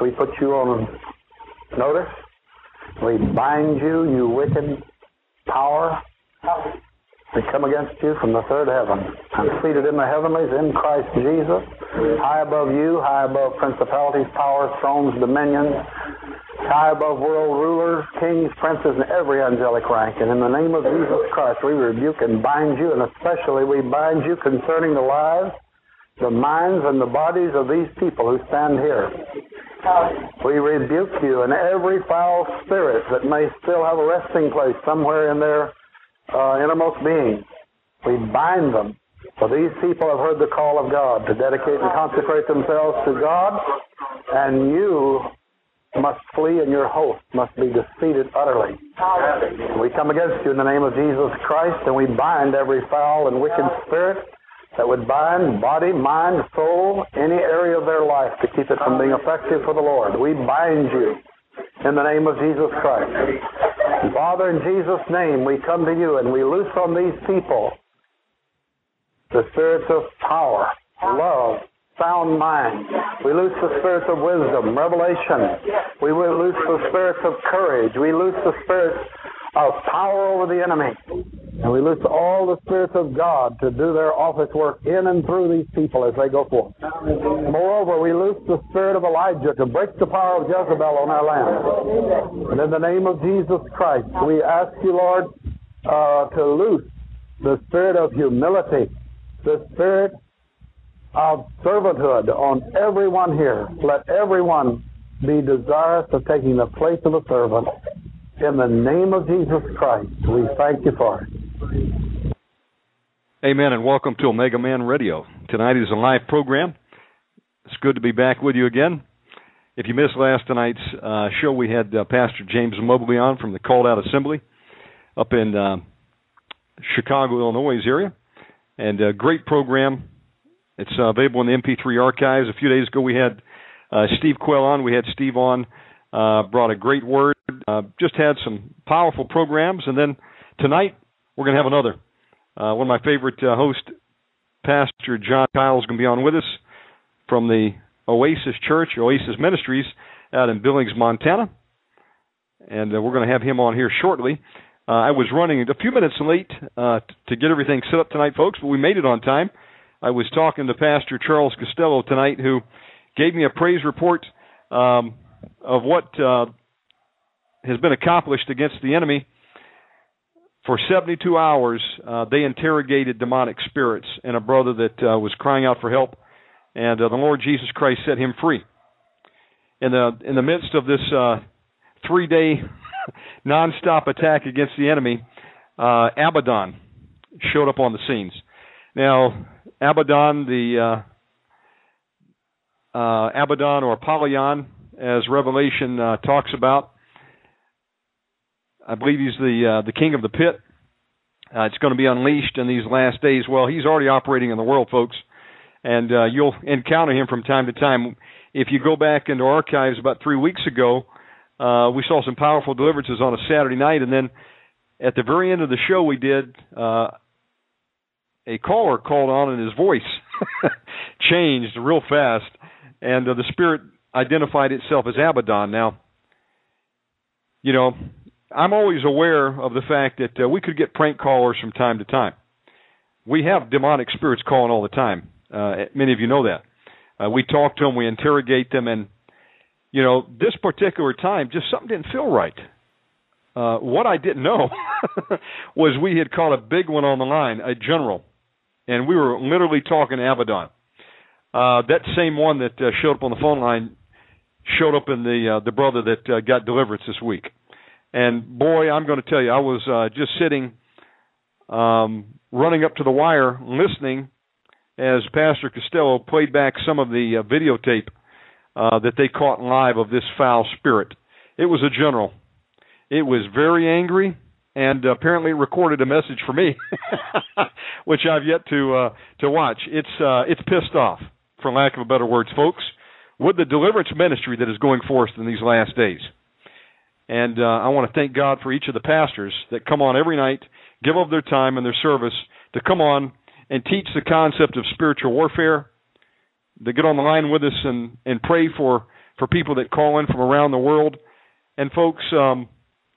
We put you on notice. We bind you, you wicked power. We come against you from the third heaven. I'm seated in the heavenlies in Christ Jesus, high above you, high above principalities, powers, thrones, dominions, high above world rulers, kings, princes, and every angelic rank. And in the name of Jesus Christ, we rebuke and bind you, and especially we bind you concerning the lives the minds and the bodies of these people who stand here. We rebuke you and every foul spirit that may still have a resting place somewhere in their uh, innermost being. We bind them. For these people have heard the call of God to dedicate and consecrate themselves to God, and you must flee and your host must be defeated utterly. We come against you in the name of Jesus Christ, and we bind every foul and wicked spirit that would bind body, mind, soul, any area of their life to keep it from being effective for the Lord. We bind you in the name of Jesus Christ. Father, in Jesus' name, we come to you and we loose on these people the spirits of power, love, sound mind. We loose the spirits of wisdom, revelation. We loose the spirits of courage. We loose the spirits of power over the enemy. And we loose all the spirits of God to do their office work in and through these people as they go forth. Moreover, we loose the spirit of Elijah to break the power of Jezebel on our land. And in the name of Jesus Christ, we ask you, Lord, uh, to loose the spirit of humility, the spirit of servanthood on everyone here. Let everyone be desirous of taking the place of a servant. In the name of Jesus Christ, we thank you for it. Amen, and welcome to Omega Man Radio. Tonight is a live program. It's good to be back with you again. If you missed last night's uh, show, we had uh, Pastor James Mobley on from the Called Out Assembly up in uh, Chicago, Illinois area, and a great program. It's uh, available in the MP3 archives. A few days ago, we had uh, Steve Quell on. We had Steve on, uh, brought a great word. Uh, just had some powerful programs, and then tonight we're going to have another. Uh, one of my favorite uh, hosts, Pastor John Kyle, is going to be on with us from the Oasis Church, Oasis Ministries, out in Billings, Montana. And uh, we're going to have him on here shortly. Uh, I was running a few minutes late uh, t- to get everything set up tonight, folks, but we made it on time. I was talking to Pastor Charles Costello tonight, who gave me a praise report um, of what uh, has been accomplished against the enemy for 72 hours, uh, they interrogated demonic spirits and a brother that uh, was crying out for help, and uh, the Lord Jesus Christ set him free. In the in the midst of this uh, three-day nonstop attack against the enemy, uh, Abaddon showed up on the scenes. Now, Abaddon, the uh, uh, Abaddon or Apollyon, as Revelation uh, talks about, I believe he's the uh, the king of the pit. Uh, it's going to be unleashed in these last days. Well, he's already operating in the world, folks, and uh, you'll encounter him from time to time. If you go back into archives about three weeks ago, uh, we saw some powerful deliverances on a Saturday night, and then at the very end of the show, we did uh, a caller called on, and his voice changed real fast, and uh, the spirit identified itself as Abaddon. Now, you know, I'm always aware of the fact that uh, we could get prank callers from time to time. We have demonic spirits calling all the time. Uh, many of you know that. Uh, we talk to them, we interrogate them, and you know, this particular time, just something didn't feel right. Uh, what I didn't know was we had caught a big one on the line, a general, and we were literally talking Abaddon. Uh, that same one that uh, showed up on the phone line showed up in the uh, the brother that uh, got deliverance this week. And boy, I'm going to tell you, I was uh, just sitting, um, running up to the wire, listening as Pastor Costello played back some of the uh, videotape uh, that they caught live of this foul spirit. It was a general. It was very angry, and apparently recorded a message for me, which I've yet to uh, to watch. It's uh, it's pissed off, for lack of a better words, folks, with the deliverance ministry that is going forth in these last days. And uh, I want to thank God for each of the pastors that come on every night, give of their time and their service to come on and teach the concept of spiritual warfare, to get on the line with us and, and pray for, for people that call in from around the world. And folks, um,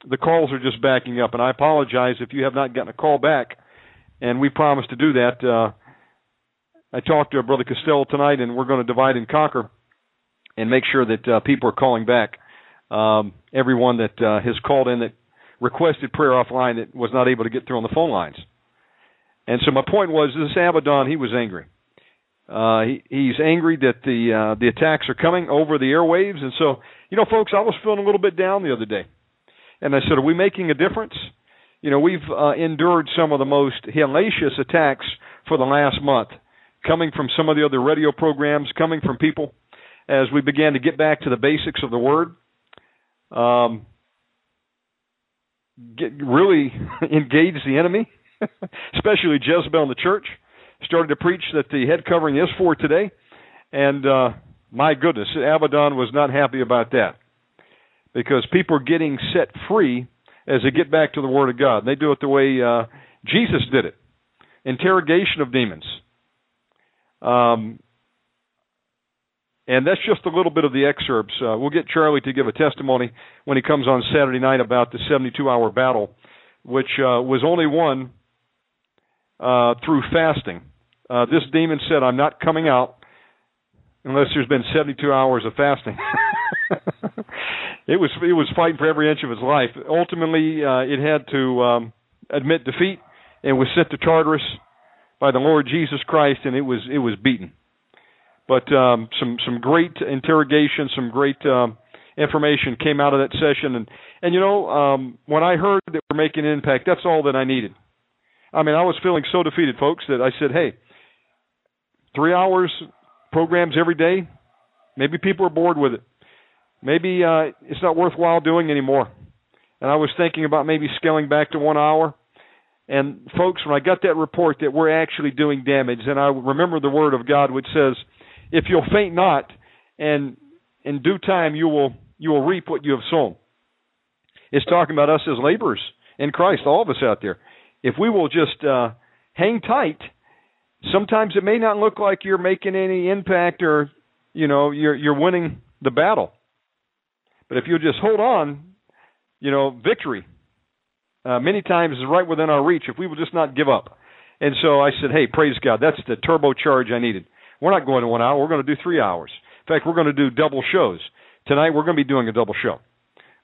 the calls are just backing up, and I apologize if you have not gotten a call back. And we promise to do that. Uh, I talked to Brother Costello tonight, and we're going to divide and conquer and make sure that uh, people are calling back. Um, everyone that uh, has called in that requested prayer offline that was not able to get through on the phone lines. And so my point was, this Abaddon, he was angry. Uh, he, he's angry that the uh, the attacks are coming over the airwaves, and so you know, folks, I was feeling a little bit down the other day, and I said, "Are we making a difference?" You know, we've uh, endured some of the most hellacious attacks for the last month, coming from some of the other radio programs, coming from people, as we began to get back to the basics of the word. Um, get really engage the enemy, especially Jezebel in the church started to preach that the head covering is for today, and uh, my goodness, Abaddon was not happy about that because people are getting set free as they get back to the Word of God. They do it the way uh, Jesus did it interrogation of demons. Um, and that's just a little bit of the excerpts. Uh, we'll get Charlie to give a testimony when he comes on Saturday night about the 72 hour battle, which uh, was only won uh, through fasting. Uh, this demon said, I'm not coming out unless there's been 72 hours of fasting. it was it was fighting for every inch of his life. Ultimately, uh, it had to um, admit defeat and was sent to Tartarus by the Lord Jesus Christ, and it was it was beaten. But um, some some great interrogation, some great um, information came out of that session, and and you know um, when I heard that we're making an impact, that's all that I needed. I mean, I was feeling so defeated, folks, that I said, hey three hours programs every day, maybe people are bored with it. Maybe uh, it's not worthwhile doing anymore. And I was thinking about maybe scaling back to one hour. And folks, when I got that report that we're actually doing damage, and I remember the word of God which says, "If you'll faint not, and in due time you will you will reap what you have sown." It's talking about us as laborers in Christ, all of us out there. If we will just uh, hang tight sometimes it may not look like you're making any impact or you know you're you're winning the battle but if you just hold on you know victory uh, many times is right within our reach if we will just not give up and so i said hey praise god that's the turbo charge i needed we're not going to one hour we're going to do three hours in fact we're going to do double shows tonight we're going to be doing a double show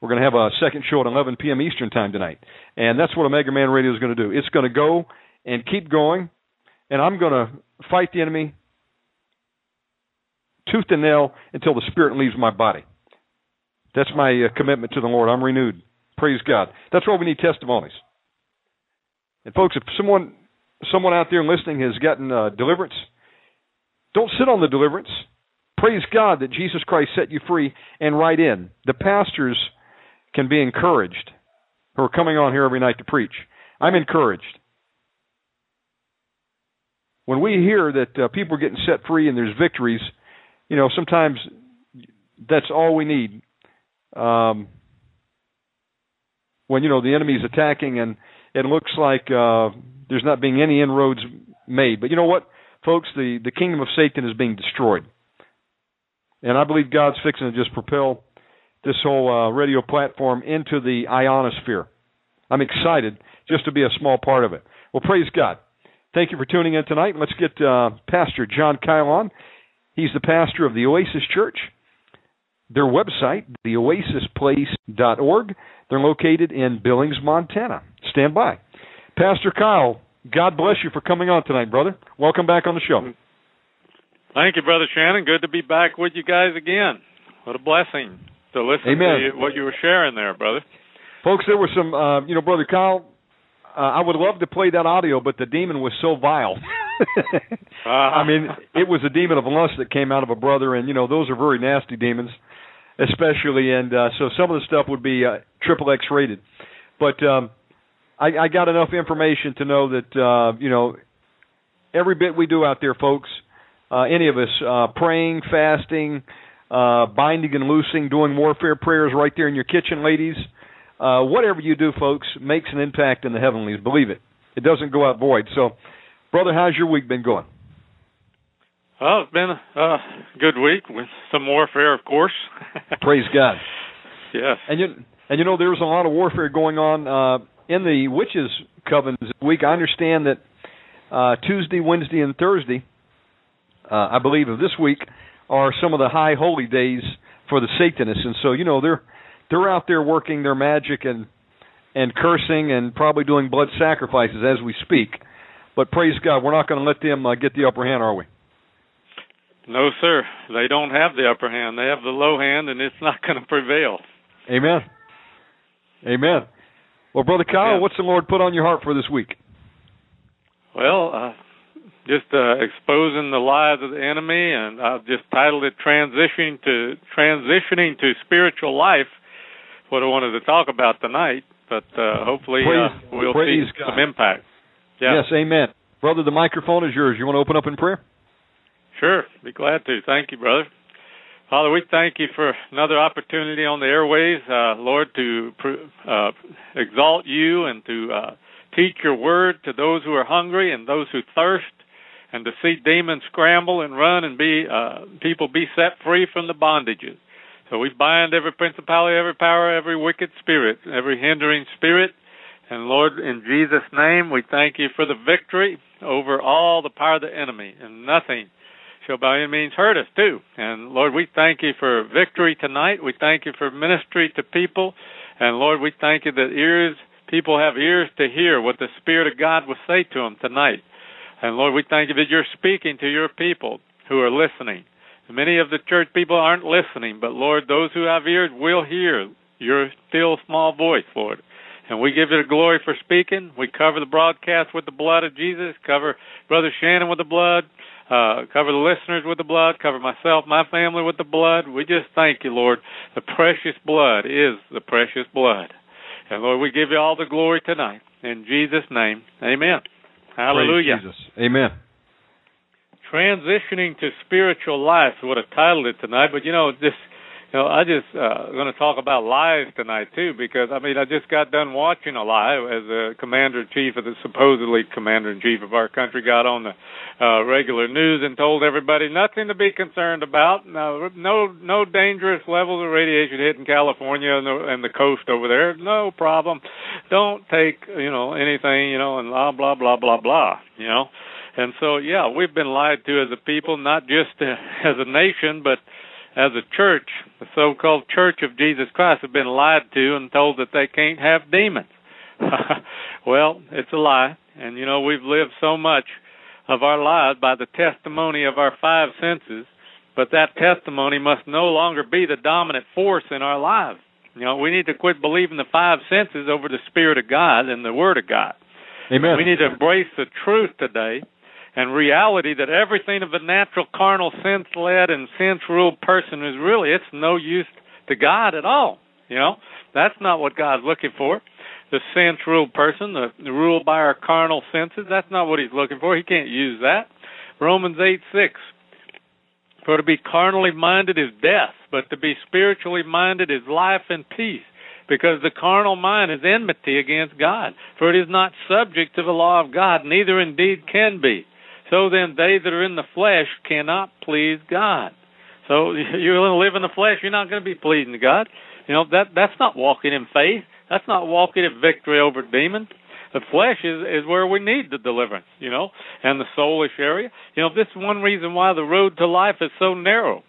we're going to have a second show at 11 p.m. Eastern time tonight, and that's what Omega Man Radio is going to do. It's going to go and keep going and I'm going to fight the enemy tooth and nail until the spirit leaves my body. That's my uh, commitment to the Lord. I'm renewed. Praise God. That's why we need testimonies. And folks, if someone someone out there listening has gotten uh, deliverance, don't sit on the deliverance. Praise God that Jesus Christ set you free and write in. The pastors can be encouraged who are coming on here every night to preach. I'm encouraged. When we hear that uh, people are getting set free and there's victories, you know, sometimes that's all we need. Um, when you know the enemy's attacking and it looks like uh, there's not being any inroads made. But you know what, folks, the the kingdom of Satan is being destroyed, and I believe God's fixing to just propel this whole uh, radio platform into the ionosphere. I'm excited just to be a small part of it. Well, praise God. Thank you for tuning in tonight. Let's get uh, Pastor John Kyle on. He's the pastor of the Oasis Church. Their website, theoasisplace.org. They're located in Billings, Montana. Stand by. Pastor Kyle, God bless you for coming on tonight, brother. Welcome back on the show. Thank you, Brother Shannon. Good to be back with you guys again. What a blessing to listen Amen. to what you were sharing there, brother. Folks, there were some, uh, you know, Brother Kyle, uh, I would love to play that audio, but the demon was so vile. uh, I mean, it was a demon of lust that came out of a brother, and you know those are very nasty demons, especially. And uh, so some of the stuff would be uh, triple X rated. But um, I, I got enough information to know that uh, you know every bit we do out there, folks. Uh, any of us uh, praying, fasting, uh, binding and loosing, doing warfare prayers right there in your kitchen, ladies. Uh, whatever you do, folks, makes an impact in the heavenlies. Believe it. It doesn't go out void. So, brother, how's your week been going? Well, it's been a good week with some warfare, of course. Praise God. Yes. And you and you know there's a lot of warfare going on uh, in the witches' covens this week. I understand that uh, Tuesday, Wednesday, and Thursday, uh, I believe of this week, are some of the high holy days for the Satanists, and so you know they're they're out there working their magic and and cursing and probably doing blood sacrifices as we speak. But praise God, we're not going to let them uh, get the upper hand, are we? No, sir. They don't have the upper hand. They have the low hand, and it's not going to prevail. Amen. Amen. Well, brother Kyle, Amen. what's the Lord put on your heart for this week? Well, uh, just uh, exposing the lies of the enemy, and I've just titled it "Transitioning to Transitioning to Spiritual Life." What I wanted to talk about tonight, but uh, hopefully Praise- uh, we'll see God. some impact. Yeah. Yes, amen. Brother, the microphone is yours. You want to open up in prayer? Sure, be glad to. Thank you, brother. Father, we thank you for another opportunity on the airways, uh, Lord, to uh, exalt you and to uh, teach your word to those who are hungry and those who thirst, and to see demons scramble and run and be uh, people be set free from the bondages. So we bind every principality, every power, every wicked spirit, every hindering spirit. And Lord, in Jesus' name, we thank you for the victory over all the power of the enemy, and nothing shall by any means hurt us too. And Lord, we thank you for victory tonight. We thank you for ministry to people. And Lord, we thank you that ears people have ears to hear what the Spirit of God will say to them tonight. And Lord, we thank you that you're speaking to your people who are listening. Many of the church people aren't listening, but Lord, those who have ears will hear your still small voice, Lord. And we give you the glory for speaking. We cover the broadcast with the blood of Jesus, cover Brother Shannon with the blood, uh, cover the listeners with the blood, cover myself, my family with the blood. We just thank you, Lord. The precious blood is the precious blood. And Lord, we give you all the glory tonight. In Jesus' name, amen. Hallelujah. Praise Jesus. Amen. Transitioning to spiritual life is what I titled it tonight, but you know, just you I just uh going to talk about lies tonight too because I mean I just got done watching a lie as the commander in chief of the supposedly commander in chief of our country got on the uh regular news and told everybody nothing to be concerned about. No no no dangerous levels of radiation hitting California and the, and the coast over there. No problem. Don't take, you know, anything, you know, and blah blah blah blah blah, you know. And so, yeah, we've been lied to as a people, not just uh, as a nation, but as a church. The so-called Church of Jesus Christ have been lied to and told that they can't have demons. well, it's a lie. And, you know, we've lived so much of our lives by the testimony of our five senses, but that testimony must no longer be the dominant force in our lives. You know, we need to quit believing the five senses over the Spirit of God and the Word of God. Amen. We need to embrace the truth today and reality that everything of a natural, carnal, sense led, and sense ruled person is really, it's no use to God at all. You know, that's not what God's looking for. The sense ruled person, the, the ruled by our carnal senses, that's not what He's looking for. He can't use that. Romans 8 6. For to be carnally minded is death, but to be spiritually minded is life and peace because the carnal mind is enmity against God, for it is not subject to the law of God, neither indeed can be. So then, they that are in the flesh cannot please God. So you're going to live in the flesh, you're not going to be pleasing to God. You know that that's not walking in faith. That's not walking in victory over demons. The flesh is is where we need the deliverance, you know, and the soulish area. You know, this is one reason why the road to life is so narrow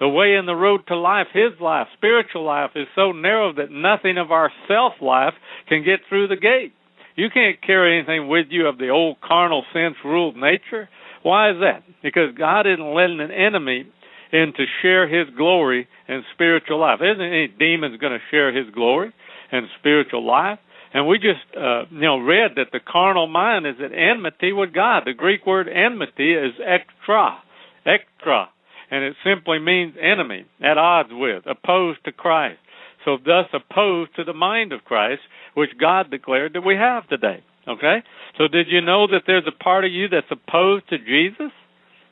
the way in the road to life, his life, spiritual life, is so narrow that nothing of our self life can get through the gate. You can't carry anything with you of the old carnal sense ruled nature. Why is that? Because God isn't letting an enemy in to share his glory and spiritual life. Isn't any demons going to share his glory and spiritual life? And we just uh, you know read that the carnal mind is at enmity with God. The Greek word enmity is ektra, ektra, and it simply means enemy, at odds with, opposed to Christ. So thus opposed to the mind of Christ, which God declared that we have today. Okay? So did you know that there's a part of you that's opposed to Jesus?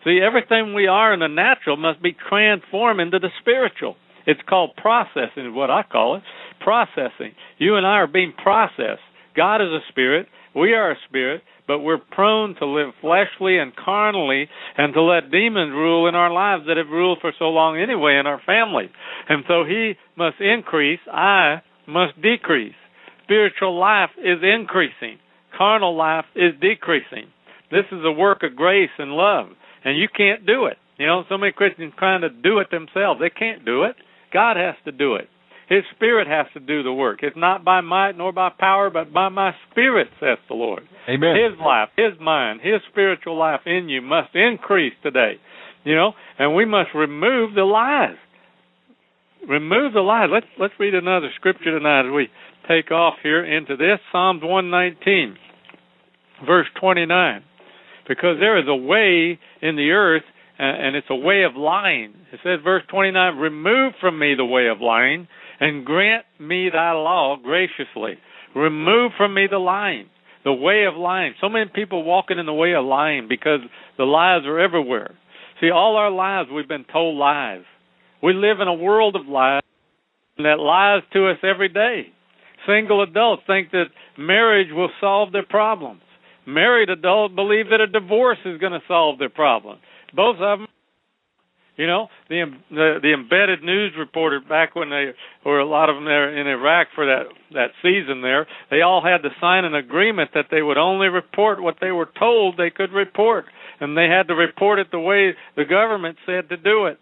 See, everything we are in the natural must be transformed into the spiritual. It's called processing, is what I call it. Processing. You and I are being processed. God is a spirit. We are a spirit but we're prone to live fleshly and carnally and to let demons rule in our lives that have ruled for so long anyway in our family. And so he must increase, I must decrease. Spiritual life is increasing, carnal life is decreasing. This is a work of grace and love, and you can't do it. You know, so many Christians trying to do it themselves. They can't do it. God has to do it. His Spirit has to do the work. It's not by might nor by power, but by my Spirit, says the Lord. Amen. His life, His mind, His spiritual life in you must increase today. You know, and we must remove the lies. Remove the lies. Let's let's read another scripture tonight as we take off here into this Psalms 119, verse 29, because there is a way in the earth and it's a way of lying. It says, verse 29, remove from me the way of lying and grant me thy law graciously. Remove from me the lying, the way of lying. So many people walking in the way of lying because the lies are everywhere. See, all our lives we've been told lies. We live in a world of lies that lies to us every day. Single adults think that marriage will solve their problems. Married adults believe that a divorce is going to solve their problem. Both of them you know, the the, the embedded news reporter back when they were a lot of them there in Iraq for that that season there, they all had to sign an agreement that they would only report what they were told they could report, and they had to report it the way the government said to do it.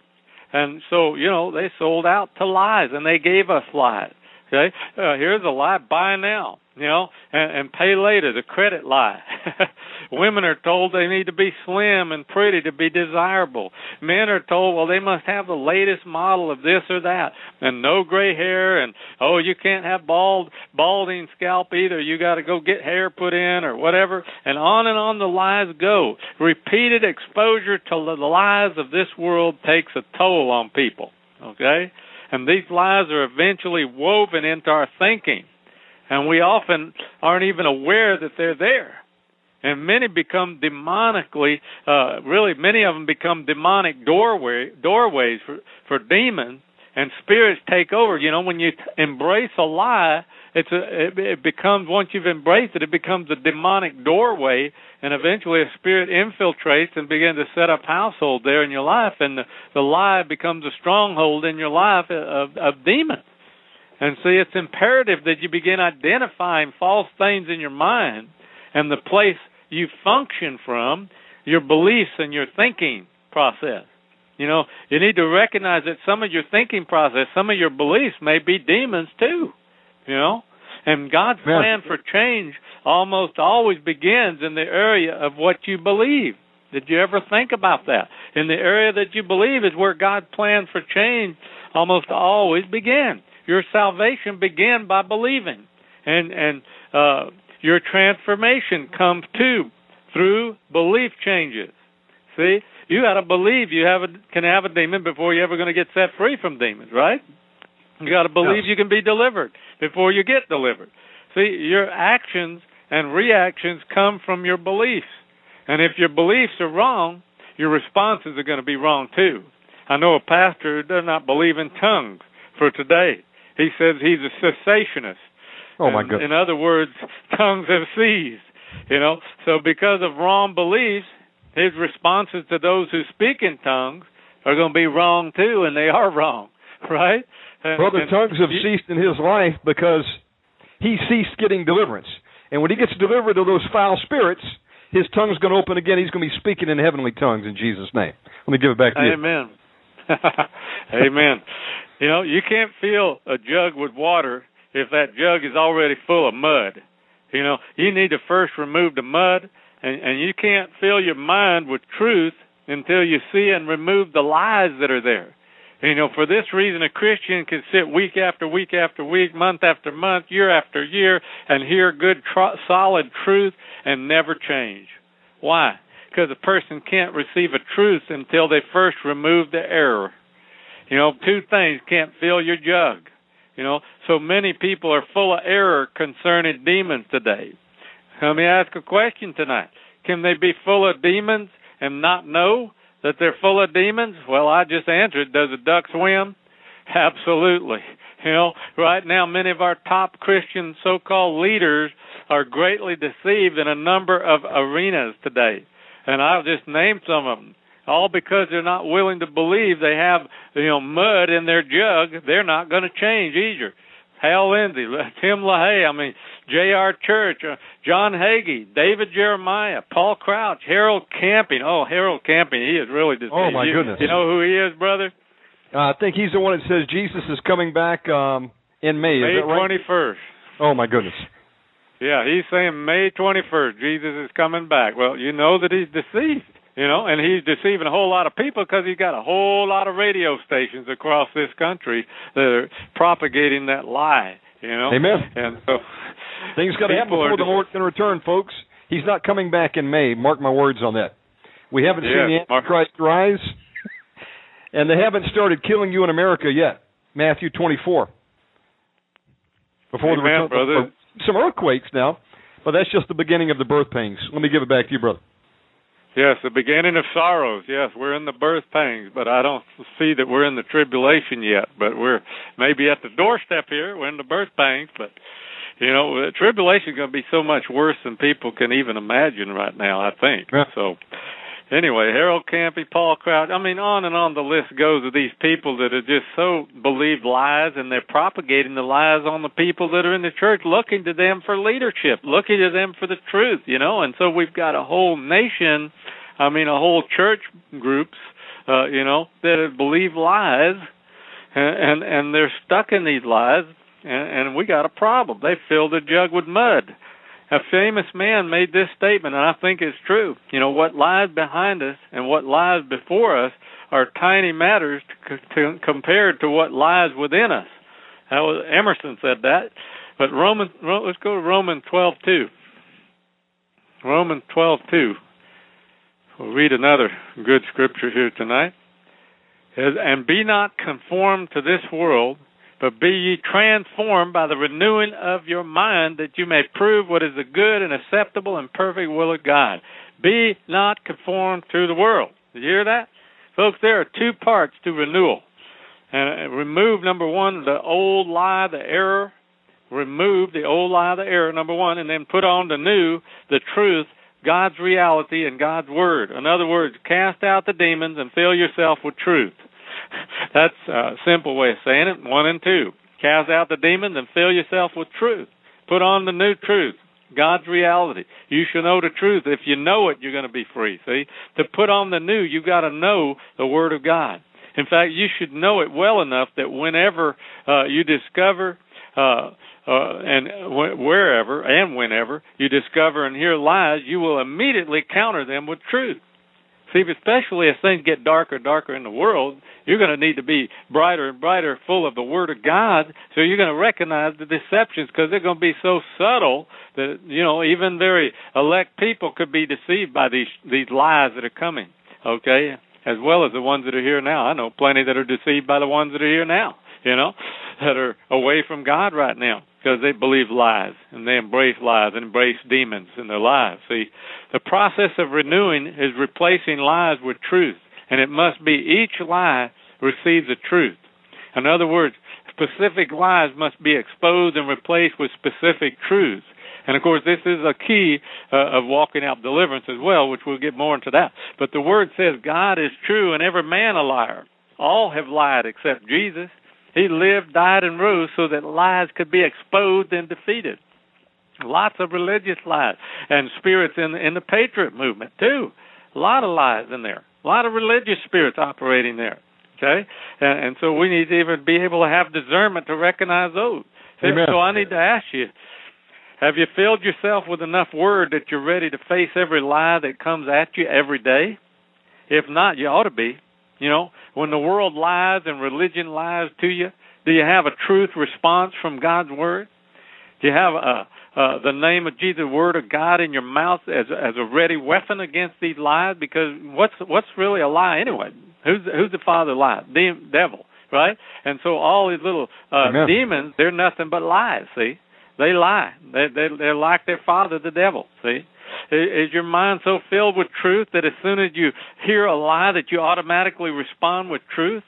And so, you know, they sold out to lies, and they gave us lies. Okay, uh, here's a lie: buy now you know, and, and pay later, the credit lie. Women are told they need to be slim and pretty to be desirable. Men are told, well, they must have the latest model of this or that, and no gray hair, and oh, you can't have bald, balding scalp either. You got to go get hair put in or whatever, and on and on the lies go. Repeated exposure to the lies of this world takes a toll on people. Okay, and these lies are eventually woven into our thinking and we often aren't even aware that they're there. And many become demonically, uh, really, many of them become demonic doorway doorways for for demons, and spirits take over. You know, when you embrace a lie, it's a it, it becomes once you've embraced it, it becomes a demonic doorway, and eventually a spirit infiltrates and begins to set up household there in your life, and the, the lie becomes a stronghold in your life of, of demons. And see, it's imperative that you begin identifying false things in your mind and the place you function from, your beliefs and your thinking process. You know, you need to recognize that some of your thinking process, some of your beliefs may be demons too. You know? And God's yeah. plan for change almost always begins in the area of what you believe. Did you ever think about that? In the area that you believe is where God's plan for change almost always begins. Your salvation began by believing. And and uh your transformation comes too through belief changes. See, you got to believe you have a, can have a demon before you're ever going to get set free from demons, right? You got to believe yes. you can be delivered before you get delivered. See, your actions and reactions come from your beliefs. And if your beliefs are wrong, your responses are going to be wrong too. I know a pastor who does not believe in tongues for today. He says he's a cessationist. Oh my goodness. In other words, tongues have ceased. You know, so because of wrong beliefs, his responses to those who speak in tongues are going to be wrong too, and they are wrong, right? And, well, the and tongues have ceased in his life because he ceased getting deliverance. And when he gets delivered of those foul spirits, his tongue's going to open again. He's going to be speaking in heavenly tongues in Jesus' name. Let me give it back to you. Amen. Amen. You know, you can't fill a jug with water if that jug is already full of mud. You know, you need to first remove the mud, and, and you can't fill your mind with truth until you see and remove the lies that are there. And, you know, for this reason, a Christian can sit week after week after week, month after month, year after year, and hear good, tr- solid truth and never change. Why? Because a person can't receive a truth until they first remove the error. You know, two things can't fill your jug. You know, so many people are full of error concerning demons today. Let me ask a question tonight. Can they be full of demons and not know that they're full of demons? Well, I just answered. Does a duck swim? Absolutely. You know, right now, many of our top Christian so called leaders are greatly deceived in a number of arenas today. And I'll just name some of them all because they're not willing to believe they have you know mud in their jug. They're not going to change either. Hal Lindsey, Tim LaHaye, I mean J.R. Church, uh, John Hagee, David Jeremiah, Paul Crouch, Harold Camping. Oh, Harold Camping, he is really just. Oh my you, goodness! You know who he is, brother? Uh, I think he's the one that says Jesus is coming back um, in May. May twenty first. Oh my goodness! Yeah, he's saying May twenty first. Jesus is coming back. Well, you know that he's deceived you know, and he's deceiving a whole lot of people because he's got a whole lot of radio stations across this country that are propagating that lie. You know, amen. And so things got to happen before the Lord can return, folks. He's not coming back in May. Mark my words on that. We haven't seen the Antichrist rise, and they haven't started killing you in America yet. Matthew twenty-four. Before Amen, the return, brother. some earthquakes now, but that's just the beginning of the birth pains. Let me give it back to you, brother. Yes, the beginning of sorrows. Yes, we're in the birth pangs, but I don't see that we're in the tribulation yet. But we're maybe at the doorstep here. We're in the birth pangs, but you know, tribulation is going to be so much worse than people can even imagine right now. I think. So, anyway, Harold Camping, Paul Crouch. I mean, on and on the list goes of these people that are just so believe lies, and they're propagating the lies on the people that are in the church, looking to them for leadership, looking to them for the truth. You know, and so we've got a whole nation. I mean, a whole church groups. Uh, you know, that believe lies, and and, and they're stuck in these lies, and, and we got a problem. They filled the jug with mud a famous man made this statement, and I think it's true. You know, what lies behind us and what lies before us are tiny matters to, to, compared to what lies within us. That was, Emerson said that. But Roman, let's go to Romans 12:2. Romans 12:2. We'll read another good scripture here tonight. And be not conformed to this world, but be ye transformed by the renewing of your mind, that you may prove what is the good and acceptable and perfect will of God. Be not conformed to the world. Did you hear that? Folks, there are two parts to renewal. And uh, remove, number one, the old lie, the error. Remove the old lie, the error, number one, and then put on the new, the truth, God's reality, and God's word. In other words, cast out the demons and fill yourself with truth. That's a simple way of saying it. One and two. Cast out the demons and fill yourself with truth. Put on the new truth. God's reality. You shall know the truth. If you know it, you're going to be free. See? To put on the new, you've got to know the Word of God. In fact, you should know it well enough that whenever uh, you discover uh, uh, and wh- wherever and whenever you discover and hear lies, you will immediately counter them with truth. See, especially as things get darker and darker in the world, you're going to need to be brighter and brighter, full of the Word of God. So you're going to recognize the deceptions because they're going to be so subtle that you know even very elect people could be deceived by these these lies that are coming. Okay, as well as the ones that are here now. I know plenty that are deceived by the ones that are here now. You know, that are away from God right now because they believe lies and they embrace lies and embrace demons in their lives. See, the process of renewing is replacing lies with truth, and it must be each lie receives a truth. In other words, specific lies must be exposed and replaced with specific truths. And of course, this is a key uh, of walking out deliverance as well, which we'll get more into that. But the word says God is true and every man a liar. All have lied except Jesus. He lived, died, and rose so that lies could be exposed and defeated. Lots of religious lies and spirits in in the patriot movement too. A lot of lies in there. A lot of religious spirits operating there. Okay, and, and so we need to even be able to have discernment to recognize those. So I need to ask you: Have you filled yourself with enough word that you're ready to face every lie that comes at you every day? If not, you ought to be. You know, when the world lies and religion lies to you, do you have a truth response from God's word? Do you have a, uh, the name of Jesus, the word of God, in your mouth as as a ready weapon against these lies? Because what's what's really a lie anyway? Who's who's the father of lies? The devil, right? And so all these little uh, Amen. demons, they're nothing but lies. See, they lie. They they they're like their father, the devil. See, is your mind so filled with truth that as soon as you hear a lie that you automatically respond with truth?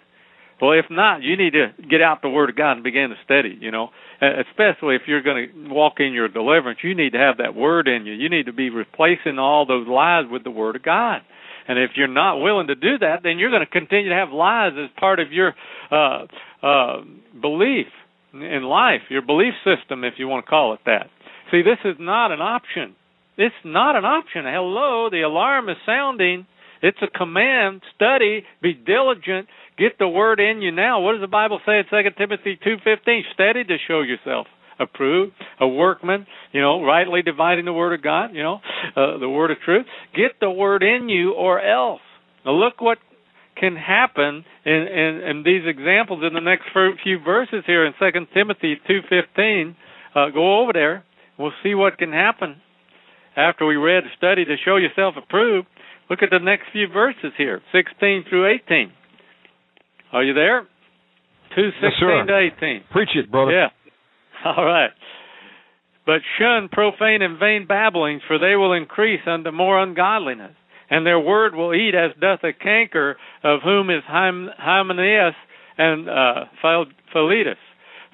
Well, if not, you need to get out the Word of God and begin to study. You know, especially if you're going to walk in your deliverance, you need to have that Word in you. You need to be replacing all those lies with the Word of God. And if you're not willing to do that, then you're going to continue to have lies as part of your uh, uh, belief in life, your belief system, if you want to call it that. See, this is not an option. It's not an option. Hello, the alarm is sounding. It's a command. Study, be diligent, get the word in you now. What does the Bible say in Second Timothy two fifteen? Study to show yourself approved, a workman, you know, rightly dividing the word of God, you know, uh, the word of truth. Get the word in you or else. Now look what can happen in, in, in these examples in the next few verses here in Second Timothy two fifteen. Uh, go over there. We'll see what can happen after we read a study to show yourself approved. Look at the next few verses here, 16 through 18. Are you there? 2, 16 Yes, to 18. Preach it, brother. Yeah. All right. But shun profane and vain babblings, for they will increase unto more ungodliness. And their word will eat as doth a canker, of whom is Hymenaeus and uh, Philetus,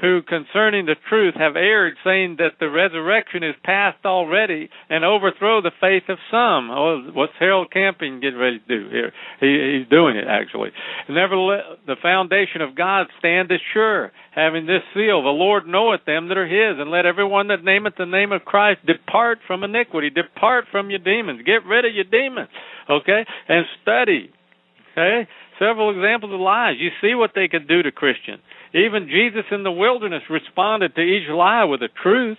who concerning the truth have erred, saying that the resurrection is past already, and overthrow the faith of some. Oh, what's Harold Camping getting ready to do here? He, he's doing it actually. Nevertheless, the foundation of God standeth sure, having this seal: the Lord knoweth them that are His, and let everyone that nameth the name of Christ depart from iniquity, depart from your demons, get rid of your demons, okay, and study. Okay, several examples of lies. You see what they can do to Christians. Even Jesus in the wilderness responded to each lie with a truth.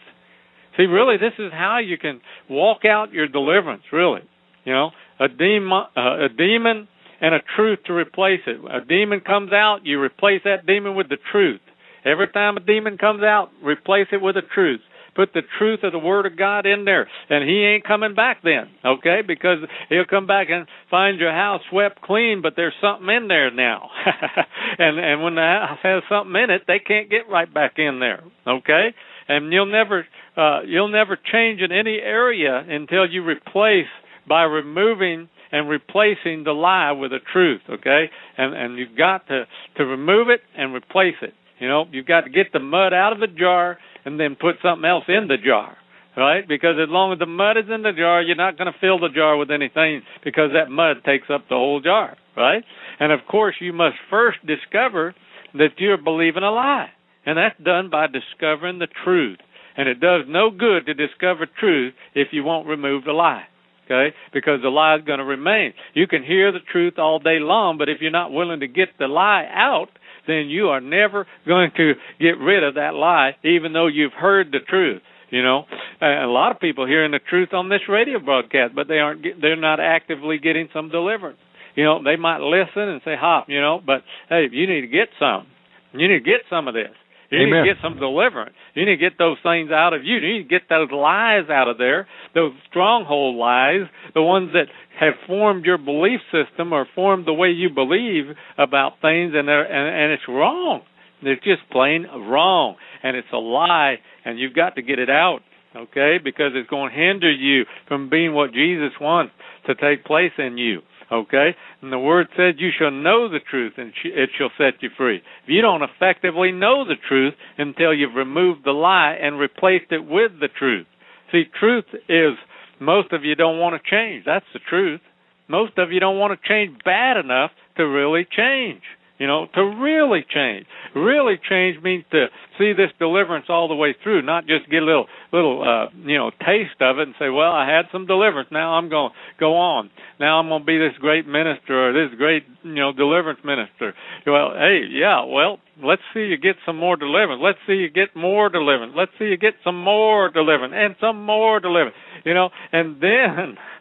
See, really, this is how you can walk out your deliverance. Really, you know, a demon, uh, a demon, and a truth to replace it. A demon comes out, you replace that demon with the truth. Every time a demon comes out, replace it with a truth. Put the truth of the Word of God in there, and He ain't coming back then, okay? Because He'll come back and find your house swept clean, but there's something in there now, and and when the house has something in it, they can't get right back in there, okay? And you'll never uh, you'll never change in any area until you replace by removing and replacing the lie with the truth, okay? And and you've got to to remove it and replace it. You know, you've got to get the mud out of the jar and then put something else in the jar, right? Because as long as the mud is in the jar, you're not going to fill the jar with anything because that mud takes up the whole jar, right? And of course, you must first discover that you're believing a lie, and that's done by discovering the truth. And it does no good to discover truth if you won't remove the lie okay? Because the lie is going to remain. You can hear the truth all day long, but if you're not willing to get the lie out, then you are never going to get rid of that lie, even though you've heard the truth. You know, a lot of people hearing the truth on this radio broadcast, but they aren't. They're not actively getting some deliverance. You know, they might listen and say, "Hop," you know, but hey, you need to get some. You need to get some of this. You Amen. need to get some deliverance. You need to get those things out of you. You need to get those lies out of there, those stronghold lies, the ones that have formed your belief system or formed the way you believe about things, and they're, and, and it's wrong. It's just plain wrong, and it's a lie, and you've got to get it out, okay? Because it's going to hinder you from being what Jesus wants to take place in you. Okay? And the word said, You shall know the truth, and it shall set you free. If you don't effectively know the truth until you've removed the lie and replaced it with the truth. See, truth is most of you don't want to change. That's the truth. Most of you don't want to change bad enough to really change. You know, to really change. Really change means to see this deliverance all the way through, not just get a little little uh, you know, taste of it and say, "Well, I had some deliverance. Now I'm going to go on. Now I'm going to be this great minister or this great, you know, deliverance minister." Well, hey, yeah, well, let's see you get some more deliverance. Let's see you get more deliverance. Let's see you get some more deliverance and some more deliverance. You know, and then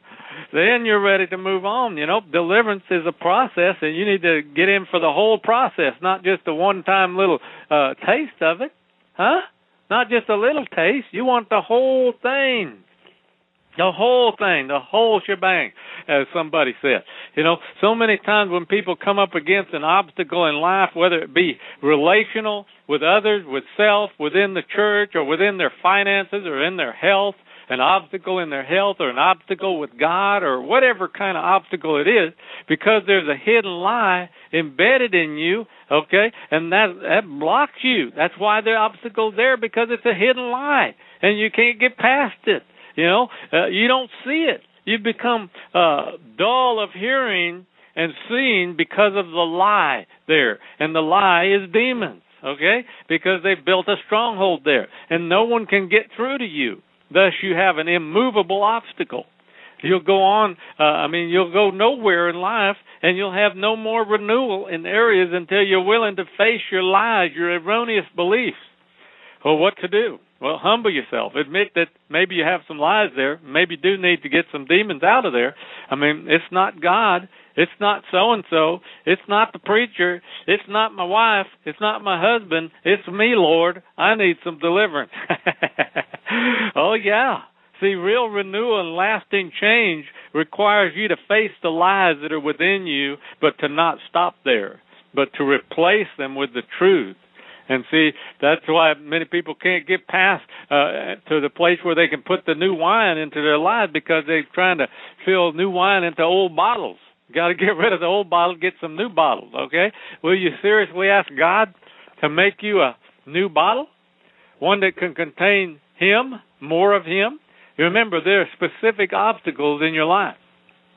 then you're ready to move on. You know, deliverance is a process, and you need to get in for the whole process, not just a one-time little uh, taste of it, huh? Not just a little taste. You want the whole thing. The whole thing, the whole shebang, as somebody said. You know, so many times when people come up against an obstacle in life, whether it be relational, with others, with self, within the church, or within their finances, or in their health, an obstacle in their health or an obstacle with God or whatever kind of obstacle it is because there's a hidden lie embedded in you, okay? And that that blocks you. That's why the obstacle's there because it's a hidden lie and you can't get past it. You know, uh, you don't see it. You become uh dull of hearing and seeing because of the lie there. And the lie is demons, okay? Because they've built a stronghold there and no one can get through to you. Thus, you have an immovable obstacle. You'll go on, uh, I mean, you'll go nowhere in life, and you'll have no more renewal in areas until you're willing to face your lies, your erroneous beliefs. Well, what to do? Well, humble yourself. Admit that maybe you have some lies there. Maybe you do need to get some demons out of there. I mean, it's not God. It's not so and so. It's not the preacher. It's not my wife. It's not my husband. It's me, Lord. I need some deliverance. oh, yeah. See, real renewal and lasting change requires you to face the lies that are within you, but to not stop there, but to replace them with the truth. And see, that's why many people can't get past uh, to the place where they can put the new wine into their lives because they're trying to fill new wine into old bottles. Got to get rid of the old bottle, get some new bottles. Okay? Will you seriously ask God to make you a new bottle, one that can contain Him, more of Him? Remember there are specific obstacles in your life.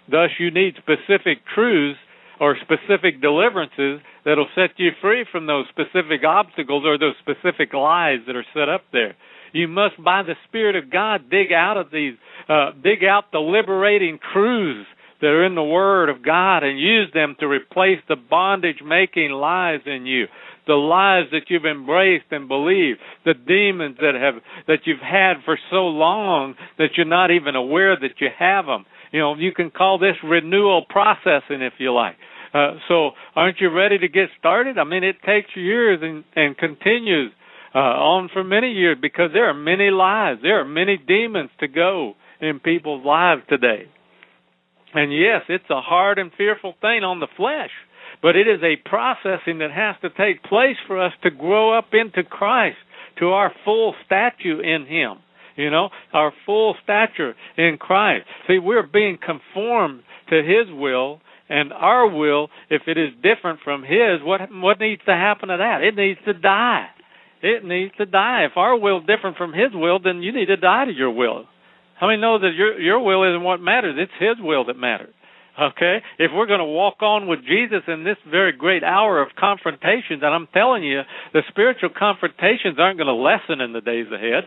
Thus, you need specific truths or specific deliverances that'll set you free from those specific obstacles or those specific lies that are set up there. You must, by the Spirit of God, dig out of these, uh, dig out the liberating truths that are in the Word of God and use them to replace the bondage making lies in you. The lies that you've embraced and believed, the demons that have that you've had for so long that you're not even aware that you have them. You know, you can call this renewal processing if you like. Uh, so, aren't you ready to get started? I mean, it takes years and, and continues uh, on for many years because there are many lies, there are many demons to go in people's lives today. And yes, it's a hard and fearful thing on the flesh, but it is a processing that has to take place for us to grow up into Christ, to our full stature in Him. You know, our full stature in Christ. See, we're being conformed to His will, and our will, if it is different from His, what what needs to happen to that? It needs to die. It needs to die. If our will different from His will, then you need to die to your will. How many know that your your will isn't what matters? It's His will that matters. Okay? If we're going to walk on with Jesus in this very great hour of confrontations, and I'm telling you, the spiritual confrontations aren't going to lessen in the days ahead.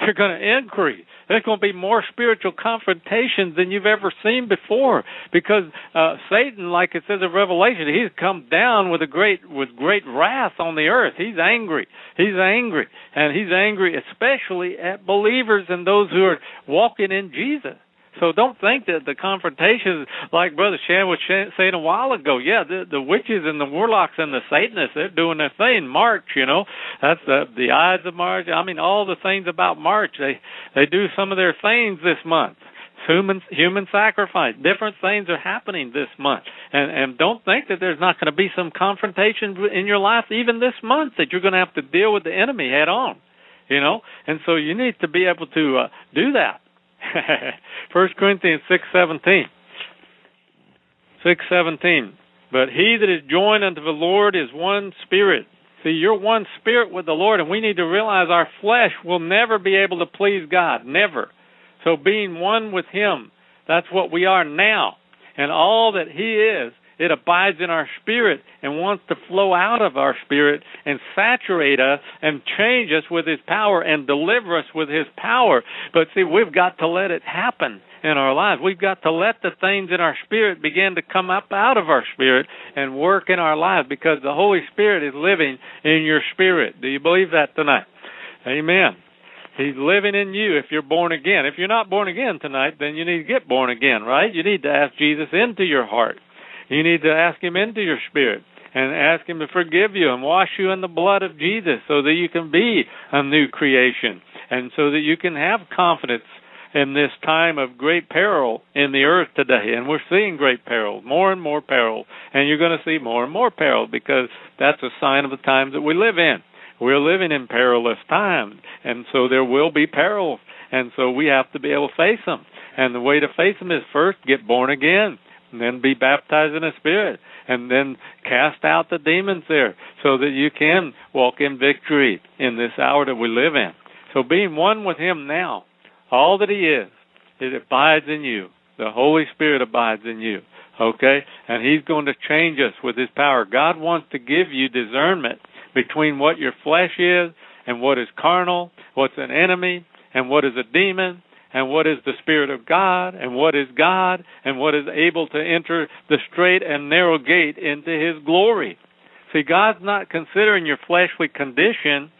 You're going to increase. There's going to be more spiritual confrontations than you've ever seen before, because uh, Satan, like it says in Revelation, he's come down with a great with great wrath on the earth. He's angry. He's angry, and he's angry especially at believers and those who are walking in Jesus. So don't think that the confrontations, like Brother Shan was saying a while ago, yeah, the, the witches and the warlocks and the Satanists, they're doing their thing. March, you know, that's the the Ides of March. I mean, all the things about March, they they do some of their things this month. Human human sacrifice, different things are happening this month, and and don't think that there's not going to be some confrontation in your life even this month that you're going to have to deal with the enemy head on, you know, and so you need to be able to uh, do that First Corinthians six seventeen. Six seventeen. But he that is joined unto the Lord is one spirit. See, you're one spirit with the Lord, and we need to realize our flesh will never be able to please God. Never. So being one with him, that's what we are now. And all that he is it abides in our spirit and wants to flow out of our spirit and saturate us and change us with His power and deliver us with His power. But see, we've got to let it happen in our lives. We've got to let the things in our spirit begin to come up out of our spirit and work in our lives because the Holy Spirit is living in your spirit. Do you believe that tonight? Amen. He's living in you if you're born again. If you're not born again tonight, then you need to get born again, right? You need to ask Jesus into your heart. You need to ask Him into your spirit and ask Him to forgive you and wash you in the blood of Jesus so that you can be a new creation and so that you can have confidence in this time of great peril in the earth today. And we're seeing great peril, more and more peril. And you're going to see more and more peril because that's a sign of the times that we live in. We're living in perilous times. And so there will be perils. And so we have to be able to face them. And the way to face them is first get born again and then be baptized in the Spirit, and then cast out the demons there, so that you can walk in victory in this hour that we live in. So being one with Him now, all that He is, it abides in you. The Holy Spirit abides in you. Okay? And He's going to change us with His power. God wants to give you discernment between what your flesh is and what is carnal, what's an enemy, and what is a demon, and what is the Spirit of God, and what is God, and what is able to enter the straight and narrow gate into His glory. See, God's not considering your fleshly condition.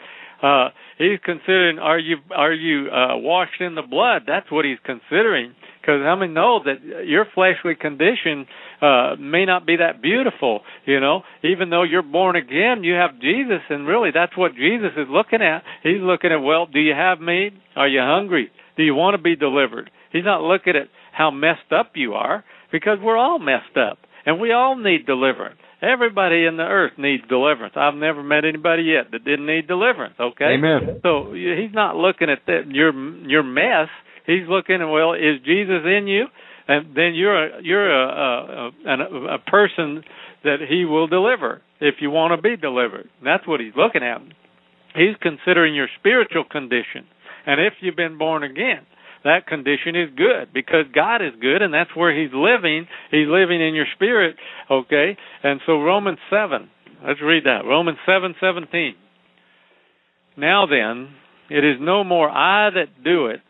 Uh, he's considering are you are you uh, washed in the blood? That's what He's considering. Because how many know that your fleshly condition uh, may not be that beautiful? You know, even though you're born again, you have Jesus, and really that's what Jesus is looking at. He's looking at, well, do you have me? Are you hungry? Do you want to be delivered? He's not looking at how messed up you are because we're all messed up and we all need deliverance. Everybody in the earth needs deliverance. I've never met anybody yet that didn't need deliverance. Okay. Amen. So he's not looking at that your your mess. He's looking well, is Jesus in you? And then you're a, you're a, a, a, person that he will deliver if you want to be delivered. That's what he's looking at. He's considering your spiritual condition. And if you've been born again, that condition is good because God is good and that's where He's living. He's living in your spirit, okay? And so Romans 7, let's read that. Romans 7 17. Now then, it is no more I that do it,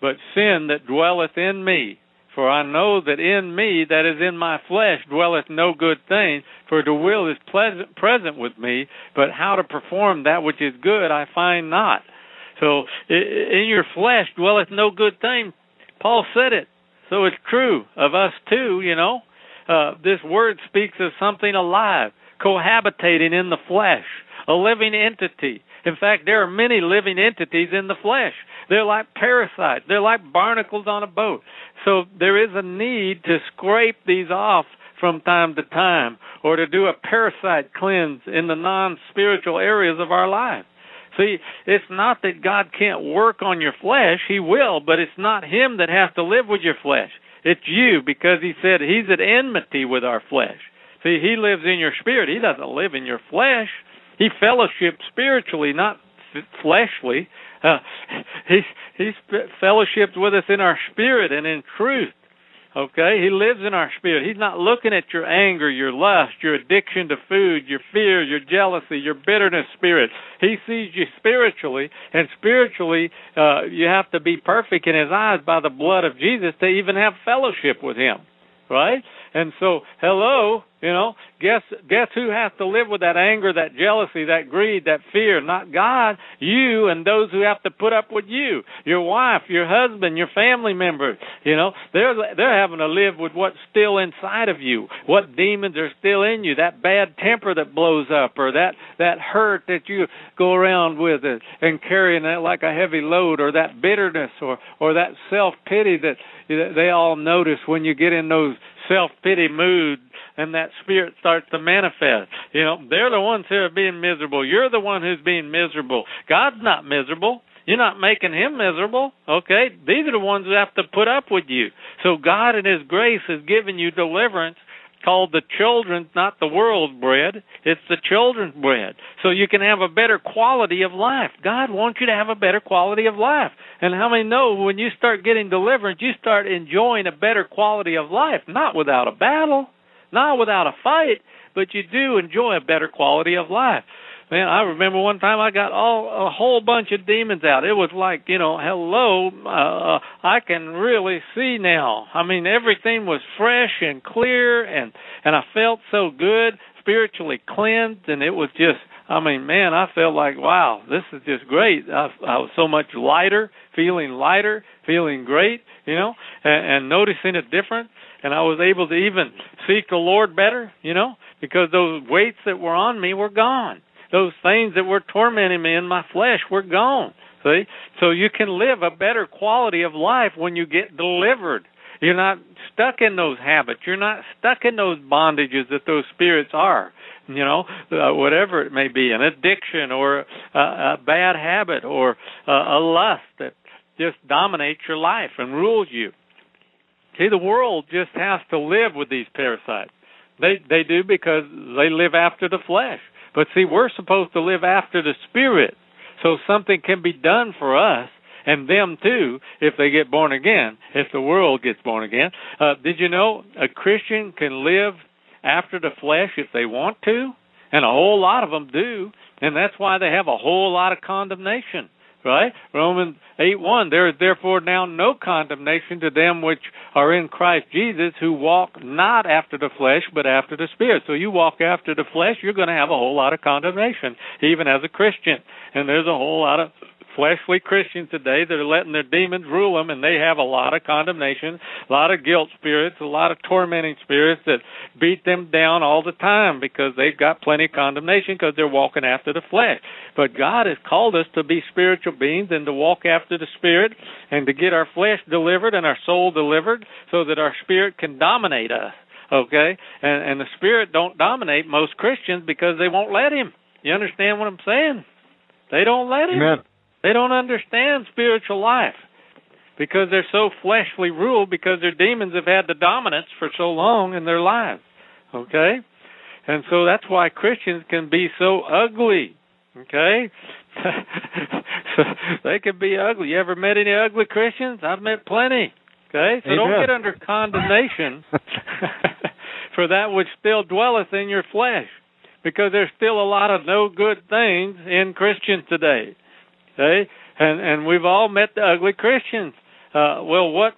but sin that dwelleth in me. For I know that in me, that is in my flesh, dwelleth no good thing. For the will is pleasant, present with me, but how to perform that which is good I find not. So in your flesh dwelleth no good thing. Paul said it. So it's true of us too, you know. Uh, this word speaks of something alive, cohabitating in the flesh, a living entity. In fact, there are many living entities in the flesh. They're like parasites. They're like barnacles on a boat. So there is a need to scrape these off from time to time or to do a parasite cleanse in the non spiritual areas of our life. See, it's not that God can't work on your flesh. He will, but it's not Him that has to live with your flesh. It's you because He said He's at enmity with our flesh. See, He lives in your spirit. He doesn't live in your flesh. He fellowships spiritually, not f- fleshly. Uh, he's he's fellowshipped with us in our spirit and in truth. Okay? He lives in our spirit. He's not looking at your anger, your lust, your addiction to food, your fear, your jealousy, your bitterness spirit. He sees you spiritually, and spiritually, uh, you have to be perfect in His eyes by the blood of Jesus to even have fellowship with Him. Right? And so, hello, you know, guess guess who has to live with that anger, that jealousy, that greed, that fear? Not God, you and those who have to put up with you. Your wife, your husband, your family members. You know, they're they're having to live with what's still inside of you. What demons are still in you? That bad temper that blows up, or that that hurt that you go around with it and carrying that like a heavy load, or that bitterness, or or that self pity that they all notice when you get in those self pity mood and that spirit starts to manifest. You know, they're the ones who are being miserable. You're the one who's being miserable. God's not miserable. You're not making him miserable. Okay? These are the ones who have to put up with you. So God in his grace has given you deliverance called the children's, not the world's bread. It's the children's bread. So you can have a better quality of life. God wants you to have a better quality of life. And how many know when you start getting deliverance, you start enjoying a better quality of life, not without a battle, not without a fight, but you do enjoy a better quality of life. Man, I remember one time I got all a whole bunch of demons out. It was like, you know, hello, uh, I can really see now. I mean, everything was fresh and clear, and and I felt so good, spiritually cleansed, and it was just. I mean, man, I felt like, wow, this is just great. I, I was so much lighter, feeling lighter, feeling great, you know, and, and noticing a difference. And I was able to even seek the Lord better, you know, because those weights that were on me were gone those things that were tormenting me in my flesh were gone. See? So you can live a better quality of life when you get delivered. You're not stuck in those habits. You're not stuck in those bondages that those spirits are. You know, uh, whatever it may be, an addiction or a, a bad habit or a, a lust that just dominates your life and rules you. See, the world just has to live with these parasites. They they do because they live after the flesh. But see, we're supposed to live after the Spirit. So something can be done for us and them too if they get born again, if the world gets born again. Uh, did you know a Christian can live after the flesh if they want to? And a whole lot of them do. And that's why they have a whole lot of condemnation right? Romans 8 1. There is therefore now no condemnation to them which are in Christ Jesus who walk not after the flesh but after the Spirit. So you walk after the flesh, you're going to have a whole lot of condemnation, even as a Christian. And there's a whole lot of fleshly Christians today that are letting their demons rule them, and they have a lot of condemnation, a lot of guilt spirits, a lot of tormenting spirits that beat them down all the time because they've got plenty of condemnation because they're walking after the flesh. But God has called us to be spiritual beings and to walk after the Spirit and to get our flesh delivered and our soul delivered so that our spirit can dominate us. Okay? And and the spirit don't dominate most Christians because they won't let him. You understand what I'm saying? They don't let him. Amen. They don't understand spiritual life because they're so fleshly ruled because their demons have had the dominance for so long in their lives. Okay? And so that's why Christians can be so ugly. Okay? so they can be ugly. You ever met any ugly Christians? I've met plenty. Okay? So Amen. don't get under condemnation for that which still dwelleth in your flesh. Because there's still a lot of no good things in Christians today. And and we've all met the ugly Christians. Uh, well, what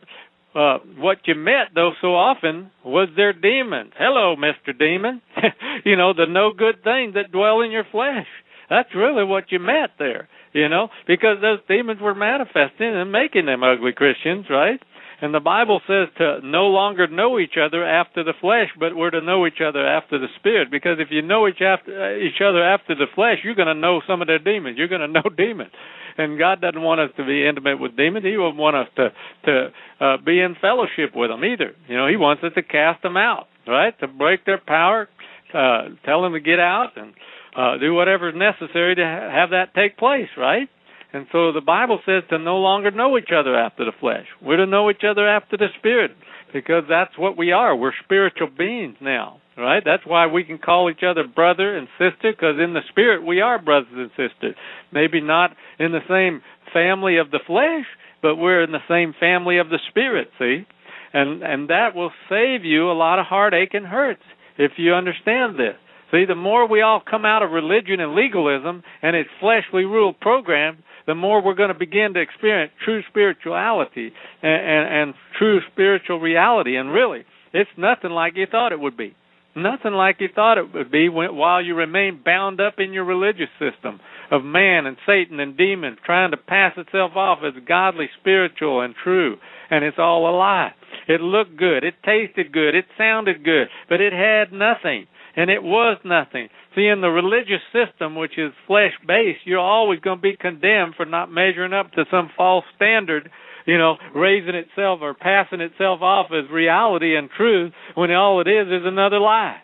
uh, what you met though so often was their demons. Hello, Mister Demon. you know the no good things that dwell in your flesh. That's really what you met there. You know, because those demons were manifesting and making them ugly Christians, right? And the Bible says to no longer know each other after the flesh, but we're to know each other after the spirit. Because if you know each after uh, each other after the flesh, you're going to know some of their demons. You're going to know demons. And God doesn't want us to be intimate with demons. He won't want us to to uh, be in fellowship with them either. You know, He wants us to cast them out, right? To break their power, uh, tell them to get out, and uh, do whatever is necessary to ha- have that take place, right? And so the Bible says to no longer know each other after the flesh. We're to know each other after the spirit because that's what we are. We're spiritual beings now, right? That's why we can call each other brother and sister because in the spirit we are brothers and sisters. Maybe not in the same family of the flesh, but we're in the same family of the spirit, see? and and that will save you a lot of heartache and hurts if you understand this. See, the more we all come out of religion and legalism and its fleshly rule program, the more we're going to begin to experience true spirituality and, and, and true spiritual reality. And really, it's nothing like you thought it would be. Nothing like you thought it would be when, while you remain bound up in your religious system of man and Satan and demons trying to pass itself off as godly, spiritual, and true. And it's all a lie. It looked good. It tasted good. It sounded good. But it had nothing. And it was nothing. See, in the religious system, which is flesh based, you're always going to be condemned for not measuring up to some false standard you know, raising itself or passing itself off as reality and truth when all it is is another lie.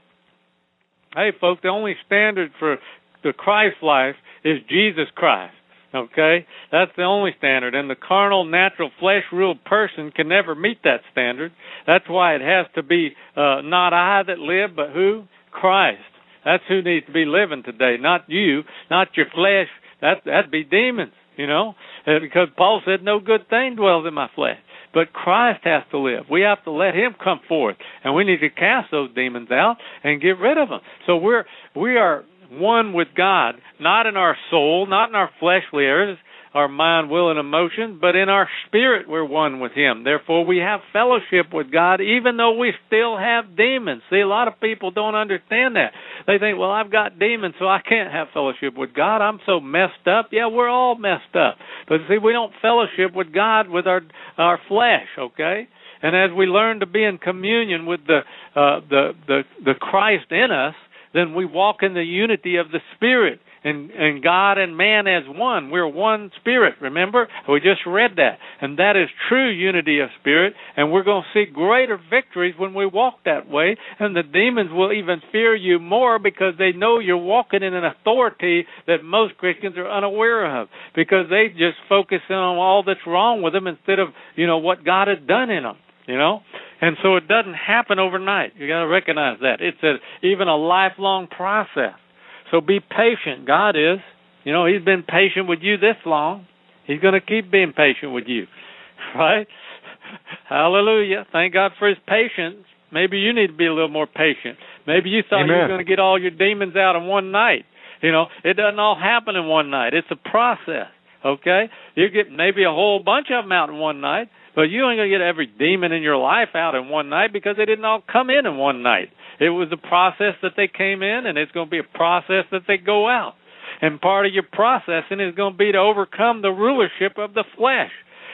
Hey, folks, the only standard for the Christ life is Jesus Christ. Okay? That's the only standard. And the carnal, natural, flesh ruled person can never meet that standard. That's why it has to be uh, not I that live, but who? Christ. That's who needs to be living today, not you, not your flesh. That that'd be demons, you know, uh, because Paul said, "No good thing dwells in my flesh." But Christ has to live. We have to let Him come forth, and we need to cast those demons out and get rid of them. So we're we are one with God, not in our soul, not in our fleshly areas, our mind, will, and emotion, but in our spirit we're one with Him. Therefore, we have fellowship with God, even though we still have demons. See, a lot of people don't understand that. They think, well, I've got demons, so I can't have fellowship with God. I'm so messed up. Yeah, we're all messed up. But see, we don't fellowship with God with our our flesh, okay? And as we learn to be in communion with the uh, the the the Christ in us, then we walk in the unity of the Spirit and, and God and man as one. We're one spirit, remember? We just read that. And that is true unity of spirit, and we're going to see greater victories when we walk that way, and the demons will even fear you more because they know you're walking in an authority that most Christians are unaware of. Because they just focus in on all that's wrong with them instead of, you know, what God has done in them you know? And so it doesn't happen overnight. You got to recognize that. It's a even a lifelong process so be patient. God is. You know he's been patient with you this long. He's going to keep being patient with you. Right? Hallelujah. Thank god for his patience. Maybe you need to be a little more patient. Maybe you thought Amen. you were going to get all your demons out in one night. You know it doesn't all happen in one night. It's a process okay? You get maybe a whole bunch of them out in one night but you ain't going to get every demon in your life out in one night because they didn't all come in in one night. It was a process that they came in, and it's going to be a process that they go out. And part of your processing is going to be to overcome the rulership of the flesh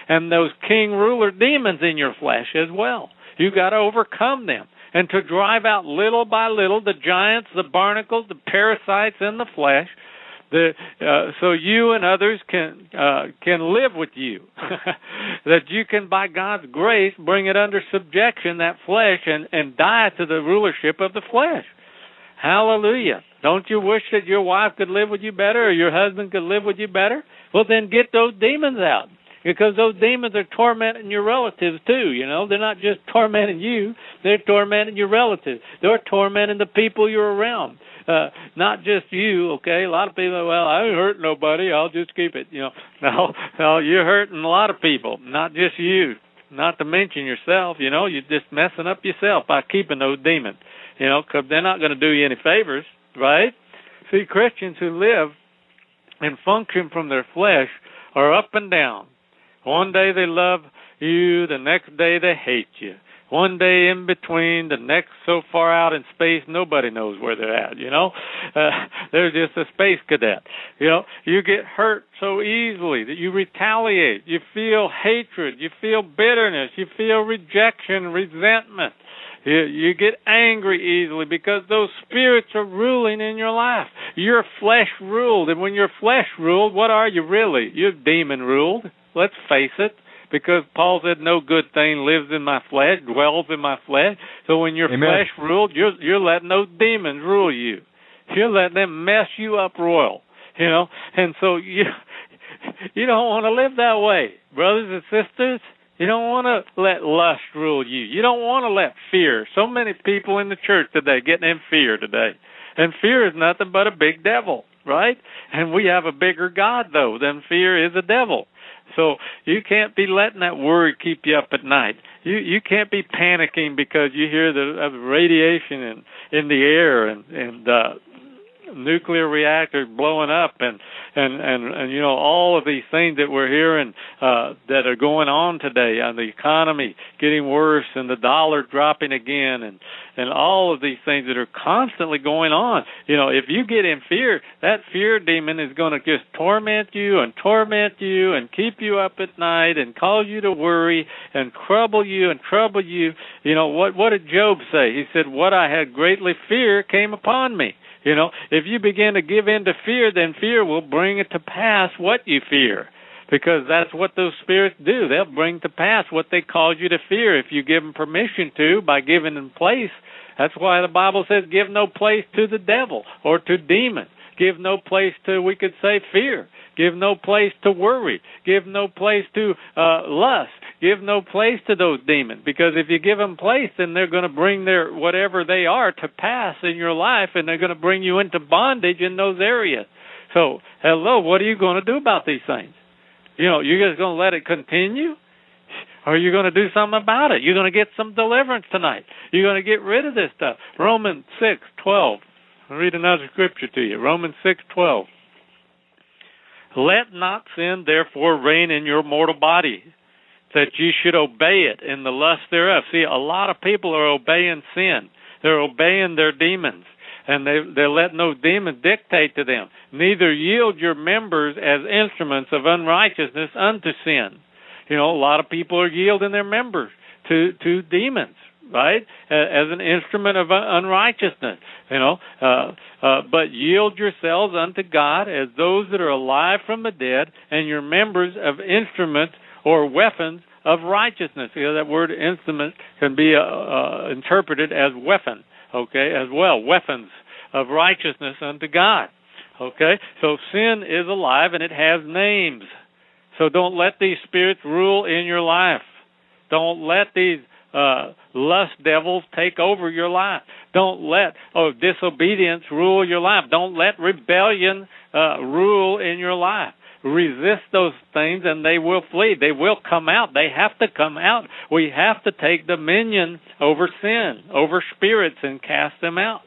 and those king ruler demons in your flesh as well. You got to overcome them and to drive out little by little the giants, the barnacles, the parasites in the flesh the, uh, so you and others can uh, can live with you. that you can, by God's grace, bring it under subjection that flesh and and die to the rulership of the flesh. Hallelujah! Don't you wish that your wife could live with you better, or your husband could live with you better? Well, then get those demons out because those demons are tormenting your relatives too. You know, they're not just tormenting you; they're tormenting your relatives. They're tormenting the people you're around uh, not just you, okay? A lot of people, well, I ain't hurt nobody. I'll just keep it. You know, no, no, you're hurting a lot of people, not just you. Not to mention yourself. You know, you're just messing up yourself by keeping those demons. You know, because they're not going to do you any favors, right? See, Christians who live and function from their flesh are up and down. One day they love you, the next day they hate you one day in between, the next so far out in space, nobody knows where they're at. You know, uh, they're just a space cadet. You know, you get hurt so easily that you retaliate. You feel hatred. You feel bitterness. You feel rejection, resentment. You, you get angry easily because those spirits are ruling in your life. You're flesh ruled, and when you're flesh ruled, what are you really? You're demon ruled. Let's face it because Paul said no good thing lives in my flesh, dwells in my flesh. So when you're Amen. flesh ruled, you're you're letting those demons rule you. You're letting them mess you up royal. You know, and so you you don't want to live that way, brothers and sisters. You don't want to let lust rule you. You don't want to let fear. So many people in the church today getting in fear today. And fear is nothing but a big devil, right? And we have a bigger God though than fear is a devil. So you can't be letting that worry keep you up at night. You you can't be panicking because you hear the uh, radiation in in the air and and uh nuclear reactors blowing up and and and and you know all of these things that we're hearing uh that are going on today on the economy getting worse and the dollar dropping again and and all of these things that are constantly going on. You know if you get in fear that fear demon is going to just torment you and torment you and keep you up at night and cause you to worry and trouble you and trouble you. You know what what did Job say? He said what i had greatly fear came upon me you know, if you begin to give in to fear, then fear will bring it to pass what you fear. Because that's what those spirits do. They'll bring to pass what they cause you to fear if you give them permission to by giving them place. That's why the Bible says, give no place to the devil or to demons. Give no place to, we could say, fear. Give no place to worry. Give no place to uh, lust. Give no place to those demons. Because if you give them place then they're going to bring their whatever they are to pass in your life and they're going to bring you into bondage in those areas. So hello what are you going to do about these things? You know you're just going to let it continue? Or are you going to do something about it? You're going to get some deliverance tonight. You're going to get rid of this stuff. Romans six twelve i'll read another scripture to you romans six twelve let not sin therefore reign in your mortal body that you should obey it in the lust thereof. See, a lot of people are obeying sin. They're obeying their demons. And they they let no demon dictate to them. Neither yield your members as instruments of unrighteousness unto sin. You know, a lot of people are yielding their members to to demons, right? As an instrument of unrighteousness. You know, uh, uh, but yield yourselves unto God as those that are alive from the dead, and your members of instruments or weapons of righteousness. You know, that word instrument can be uh, uh, interpreted as weapon, okay, as well, weapons of righteousness unto God. Okay? So sin is alive and it has names. So don't let these spirits rule in your life. Don't let these uh, lust devils take over your life. Don't let oh disobedience rule your life. Don't let rebellion uh, rule in your life resist those things and they will flee. They will come out. They have to come out. We have to take dominion over sin, over spirits, and cast them out.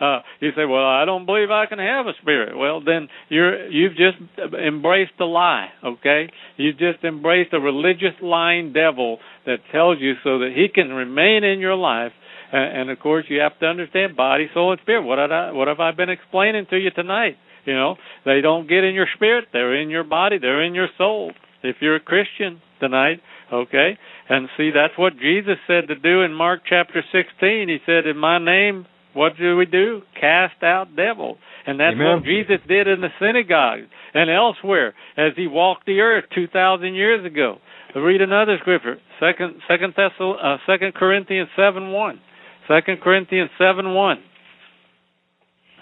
Uh, you say, "Well, I don't believe I can have a spirit." Well, then you're you've just embraced a lie. Okay, you've just embraced a religious lying devil that tells you so that he can remain in your life. And, and of course, you have to understand body, soul, and spirit. What I, what have I been explaining to you tonight? You know, they don't get in your spirit, they're in your body, they're in your soul. If you're a Christian tonight, okay? And see, that's what Jesus said to do in Mark chapter 16. He said, In my name, what do we do? Cast out devils. And that's Amen. what Jesus did in the synagogue and elsewhere as he walked the earth 2,000 years ago. Read another scripture, Second, Second, Thessal, uh, Second Corinthians 7 1. Second Corinthians 7 1.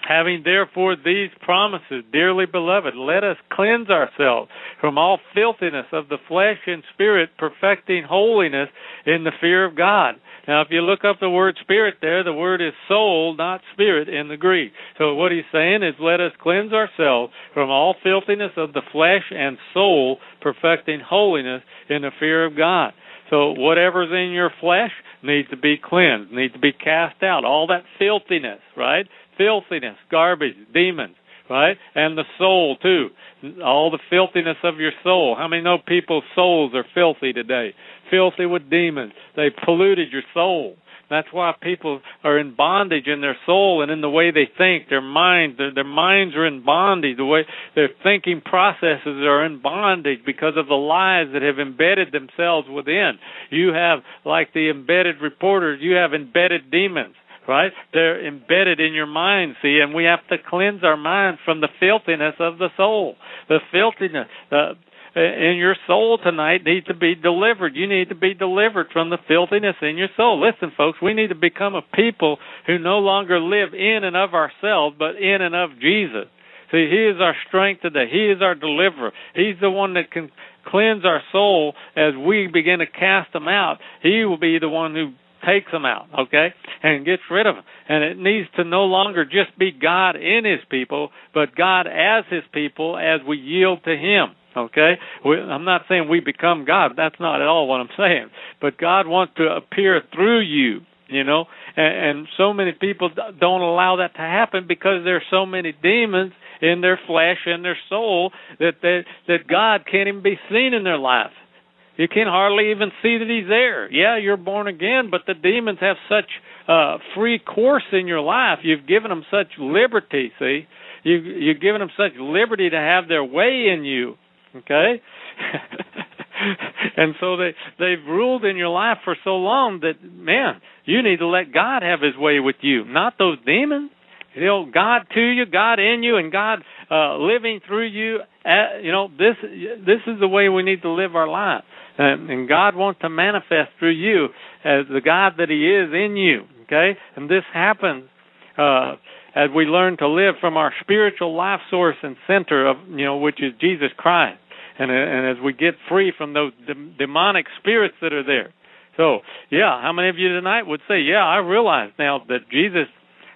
Having therefore these promises, dearly beloved, let us cleanse ourselves from all filthiness of the flesh and spirit, perfecting holiness in the fear of God. Now, if you look up the word spirit there, the word is soul, not spirit in the Greek. So what he's saying is let us cleanse ourselves from all filthiness of the flesh and soul, perfecting holiness in the fear of God. So whatever's in your flesh needs to be cleansed, needs to be cast out. All that filthiness, right? Filthiness, garbage, demons, right? And the soul too. All the filthiness of your soul. How many know people's souls are filthy today? Filthy with demons. They polluted your soul. That's why people are in bondage in their soul and in the way they think. Their minds, their, their minds are in bondage. The way their thinking processes are in bondage because of the lies that have embedded themselves within. You have, like the embedded reporters, you have embedded demons right? They're embedded in your mind, see, and we have to cleanse our mind from the filthiness of the soul. The filthiness uh, in your soul tonight needs to be delivered. You need to be delivered from the filthiness in your soul. Listen, folks, we need to become a people who no longer live in and of ourselves, but in and of Jesus. See, He is our strength today. He is our deliverer. He's the one that can cleanse our soul as we begin to cast them out. He will be the one who takes them out, okay, and gets rid of them. And it needs to no longer just be God in His people, but God as His people as we yield to Him. Okay, we, I'm not saying we become God. That's not at all what I'm saying. But God wants to appear through you. You know, and, and so many people don't allow that to happen because there's so many demons in their flesh and their soul that they, that God can't even be seen in their life. You can hardly even see that He's there. Yeah, you're born again, but the demons have such uh, free course in your life. You've given them such liberty. See, you you've given them such liberty to have their way in you. Okay. and so they they've ruled in your life for so long that man, you need to let God have His way with you, not those demons. You know, God to you, God in you, and God uh, living through you. At, you know, this this is the way we need to live our life, and, and God wants to manifest through you as the God that He is in you. Okay, and this happens uh, as we learn to live from our spiritual life source and center of you know, which is Jesus Christ and and as we get free from those de- demonic spirits that are there. So, yeah, how many of you tonight would say, "Yeah, I realize now that Jesus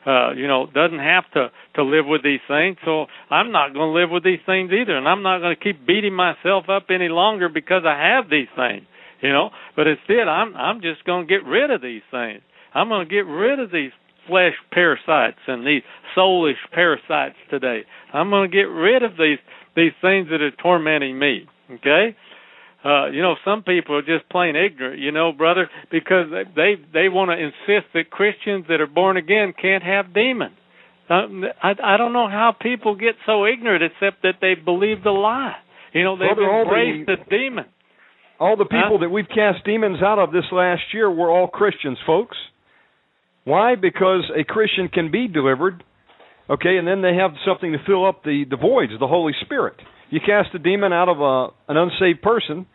uh, you know, doesn't have to to live with these things. So I'm not going to live with these things either, and I'm not going to keep beating myself up any longer because I have these things. You know, but instead, I'm I'm just going to get rid of these things. I'm going to get rid of these flesh parasites and these soulish parasites today. I'm going to get rid of these these things that are tormenting me. Okay? Uh, you know, some people are just plain ignorant, you know, brother, because they they, they want to insist that Christians that are born again can't have demons. Uh, I I don't know how people get so ignorant, except that they believe the lie. You know, they've Brother, embraced the, the demon. All the people Huh? that we've cast demons out of this last year were all Christians, folks. Why? Because a Christian can be delivered, okay, and then they have something to fill up the, the voids, the Holy Spirit. You cast a demon out of a, an unsaved person,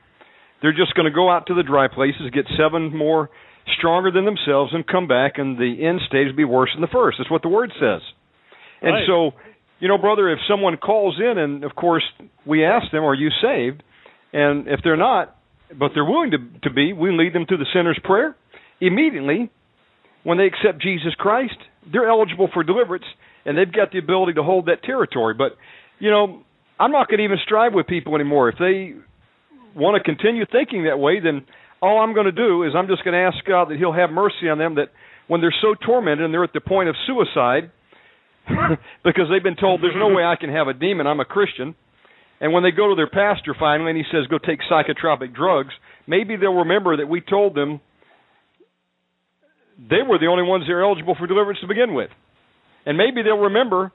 they're just going to go out to the dry places, get seven more stronger than themselves, and come back, and the end stage will be worse than the first. That's what the Word says. And Right. so, you know, brother, if someone calls in, and of course we ask them, "Are you saved?" and if they're not, but they're willing to to be, we lead them to the sinner's prayer. Immediately, when they accept Jesus Christ, they're eligible for deliverance, and they've got the ability to hold that territory. But you know, I'm not going to even strive with people anymore. If they want to continue thinking that way, then all I'm going to do is I'm just going to ask God that He'll have mercy on them. That when they're so tormented and they're at the point of suicide, because they've been told there's no way I can have a demon, I'm a Christian. And when they go to their pastor finally and he says, go take psychotropic drugs, maybe they'll remember that we told them they were the only ones that are eligible for deliverance to begin with. And maybe they'll remember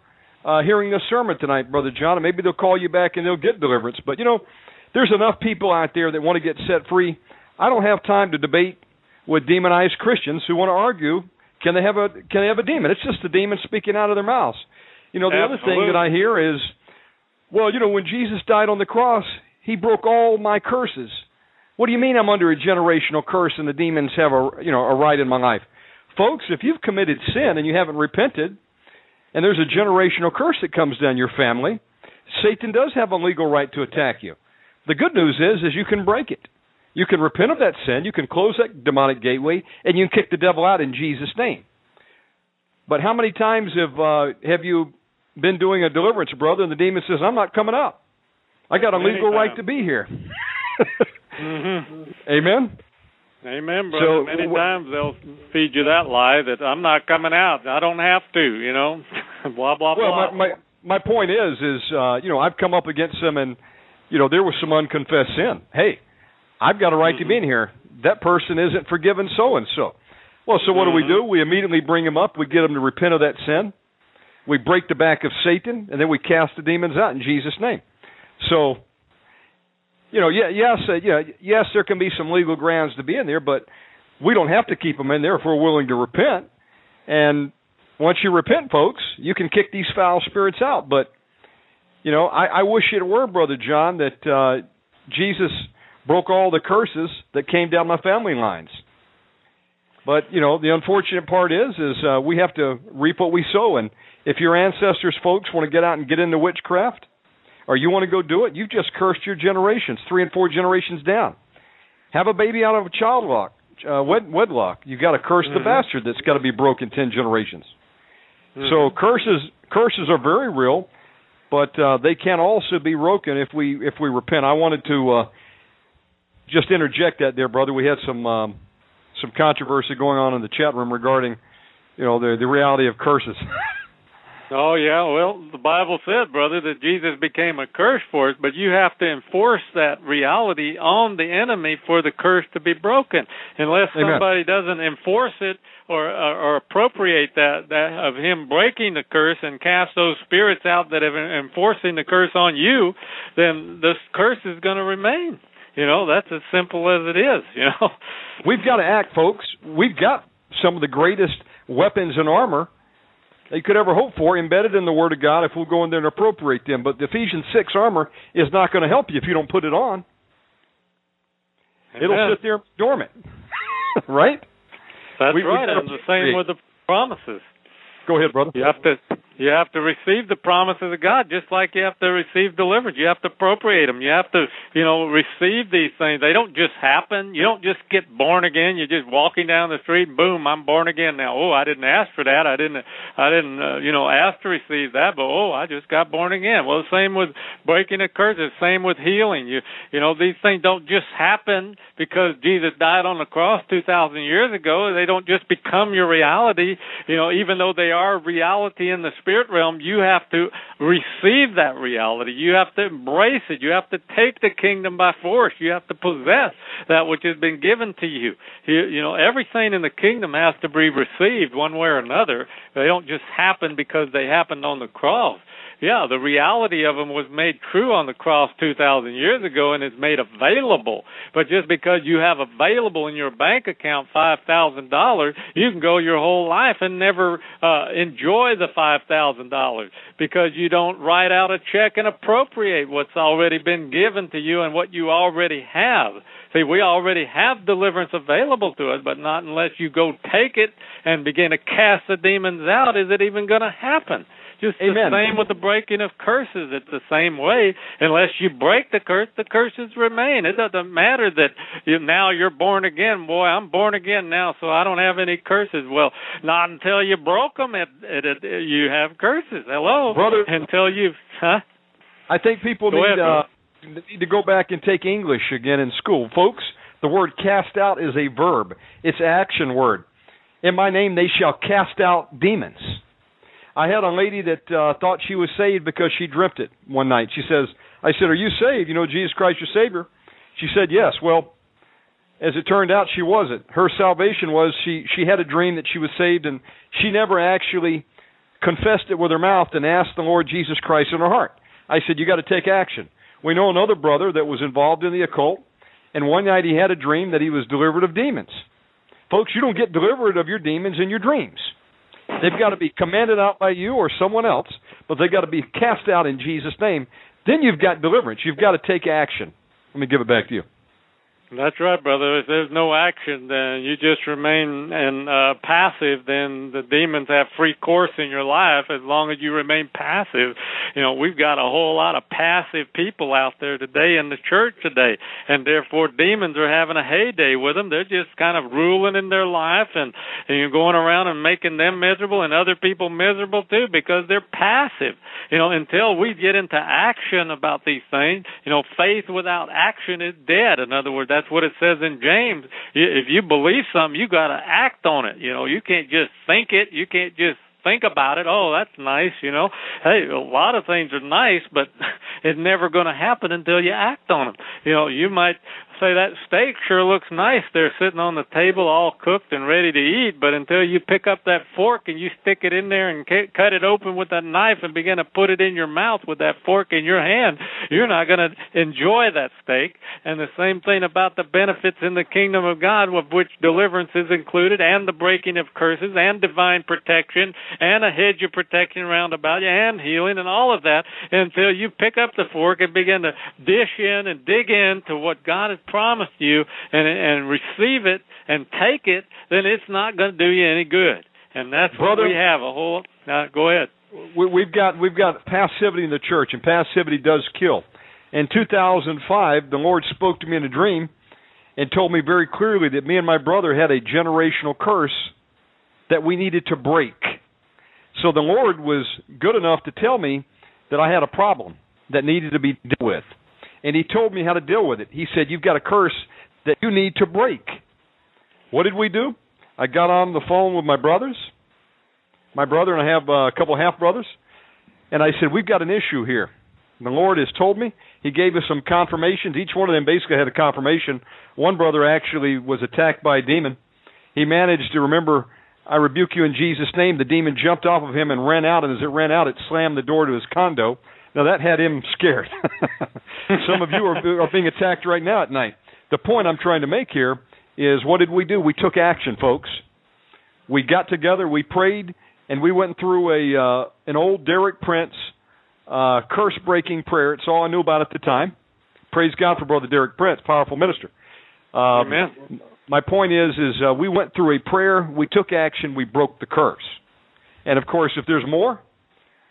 uh, hearing this sermon tonight, Brother John, and maybe they'll call you back and they'll get deliverance. But, you know, there's enough people out there that want to get set free. I don't have time to debate with demonized Christians who want to argue can they have a can they have a demon? It's just the demon speaking out of their mouths. You know, the other thing that I hear is, well, you know, when Jesus died on the cross, he broke all my curses. What do you mean I'm under a generational curse and the demons have a you know a right in my life? Folks, if you've committed sin and you haven't repented, and there's a generational curse that comes down your family, Satan does have a legal right to attack you. The good news is is you can break it. You can repent of that sin, you can close that demonic gateway, and you can kick the devil out in Jesus' name. But how many times have uh, have you been doing a deliverance, brother, and the demon says, "I'm not coming out. I got a legal right to be here." hmm Amen. Amen, brother. So, Many wh- times they'll feed you that lie that I'm not coming out. I don't have to, you know. blah blah Well, blah. my my my point is is uh, you know I've come up against them and you know there was some unconfessed sin. Hey, I've got a right to be in here. That person isn't forgiven so and so. Well, so what do we do? We immediately bring them up. We get them to repent of that sin. We break the back of Satan, and then we cast the demons out in Jesus' name. So, you know, yeah, yes, uh, yeah, yes, there can be some legal grounds to be in there, but we don't have to keep them in there if we're willing to repent. And once you repent, folks, you can kick these foul spirits out. But you know, I, I wish it were, brother John, that uh, Jesus broke all the curses that came down my family lines. But you know, the unfortunate part is, is uh, we have to reap what we sow. And if your ancestors, folks, want to get out and get into witchcraft, or you want to go do it, you've just cursed your generations, three and four generations down. Have a baby out of a child lock, uh, wed- wedlock. You've got to curse the Mhm. bastard that's got to be broken ten generations. Mhm. So curses curses are very real. but uh, they can also be broken if we if we repent. I wanted to uh, just interject that there, brother. We had some um, some controversy going on in the chat room regarding you know the the reality of curses. Oh yeah, well the Bible said, brother, that Jesus became a curse for us, but you have to enforce that reality on the enemy for the curse to be broken. Unless Amen. somebody doesn't enforce it or, or or appropriate that that of him breaking the curse and cast those spirits out that have been enforcing the curse on you, then this curse is going to remain. You know, that's as simple as it is, you know. We've got to act, folks. We've got some of the greatest weapons and armor you could ever hope for embedded in the Word of God if we'll go in there and appropriate them. But the Ephesians 6 armor is not going to help you if you don't put it on. It'll sit there dormant. right? That's we- we right. gotta And the same with the promises. Go ahead, brother. You have to you have to receive the promises of God just like you have to receive deliverance. You have to appropriate them. You have to, you know, receive these things. They don't just happen. You don't just get born again. You're just walking down the street and boom, I'm born again now. Oh, I didn't ask for that. I didn't I didn't uh, you know, ask to receive that, but oh, I just got born again. Well, the same with breaking a curse, same with healing. You you know, these things don't just happen because Jesus died on the cross 2000 years ago. They don't just become your reality. You know, even though they are reality in the spirit realm, you have to receive that reality. You have to embrace it. You have to take the kingdom by force. You have to possess that which has been given to you. You, you know, everything in the kingdom has to be received one way or another. They don't just happen because they happened on the cross yeah, the reality of them was made true on the cross 2,000 years ago and is made available. But just because you have available in your bank account $5,000, you can go your whole life and never uh, enjoy the $5,000 because you don't write out a check and appropriate what's already been given to you and what you already have. See, we already have deliverance available to us, but not unless you go take it and begin to cast the demons out is it even going to happen. Just Amen. the same with the breaking of curses. It's the same way. Unless you break the curse, the curses remain. It doesn't matter that you, now you're born again. Boy, I'm born again now, so I don't have any curses. Well, not until you broke them, it, it, it, you have curses. Hello, Brother- Until you, huh? I think people Go need ahead, uh, need to go back and take English again in school, folks. The word cast out is a verb. It's an action word. In my name they shall cast out demons. I had a lady that uh, thought she was saved because she dreamt it one night. She says, I said, "Are you saved? You know Jesus Christ your Savior?" She said, "Yes." Well, as it turned out, she wasn't. Her salvation was she she had a dream that she was saved, and she never actually confessed it with her mouth and asked the Lord Jesus Christ in her heart. I said, "You got to take action." We know another brother that was involved in the occult, and one night he had a dream that he was delivered of demons. Folks, you don't get delivered of your demons in your dreams. They've got to be commanded out by you or someone else, but they've got to be cast out in Jesus' name. Then you've got deliverance. You've got to take action. Let me give it back to you. That's right, brother. If there's no action, then you just remain and uh, passive. Then the demons have free course in your life as long as you remain passive. You know, we've got a whole lot of passive people out there today in the church today, and therefore demons are having a heyday with them. They're just kind of ruling in their life, and and you're going around and making them miserable and other people miserable too because they're passive. You know, until we get into action about these things, you know, faith without action is dead. In other words, that's what it says in James. If you believe something, you got to act on it. You know, you can't just think it. You can't just think about it. Oh, that's nice. You know, hey, a lot of things are nice, but it's never going to happen until you act on them. You know, you might say that steak sure looks nice. There sitting on the table all cooked and ready to eat but until you pick up that fork and you stick it in there and ca- cut it open with that knife and begin to put it in your mouth with that fork in your hand you're not going to enjoy that steak. And the same thing about the benefits in the kingdom of God of which deliverance is included and the breaking of curses and divine protection and a hedge of protection round about you and healing and all of that. Until you pick up the fork and begin to dish in and dig in to what God has promised you and and receive it and take it, then it's not going to do you any good. And that's Brother- what we have a whole. Now, go ahead. we, we've got we've got passivity in the church, and passivity does kill. In 2005, the Lord spoke to me in a dream and told me very clearly that me and my brother had a generational curse that we needed to break. So the Lord was good enough to tell me that I had a problem that needed to be dealt with. And he told me how to deal with it. He said, You've got a curse that you need to break. What did we do? I got on the phone with my brothers, my brother, and I have uh, a couple half brothers, and I said, We've got an issue here. The Lord has told me. He gave us some confirmations. Each one of them basically had a confirmation. One brother actually was attacked by a demon. He managed to remember, I rebuke you in Jesus' name. The demon jumped off of him and ran out, and as it ran out, it slammed the door to his condo. Now that had him scared. Some of you are, are being attacked right now at night. The point I'm trying to make here is what did we do? We took action, folks. We got together, we prayed, and we went through a uh, an old Derek Prince uh, curse breaking prayer. It's all I knew about at the time. Praise God for Brother Derek Prince, powerful minister. Um, Amen. My point is, is uh, we went through a prayer, we took action, we broke the curse. And of course, if there's more,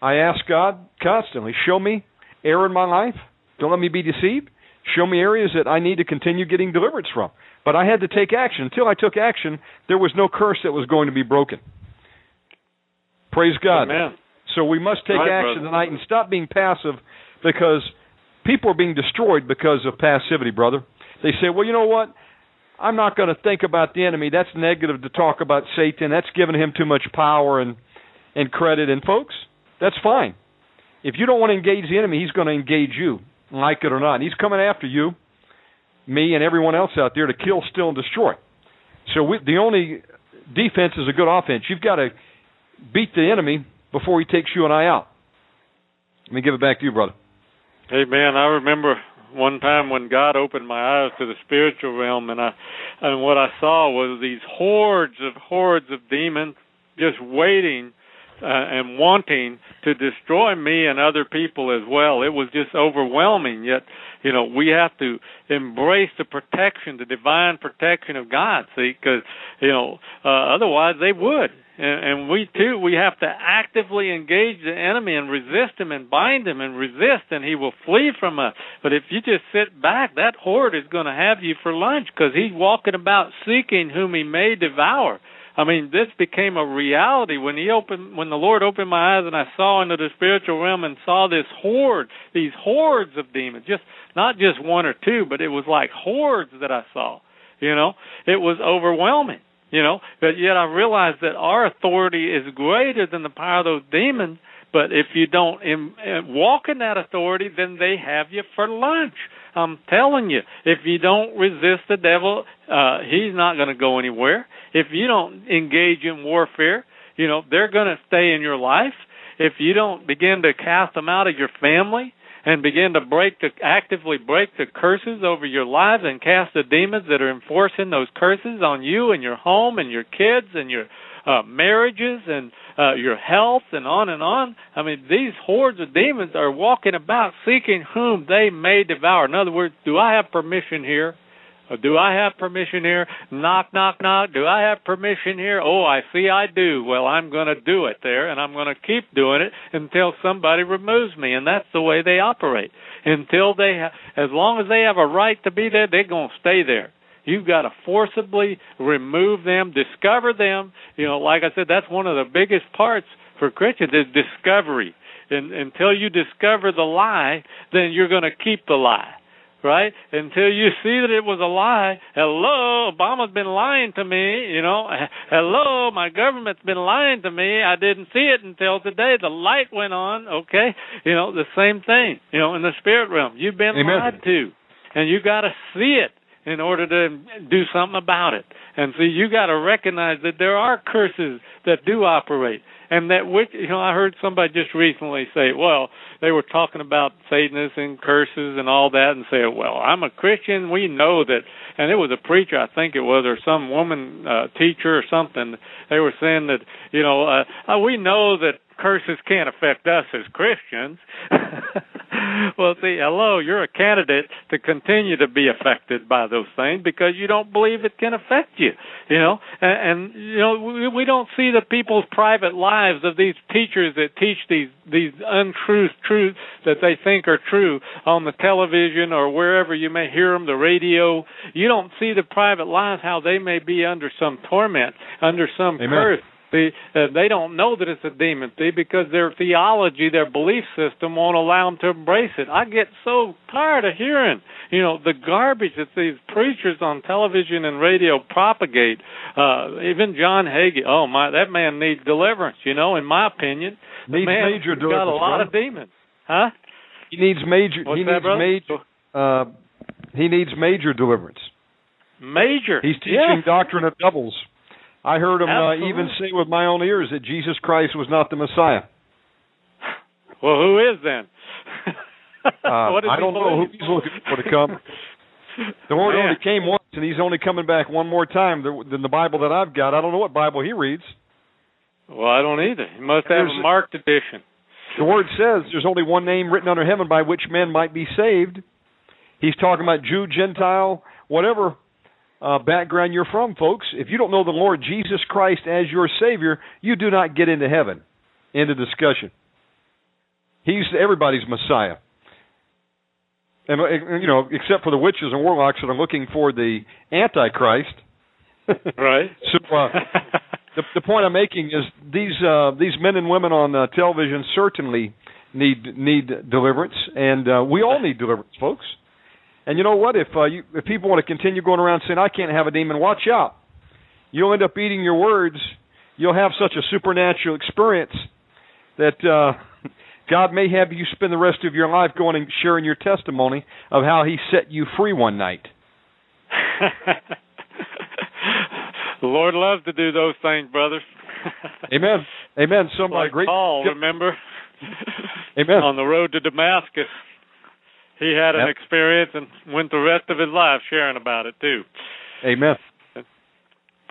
I ask God constantly, show me error in my life. Don't let me be deceived. Show me areas that I need to continue getting deliverance from. But I had to take action. Until I took action, there was no curse that was going to be broken. Praise God. Amen. So we must take right, action brother. tonight and stop being passive because people are being destroyed because of passivity, brother. They say, well, you know what? I'm not going to think about the enemy. That's negative to talk about Satan. That's giving him too much power and and credit. And folks, that's fine. If you don't want to engage the enemy, he's going to engage you, like it or not. And he's coming after you, me, and everyone else out there to kill, steal, and destroy. So we, the only defense is a good offense. You've got to beat the enemy before he takes you and I out. Let me give it back to you, brother. Hey man, I remember one time when God opened my eyes to the spiritual realm, and I and what I saw was these hordes of hordes of demons just waiting uh, and wanting to destroy me and other people as well. It was just overwhelming. Yet, you know, we have to embrace the protection, the divine protection of God. See, because you know, uh, otherwise they would. And, and we too, we have to actively engage the enemy and resist him and bind him and resist, and he will flee from us. But if you just sit back, that horde is going to have you for lunch because he's walking about seeking whom he may devour. I mean, this became a reality when he opened, when the Lord opened my eyes and I saw into the spiritual realm and saw this horde, these hordes of demons, just not just one or two, but it was like hordes that I saw. You know, it was overwhelming. You know, but yet I realized that our authority is greater than the power of those demons. But if you don't walk in that authority, then they have you for lunch. I'm telling you, if you don't resist the devil, uh, he's not going to go anywhere. If you don't engage in warfare, you know, they're going to stay in your life. If you don't begin to cast them out of your family, and begin to break the actively break the curses over your lives and cast the demons that are enforcing those curses on you and your home and your kids and your uh, marriages and uh, your health and on and on. I mean, these hordes of demons are walking about seeking whom they may devour. In other words, do I have permission here? Do I have permission here? Knock, knock, knock. Do I have permission here? Oh, I see I do. Well, I'm going to do it there, and I'm going to keep doing it until somebody removes me, and that's the way they operate. Until they, ha- as long as they have a right to be there, they're going to stay there. You've got to forcibly remove them, discover them. You know, like I said, that's one of the biggest parts for Christians is discovery. And until you discover the lie, then you're going to keep the lie right? Until you see that it was a lie. Hello, Obama's been lying to me, you know. Hello, my government's been lying to me. I didn't see it until today. The light went on, okay? You know, the same thing, you know, in the spirit realm. You've been Amen. lied to. And you got to see it in order to do something about it. And see, you got to recognize that there are curses that do operate and that which you know I heard somebody just recently say, well, they were talking about Satanists and curses and all that, and say, well, I'm a Christian. We know that, and it was a preacher, I think it was, or some woman uh, teacher or something. They were saying that you know uh, uh, we know that curses can't affect us as Christians. well, see, hello, you're a candidate to continue to be affected by those things because you don't believe it can affect you. You know, and, and you know we, we don't see the people's private lives of these teachers that teach these these untruth truths that they think are true on the television or wherever you may hear them, the radio. You don't see the private lives how they may be under some torment, under some Amen. curse Uh, they don't know that it's a demon, see, because their theology, their belief system won't allow them to embrace it. I get so tired of hearing, you know, the garbage that these preachers on television and radio propagate. Uh, even John Hagee, oh my, that man needs deliverance. You know, in my opinion, Needs man major got a lot brother. of demons, huh? He needs major. What's he that, needs brother? major. Uh, he needs major deliverance. Major. He's teaching Yes. doctrine of devils. I heard him uh, even say with my own ears that Jesus Christ was not the Messiah. Well, who is then? Uh, I don't know who he's looking for to come. The Lord Man. only came once, and He's only coming back one more time than the Bible that I've got. I don't know what Bible he reads. Well, I don't either. He must have There's a- marked edition. The Word says there's only one name written under heaven by which men might be saved. He's talking about Jew, Gentile, whatever uh, background you're from, folks. If you don't know the Lord Jesus Christ as your Savior, you do not get into heaven. End of discussion. He's everybody's Messiah. And, uh, you know, except for the witches and warlocks that are looking for the Antichrist. Right. So, uh, the, the point I'm making is these uh, these men and women on uh, television certainly need need deliverance, and uh, we all need deliverance, folks. And you know what? If uh, you, if people want to continue going around saying I can't have a demon, watch out. You'll end up eating your words. You'll have such a supernatural experience that uh, God may have you spend the rest of your life going and sharing your testimony of how He set you free one night. the Lord loves to do those things, brothers. Amen. Amen. So my like great Paul, remember? Amen. On the road to Damascus, he had an Yep. experience and went the rest of his life sharing about it too. Amen.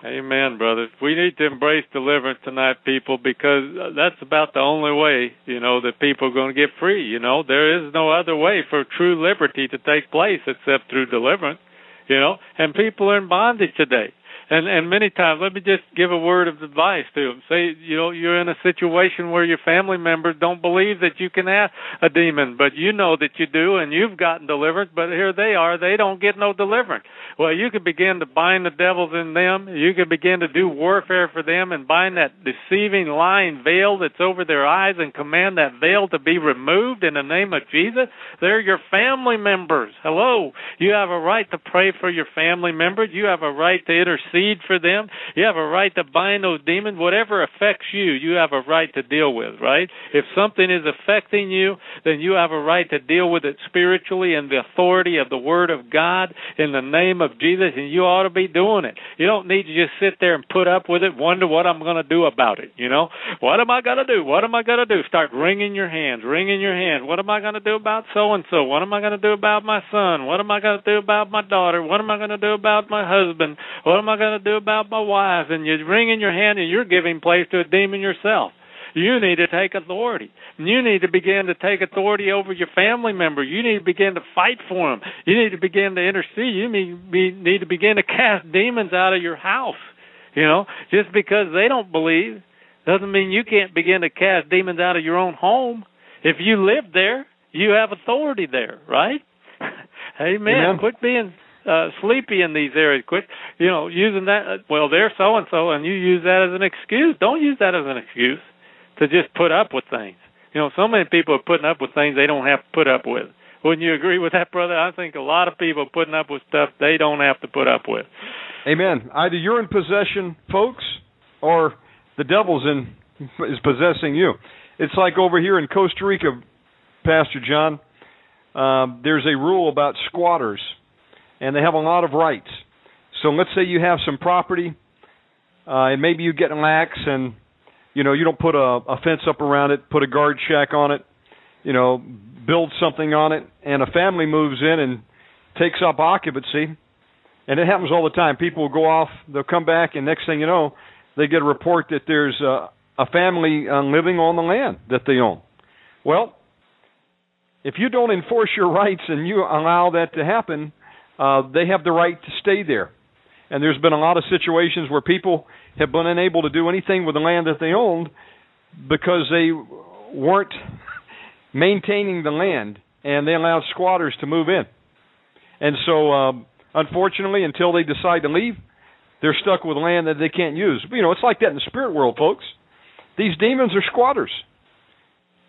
Amen, brothers. We need to embrace deliverance tonight, people, because uh, that's about the only way, you know, that people are going to get free. You know, there is no other way for true liberty to take place except through deliverance. You know, and people are in bondage today. And and many times, let me just give a word of advice to them. Say, you know, you're in a situation where your family members don't believe that you can have a demon, but you know that you do, and you've gotten deliverance. But here they are; they don't get no deliverance. Well, you can begin to bind the devils in them. You can begin to do warfare for them and bind that deceiving, lying veil that's over their eyes and command that veil to be removed in the name of Jesus. They're your family members. Hello. You have a right to pray for your family members. You have a right to for them. You have a right to bind those demons. Whatever affects you, you have a right to deal with, right? If something is affecting you, then you have a right to deal with it spiritually in the authority of the Word of God in the name of Jesus, and you ought to be doing it. You don't need to just sit there and put up with it, wonder what I'm going to do about it, you know? What am I going to do? What am I going to do? Start wringing your hands, wringing your hands. What am I going to do about so and so? What am I going to do about my son? What am I going to do about my daughter? What am I going to do about my husband? What am I going to do about my wife? And you're wringing your hand and you're giving place to a demon yourself. You need to take authority. You need to begin to take authority over your family member. You need to begin to fight for them. You need to begin to intercede. You need, be, need to begin to cast demons out of your house. You know, just because they don't believe doesn't mean you can't begin to cast demons out of your own home. If you live there, you have authority there, right? Amen. Amen. Quit being uh sleepy in these areas. Quit, you know, using that. Uh, well, they're so and so, and you use that as an excuse. Don't use that as an excuse to just put up with things. You know, so many people are putting up with things they don't have to put up with. Wouldn't you agree with that, brother? I think a lot of people are putting up with stuff they don't have to put up with. Amen. Either you're in possession, folks, or the devil's in is possessing you. It's like over here in Costa Rica, Pastor John. Um, there's a rule about squatters, and they have a lot of rights. So let's say you have some property, uh, and maybe you get lax, and you know you don't put a, a fence up around it, put a guard shack on it, you know, build something on it, and a family moves in and takes up occupancy and it happens all the time. People will go off, they'll come back, and next thing you know, they get a report that there's a, a family uh, living on the land that they own. Well, if you don't enforce your rights and you allow that to happen, uh, they have the right to stay there. And there's been a lot of situations where people have been unable to do anything with the land that they owned because they weren't maintaining the land and they allowed squatters to move in. And so, um, unfortunately, until they decide to leave, They're stuck with land that they can't use. You know, it's like that in the spirit world, folks. These demons are squatters,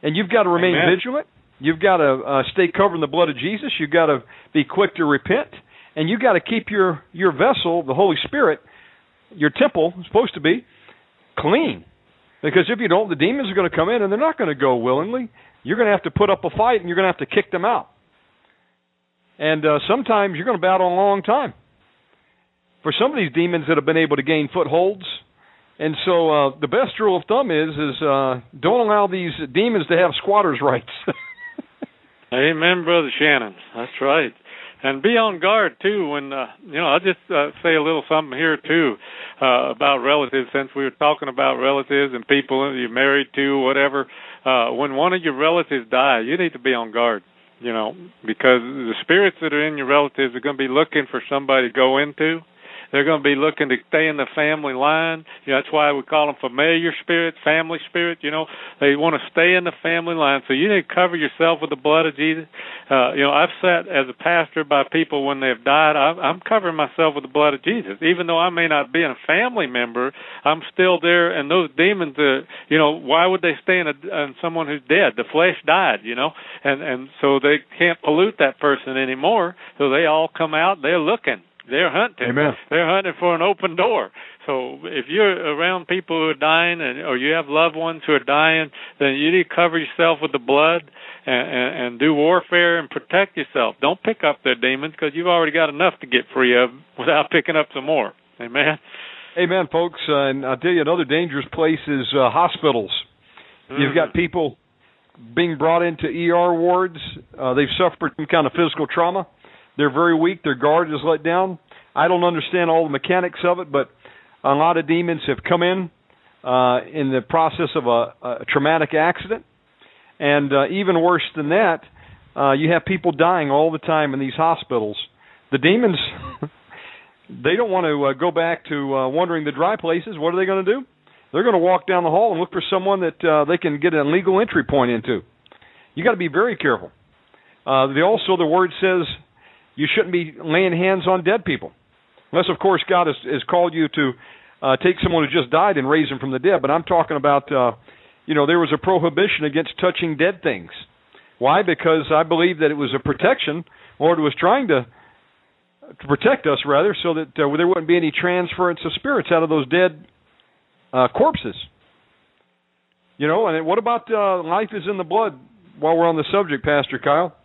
and you've got to remain Amen. vigilant. You've got to uh, stay covered in the blood of Jesus. You've got to be quick to repent, and you've got to keep your your vessel, the Holy Spirit, your temple, supposed to be clean. Because if you don't, the demons are going to come in, and they're not going to go willingly. You're going to have to put up a fight, and you're going to have to kick them out. And uh, sometimes you're going to battle a long time. For some of these demons that have been able to gain footholds, and so uh, the best rule of thumb is is uh, don't allow these demons to have squatters' rights. Amen, brother Shannon. That's right. And be on guard too. When uh, you know, I'll just uh, say a little something here too uh, about relatives. Since we were talking about relatives and people you're married to, whatever. Uh, when one of your relatives die, you need to be on guard. You know, because the spirits that are in your relatives are going to be looking for somebody to go into. They're going to be looking to stay in the family line. You know, that's why we call them familiar spirits, family spirit. You know, they want to stay in the family line. So you need to cover yourself with the blood of Jesus. Uh, you know, I've sat as a pastor by people when they've died. I'm, covering myself with the blood of Jesus, even though I may not be in a family member. I'm still there, and those demons. Uh, you know, why would they stay in, a, in someone who's dead? The flesh died. You know, and and so they can't pollute that person anymore. So they all come out. They're looking. They're hunting. Amen. They're hunting for an open door. So if you're around people who are dying, and or you have loved ones who are dying, then you need to cover yourself with the blood and, and, and do warfare and protect yourself. Don't pick up their demons because you've already got enough to get free of without picking up some more. Amen. Amen, folks. Uh, and I'll tell you another dangerous place is uh, hospitals. You've got people being brought into ER wards. Uh, they've suffered some kind of physical trauma. They're very weak. Their guard is let down. I don't understand all the mechanics of it, but a lot of demons have come in uh, in the process of a, a traumatic accident. And uh, even worse than that, uh, you have people dying all the time in these hospitals. The demons, they don't want to uh, go back to uh, wandering the dry places. What are they going to do? They're going to walk down the hall and look for someone that uh, they can get an legal entry point into. You got to be very careful. Uh, also, the word says you shouldn't be laying hands on dead people, unless, of course, God has, has called you to uh, take someone who just died and raise them from the dead. But I'm talking about, uh, you know, there was a prohibition against touching dead things. Why? Because I believe that it was a protection. Lord was trying to to protect us, rather, so that uh, there wouldn't be any transference of spirits out of those dead uh, corpses. You know, and what about uh, life is in the blood? While we're on the subject, Pastor Kyle,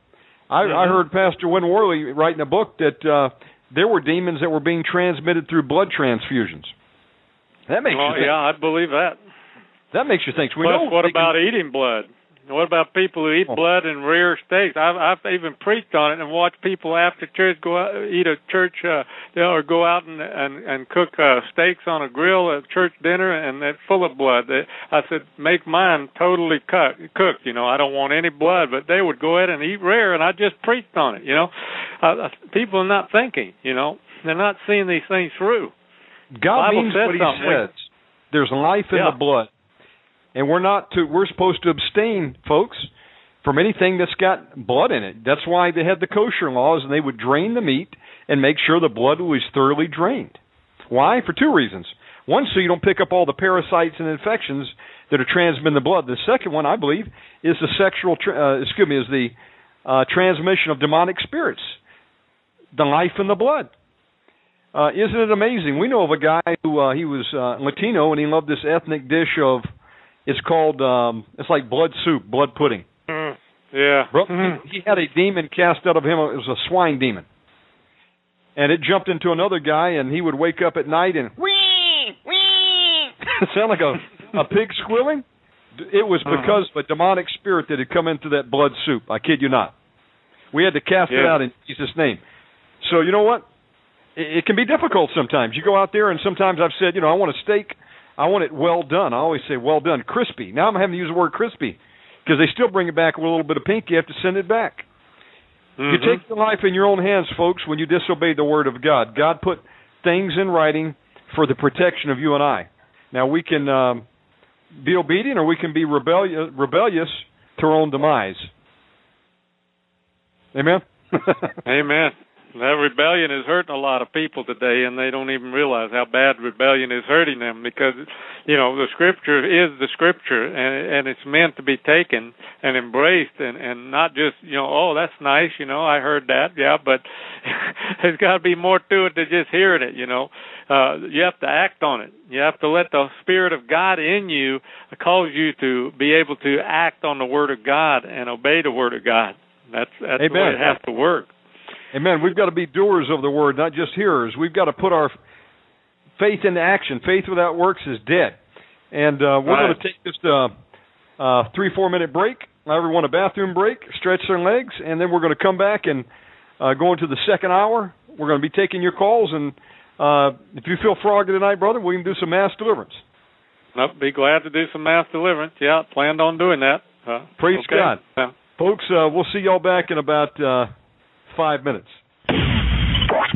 I, Mm-hmm. I heard Pastor Win Worley write in a book that uh, there were demons that were being transmitted through blood transfusions. That makes Well, you think. yeah, I believe that. That makes you think. So we Plus, know what they can- about eating blood? What about people who eat Oh. blood and rare steaks? I've I've even preached on it and watched people after church go out, eat a church uh or go out and and and cook uh steaks on a grill at church dinner and it's full of blood. They, I said make mine totally cut, cooked. You know, I don't want any blood, but they would go ahead and eat rare, and I just preached on it. You know, uh, people are not thinking. You know, they're not seeing these things through. God means what He something. says. There's life in Yeah. the blood, and we're not to. We're supposed to abstain, folks, from anything that's got blood in it. That's why they had the kosher laws, and they would drain the meat and make sure the blood was thoroughly drained. Why? For two reasons. One, so you don't pick up all the parasites and infections that are transmitted in the blood. The second one, I believe, is the sexual. Uh, excuse me, is the uh, transmission of demonic spirits. The life in the blood. Uh, isn't it amazing? We know of a guy who uh, he was uh, Latino and he loved this ethnic dish of it's called um, it's like blood soup, blood pudding. Mm, yeah. Bro, Mhm. he, had a demon cast out of him. It was a swine demon, and it jumped into another guy, and he would wake up at night and wee wee, sound like a a pig squealing. It was Uh-huh. because of a demonic spirit that had come into that blood soup. I kid you not. We had to cast it out in Jesus' name. So you know what? It, it can be difficult sometimes. You go out there, and sometimes I've said, you know, I want a steak. I want it well done. I always say well done, crispy. Now I'm having to use the word crispy because they still bring it back with a little bit of pink. You have to send it back. You Mhm. take your life in your own hands, folks, when you disobey the word of God. God put things in writing for the protection of you and I. Now we can um, be obedient, or we can be rebellious, rebellious to our own demise. Amen. Amen. That rebellion is hurting a lot of people today, and they don't even realize how bad rebellion is hurting them because, you know, the scripture is the scripture, and and it's meant to be taken and embraced, and and not just you know, oh, that's nice, you know, I heard that, yeah, but there's got to be more to it than just hearing it, you know. Uh, you have to act on it. You have to let the Spirit of God in you cause you to be able to act on the Word of God and obey the Word of God. That's that's Amen. the way it has to work. Amen. We've got to be doers of the word, not just hearers. We've got to put our faith into action. Faith without works is dead. And uh, we're Right. going to take just a, a three, four minute break. Everyone a bathroom break, stretch their legs, and then we're going to come back and uh, go into the second hour. We're going to be taking your calls, and uh, if you feel froggy tonight, brother, we can do some mass deliverance. I'd be glad to do some mass deliverance. Yeah, planned on doing that. Uh, Praise okay. God. Yeah. Folks, uh, we'll see y'all back in about uh, five minutes.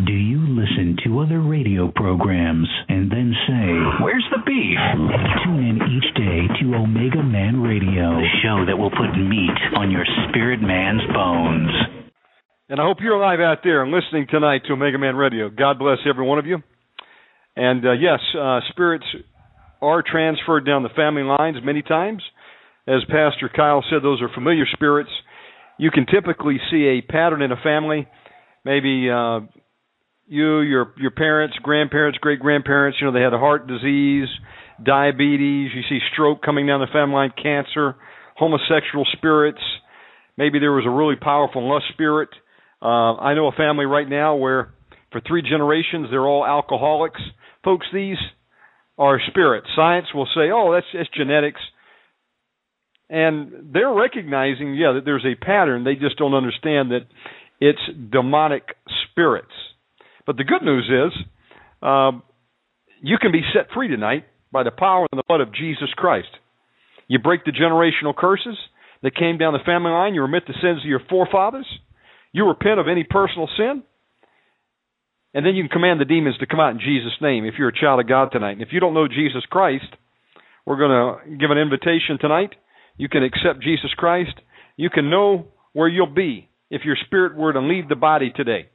Do you listen to other radio programs and then say, Where's the beef? Tune in each day to Omega Man Radio, the show that will put meat on your spirit man's bones. And I hope you're alive out there and listening tonight to Omega Man Radio. God bless every one of you. And uh, yes, uh, spirits are transferred down the family lines many times. As Pastor Kyle said, those are familiar spirits. You can typically see a pattern in a family. Maybe uh, you, your your parents, grandparents, great grandparents. You know they had a heart disease, diabetes. You see stroke coming down the family line, cancer, homosexual spirits. Maybe there was a really powerful lust spirit. Uh, I know a family right now where for three generations they're all alcoholics. Folks, these are spirits. Science will say, "Oh, that's that's genetics," and they're recognizing, yeah, that there's a pattern. They just don't understand that it's demonic spirits. But the good news is, um, you can be set free tonight by the power and the blood of Jesus Christ. You break the generational curses that came down the family line. You remit the sins of your forefathers. You repent of any personal sin. And then you can command the demons to come out in Jesus' name if you're a child of God tonight. And if you don't know Jesus Christ, we're going to give an invitation tonight. You can accept Jesus Christ. You can know where you'll be if your spirit were to leave the body today.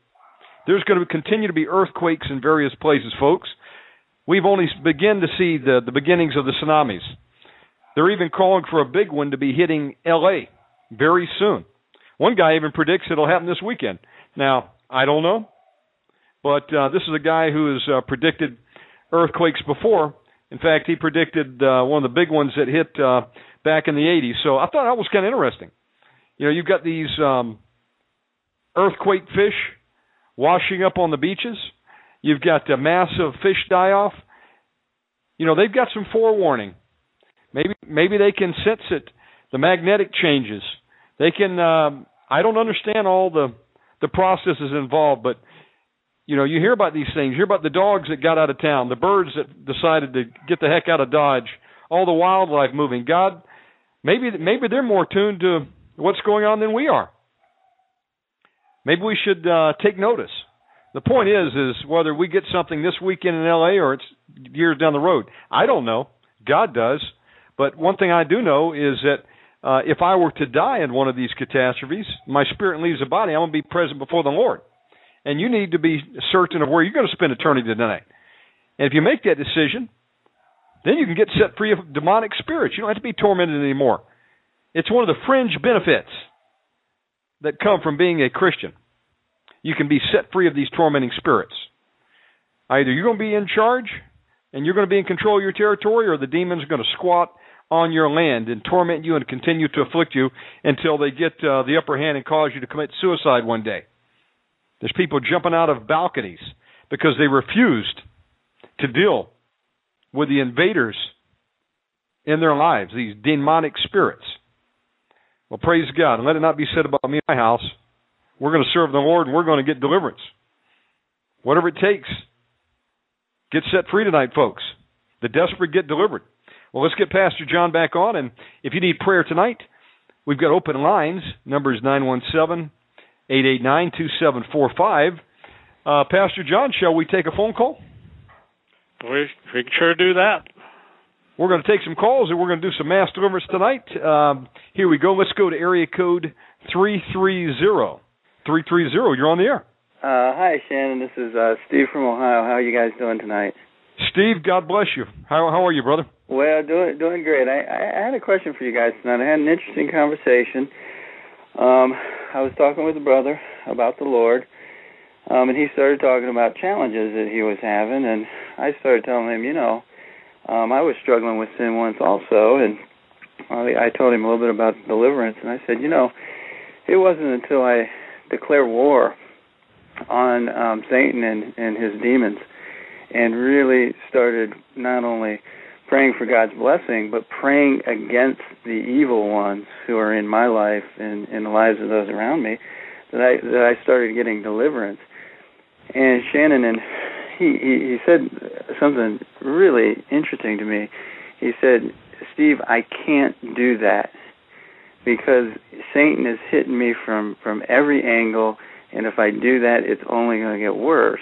There's going to continue to be earthquakes in various places, folks. We've only begun to see the, the beginnings of the tsunamis. They're even calling for a big one to be hitting LA very soon. One guy even predicts it'll happen this weekend. Now, I don't know, but uh, this is a guy who has uh, predicted earthquakes before. In fact, he predicted uh, one of the big ones that hit uh, back in the 80s. So I thought that was kind of interesting. You know, you've got these um, earthquake fish washing up on the beaches. You've got a massive fish die off. You know, they've got some forewarning. Maybe maybe they can sense it. The magnetic changes. They can. Um, I don't understand all the the processes involved, but you know, you hear about these things. You hear about the dogs that got out of town, the birds that decided to get the heck out of Dodge, all the wildlife moving. God, maybe maybe they're more tuned to what's going on than we are. Maybe we should uh, take notice. The point is, is whether we get something this weekend in L.A. or it's years down the road. I don't know. God does. But one thing I do know is that uh, if I were to die in one of these catastrophes, my spirit leaves the body. I'm going to be present before the Lord. And you need to be certain of where you're going to spend eternity tonight. And if you make that decision, then you can get set free of demonic spirits. You don't have to be tormented anymore. It's one of the fringe benefits that come from being a Christian. You can be set free of these tormenting spirits. Either you're going to be in charge and you're going to be in control of your territory, or the demons are going to squat on your land and torment you and continue to afflict you until they get uh, the upper hand and cause you to commit suicide one day. There's people jumping out of balconies because they refused to deal with the invaders in their lives, these demonic spirits. Well, praise God. And let it not be said about me and my house. We're going to serve the Lord and we're going to get deliverance. Whatever it takes. Get set free tonight, folks. The desperate get delivered. Well, let's get Pastor John back on. And if you need prayer tonight, we've got open lines. Number is 917 889 2745. Uh, Pastor John, shall we take a phone call? We, we can sure do that. We're going to take some calls and we're going to do some mass deliverance tonight. Um, here we go. Let's go to area code 330. 330, you're on the air. Uh, hi, Shannon. This is uh, Steve from Ohio. How are you guys doing tonight? Steve, God bless you. How how are you, brother? Well, doing doing great. I, I had a question for you guys tonight. I had an interesting conversation. Um, I was talking with a brother about the Lord, um, and he started talking about challenges that he was having, and I started telling him, you know, um, I was struggling with sin once also, and I, I told him a little bit about deliverance, and I said, you know, it wasn't until I declared war on um, Satan and, and his demons, and really started not only praying for God's blessing, but praying against the evil ones who are in my life and in the lives of those around me, that I that I started getting deliverance. And Shannon and he he, he said something really interesting to me. He said, "Steve, I can't do that because Satan is hitting me from from every angle, and if I do that, it's only going to get worse."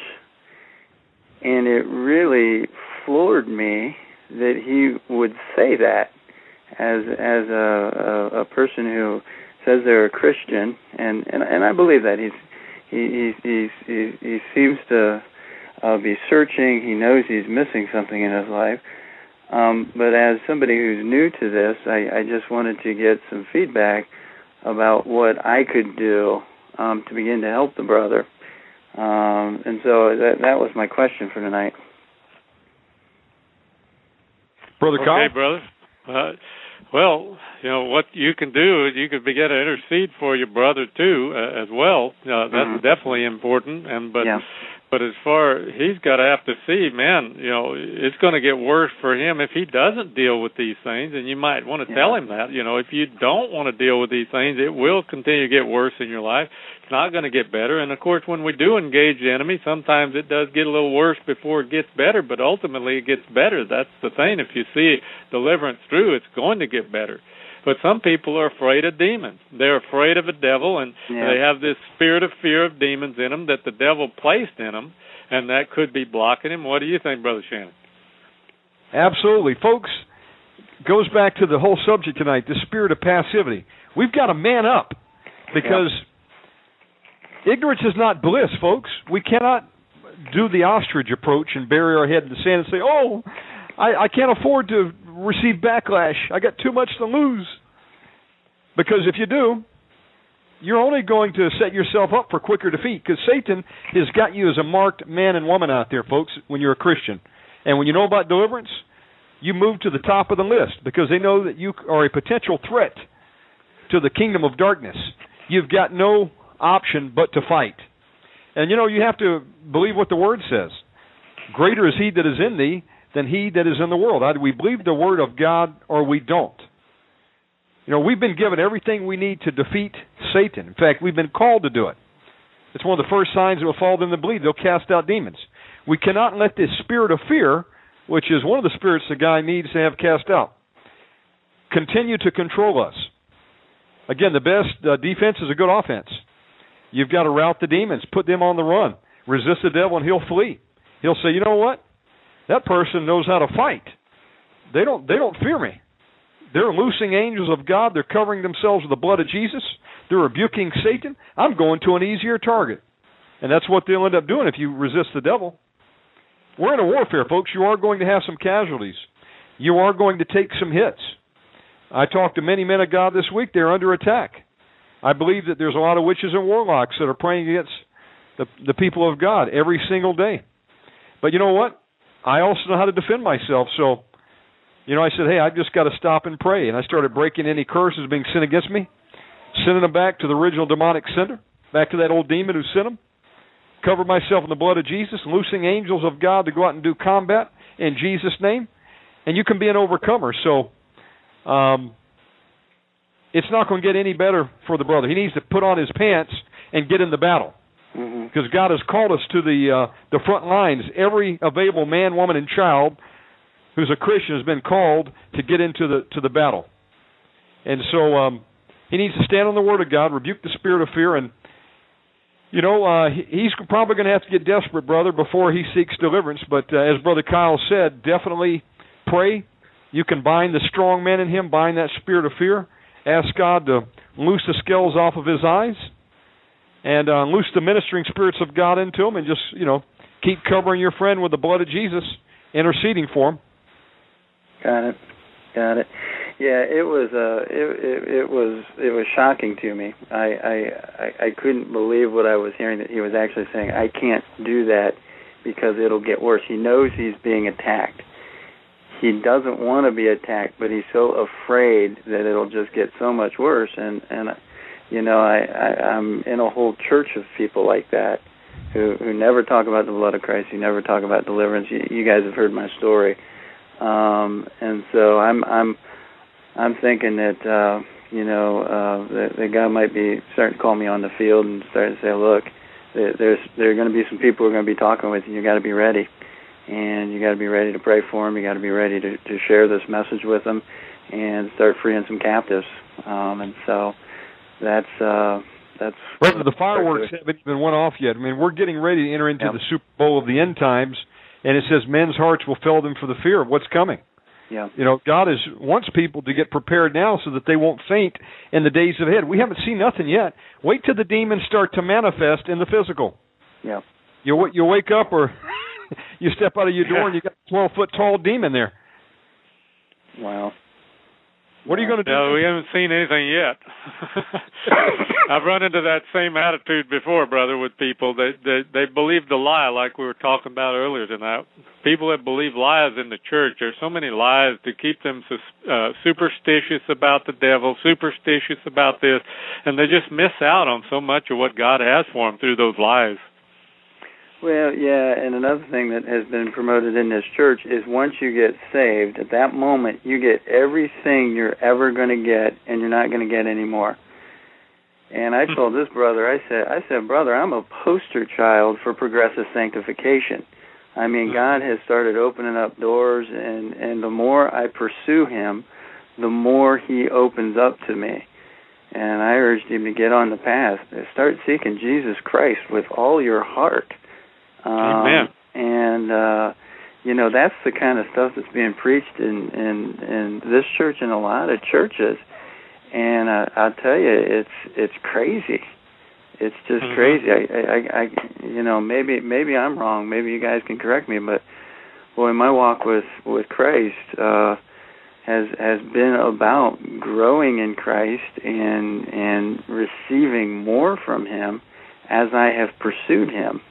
And it really floored me that he would say that as as a, a, a person who says they're a Christian, and and and I believe that he's he he he he seems to uh, be searching. He knows he's missing something in his life. Um, but as somebody who's new to this, I, I just wanted to get some feedback about what I could do um, to begin to help the brother. Um, and so that that was my question for tonight. Brother okay, Kyle? brother. Uh, well, you know what you can do is you could begin to intercede for your brother too, uh, as well. Uh, that's Mhm. definitely important. And but yeah. But as far he's got to have to see, man, you know, it's going to get worse for him if he doesn't deal with these things. And you might want to Yeah. tell him that. You know, if you don't want to deal with these things, it will continue to get worse in your life. It's not going to get better. And of course, when we do engage the enemy, sometimes it does get a little worse before it gets better. But ultimately, it gets better. That's the thing. If you see deliverance through, it's going to get better. But some people are afraid of demons. They're afraid of a devil, and Yeah. they have this spirit of fear of demons in them that the devil placed in them, and that could be blocking him. What do you think, Brother Shannon? Absolutely. Folks, goes back to the whole subject tonight, the spirit of passivity. We've got to man up because ignorance is not bliss, folks. We cannot do the ostrich approach and bury our head in the sand and say, "Oh, I, I can't afford to receive backlash. I got too much to lose." Because if you do, you're only going to set yourself up for quicker defeat because Satan has got you as a marked man and woman out there, folks, when you're a Christian. And when you know about deliverance, you move to the top of the list because they know that you are a potential threat to the kingdom of darkness. You've got no option but to fight. And you know, you have to believe what the word says. Greater is he that is in thee than he that is in the world. Either we believe the word of God or we don't. You know, we've been given everything we need to defeat Satan. In fact, we've been called to do it. It's one of the first signs that will fall them to believe. They'll cast out demons. We cannot let this spirit of fear, which is one of the spirits the guy needs to have cast out, continue to control us. Again, the best uh, defense is a good offense. You've got to rout the demons, put them on the run, resist the devil, and he'll flee. He'll say, "You know what? That person knows how to fight. They don't. They don't fear me. They're loosing angels of God. They're covering themselves with the blood of Jesus. They're rebuking Satan. I'm going to an easier target." And that's what they'll end up doing if you resist the devil. We're in a warfare, folks. You are going to have some casualties. You are going to take some hits. I talked to many men of God this week. They're under attack. I believe that there's a lot of witches and warlocks that are praying against the, the people of God every single day. But you know what? I also know how to defend myself. So, you know, I said, hey, I've just got to stop and pray. And I started breaking any curses being sent against me, sending them back to the original demonic sender, back to that old demon who sent them. Covered myself in the blood of Jesus, loosing angels of God to go out and do combat in Jesus' name. And you can be an overcomer. So, um, it's not going to get any better for the brother. He needs to put on his pants and get in the battle hmm because God has called us to the uh, the front lines. Every available man, woman, and child who's a Christian has been called to get into the to the battle, and so um, he needs to stand on the Word of God, rebuke the spirit of fear, and you know uh, he, he's probably going to have to get desperate, brother, before he seeks deliverance. But uh, as Brother Kyle said, definitely pray. You can bind the strong man in him, bind that spirit of fear. Ask God to loose the scales off of his eyes and uh, loose the ministering spirits of God into them, and just you know keep covering your friend with the blood of Jesus, interceding for him. Got it. Got it. Yeah, it was uh it, it it was it was shocking to me. I I I couldn't believe what I was hearing that he was actually saying I can't do that because it'll get worse. He knows he's being attacked. He doesn't want to be attacked, but he's so afraid that it'll just get so much worse and and you know, I, I I'm in a whole church of people like that who who never talk about the blood of Christ, who never talk about deliverance. You, you guys have heard my story. Um and so I'm I'm I'm thinking that uh, you know uh, that, that God might be starting to call me on the field and start to say, look, there's there are going to be some people who are going to be talking with you. You got to be ready, and you got to be ready to pray for them. You got to be ready to to share this message with them, and start freeing some captives. Um, and so that's uh, that's. Brother, the fireworks haven't even went off yet. I mean, we're getting ready to enter into yep. the Super Bowl of the end times, and it says men's hearts will fail them for the fear of what's coming. Yeah. You know, God is wants people to get prepared now so that they won't faint in the days ahead. We haven't seen nothing yet. Wait till the demons start to manifest in the physical. Yeah. You what? you wake up or you step out of your door and you got a twelve foot tall demon there. Wow. What are you going to do? No, we haven't seen anything yet. I've run into that same attitude before, brother, with people that they, they believe the lie, like we were talking about earlier tonight. People that believe lies in the church. There's so many lies to keep them uh, superstitious about the devil, superstitious about this, and they just miss out on so much of what God has for them through those lies. Well, yeah, and another thing that has been promoted in this church is once you get saved, at that moment you get everything you're ever going to get, and you're not going to get any more. And I hmm. told this brother, I said, I said, brother, I'm a poster child for progressive sanctification. I mean, hmm. God has started opening up doors, and and the more I pursue Him, the more He opens up to me. And I urged him to get on the path, start seeking Jesus Christ with all your heart um, Amen. And uh, you know that's the kind of stuff that's being preached in in in this church and a lot of churches. And uh, I'll tell you, it's it's crazy. It's just mm-hmm. crazy. I, I, I, you know, maybe maybe I'm wrong. Maybe you guys can correct me, but boy, my walk with with Christ uh, has has been about growing in Christ and and receiving more from Him as I have pursued Him.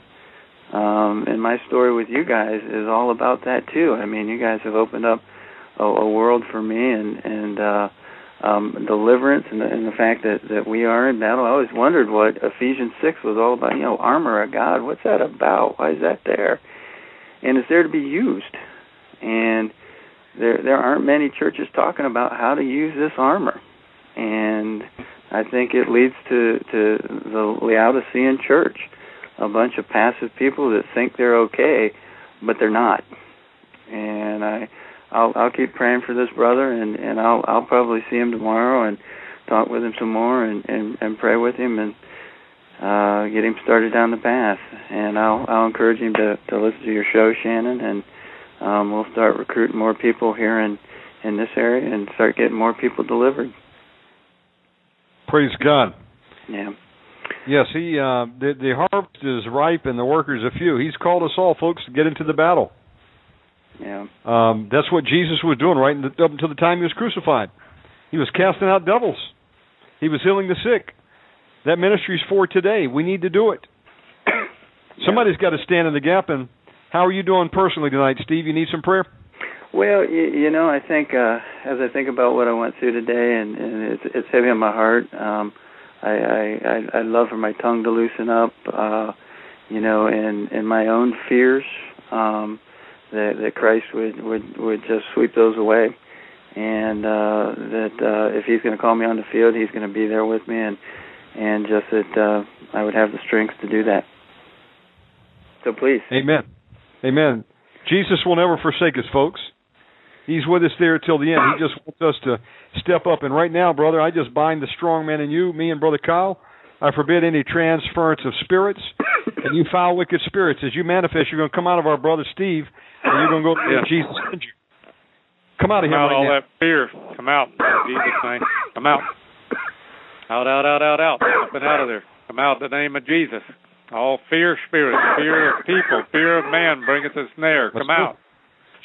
Um, and my story with you guys is all about that too. I mean, you guys have opened up a, a world for me, and and uh, um, deliverance, and the, and the fact that that we are in battle. I always wondered what Ephesians six was all about. You know, armor of God. What's that about? Why is that there? And it's there to be used. And there there aren't many churches talking about how to use this armor. And I think it leads to to the Laodicean church a bunch of passive people that think they're okay, but they're not. And I, I'll I'll keep praying for this brother, and and I'll I'll probably see him tomorrow and talk with him some more and and and pray with him and uh get him started down the path. And I'll I'll encourage him to to listen to your show, Shannon, and um we'll start recruiting more people here in in this area and start getting more people delivered. Praise God. Yeah. Yes, he uh, the the harvest is ripe and the workers a few. He's called us all, folks, to get into the battle. Yeah. Um, that's what Jesus was doing right the, up until the time he was crucified. He was casting out devils. He was healing the sick. That ministry's for today. We need to do it. Somebody's got to stand in the gap. And how are you doing personally tonight, Steve? You need some prayer. Well, you, you know, I think uh, as I think about what I went through today, and, and it's it's heavy on my heart. Um, I I I love for my tongue to loosen up, uh, you know, and and my own fears um, that that Christ would would would just sweep those away, and uh, that uh, if He's going to call me on the field, He's going to be there with me, and and just that uh, I would have the strength to do that. So please, Amen, Amen. Jesus will never forsake us, folks. He's with us there till the end. He just wants us to step up. And right now, brother, I just bind the strong man in you, me and brother Kyle. I forbid any transference of spirits. And you foul, wicked spirits, as you manifest, you're going to come out of our brother Steve, and you're going to go yeah. Jesus send you. Come out of come here out right all now. that fear. Come out. Jesus' name. Come out. Out, out, out, out, out. Up and out of there. Come out in the name of Jesus. All fear spirits, fear of people, fear of man bringeth a snare. Come out.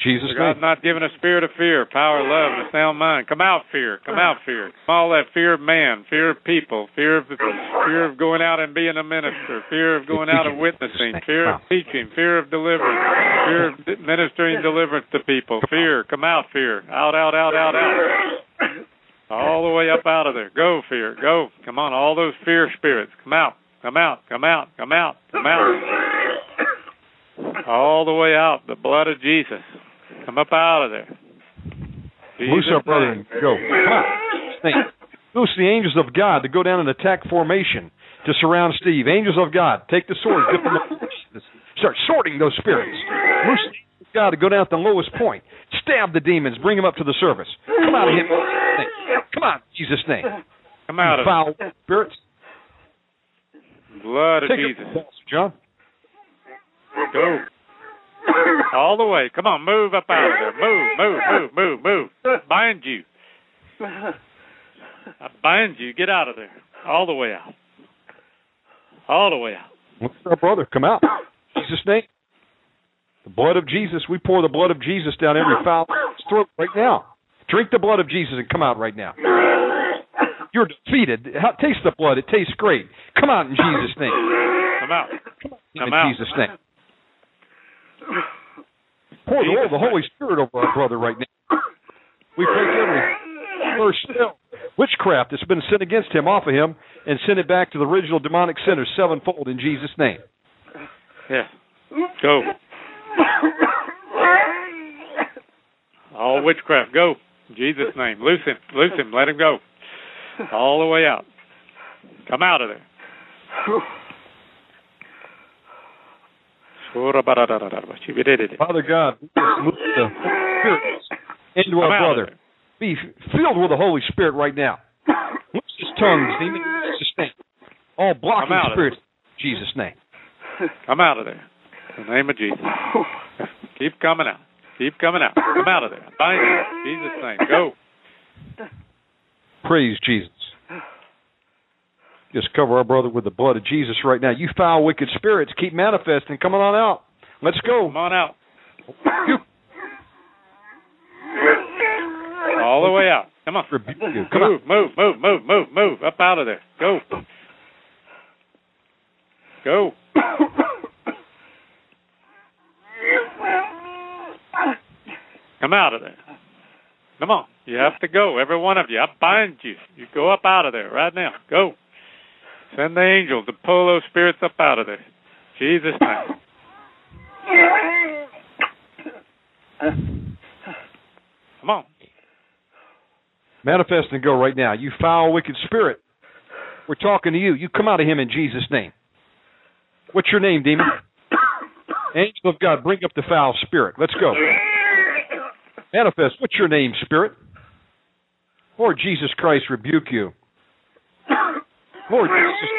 Jesus' God's not given a spirit of fear, power, love, and a sound mind. Come out, fear. Come out, fear. All that fear of man, fear of people, fear of fear of going out and being a minister, fear of going out and witnessing, fear of teaching, fear of deliverance, fear of ministering deliverance to people. Fear. Come out, fear. Out, out, out, out, out. All the way up out of there. Go, fear. Go. Come on, all those fear spirits. Come out. Come out. Come out. Come out. Come out. All the way out. The blood of Jesus. Come up out of there. Loose up, brother, go. Come on. Thank you. Loose the angels of God to go down and attack formation to surround Steve. Angels of God, take the sword, dip them in- start sorting those spirits. Loose the angels of God to go down at the lowest point. Stab the demons, bring them up to the surface. Come out of him. in Jesus' name. Come on, Jesus' name. Come out You of foul spirits. Blood of Jesus. John. Go. All the way. Come on, move up out of there. Move, move, move, move, move. Bind you. I bind you. Get out of there. All the way out. All the way out. What's up, brother? Come out. Jesus' name. The blood of Jesus. We pour the blood of Jesus down every foul throat right now. Drink the blood of Jesus and come out right now. You're defeated. Taste the blood. It tastes great. Come out in Jesus' name. Come out. In Come out. Jesus' name. Pour the, oil, the Holy Spirit over our brother right now. We break every first witchcraft that's been sent against him off of him and send it back to the original demonic center sevenfold in Jesus' name. Yeah. Go. All witchcraft. Go. In Jesus' name. Loose him. Loose him. Let him go. All the way out. Come out of there. Father God, move the spirits into our brother. Be filled with the Holy Spirit right now. Loose his tongues, demon, Jesus'. All blocking spirits, Jesus' name. Come out of there. In the name of Jesus. Keep coming out. Keep coming out. Come out of there. Bind. In Jesus' name. Go. Praise Jesus. Just cover our brother with the blood of Jesus right now. You foul, wicked spirits, keep manifesting. Come on out. Let's go. Come on out. All the way out. Come on. Come on. move, move, move, move, move, move. Up out of there. Go. Go. Come out of there. Come on. You have to go. Every one of you. I bind you. You go up out of there right now. Go. Send the angels to pull those spirits up out of there. Jesus' name. Come on. Manifest and go right now. You foul, wicked spirit. We're talking to you. You come out of him in Jesus' name. What's your name, demon? Angel of God, bring up the foul spirit. Let's go. Manifest. What's your name, spirit? Lord Jesus Christ, rebuke you. Lord Jesus,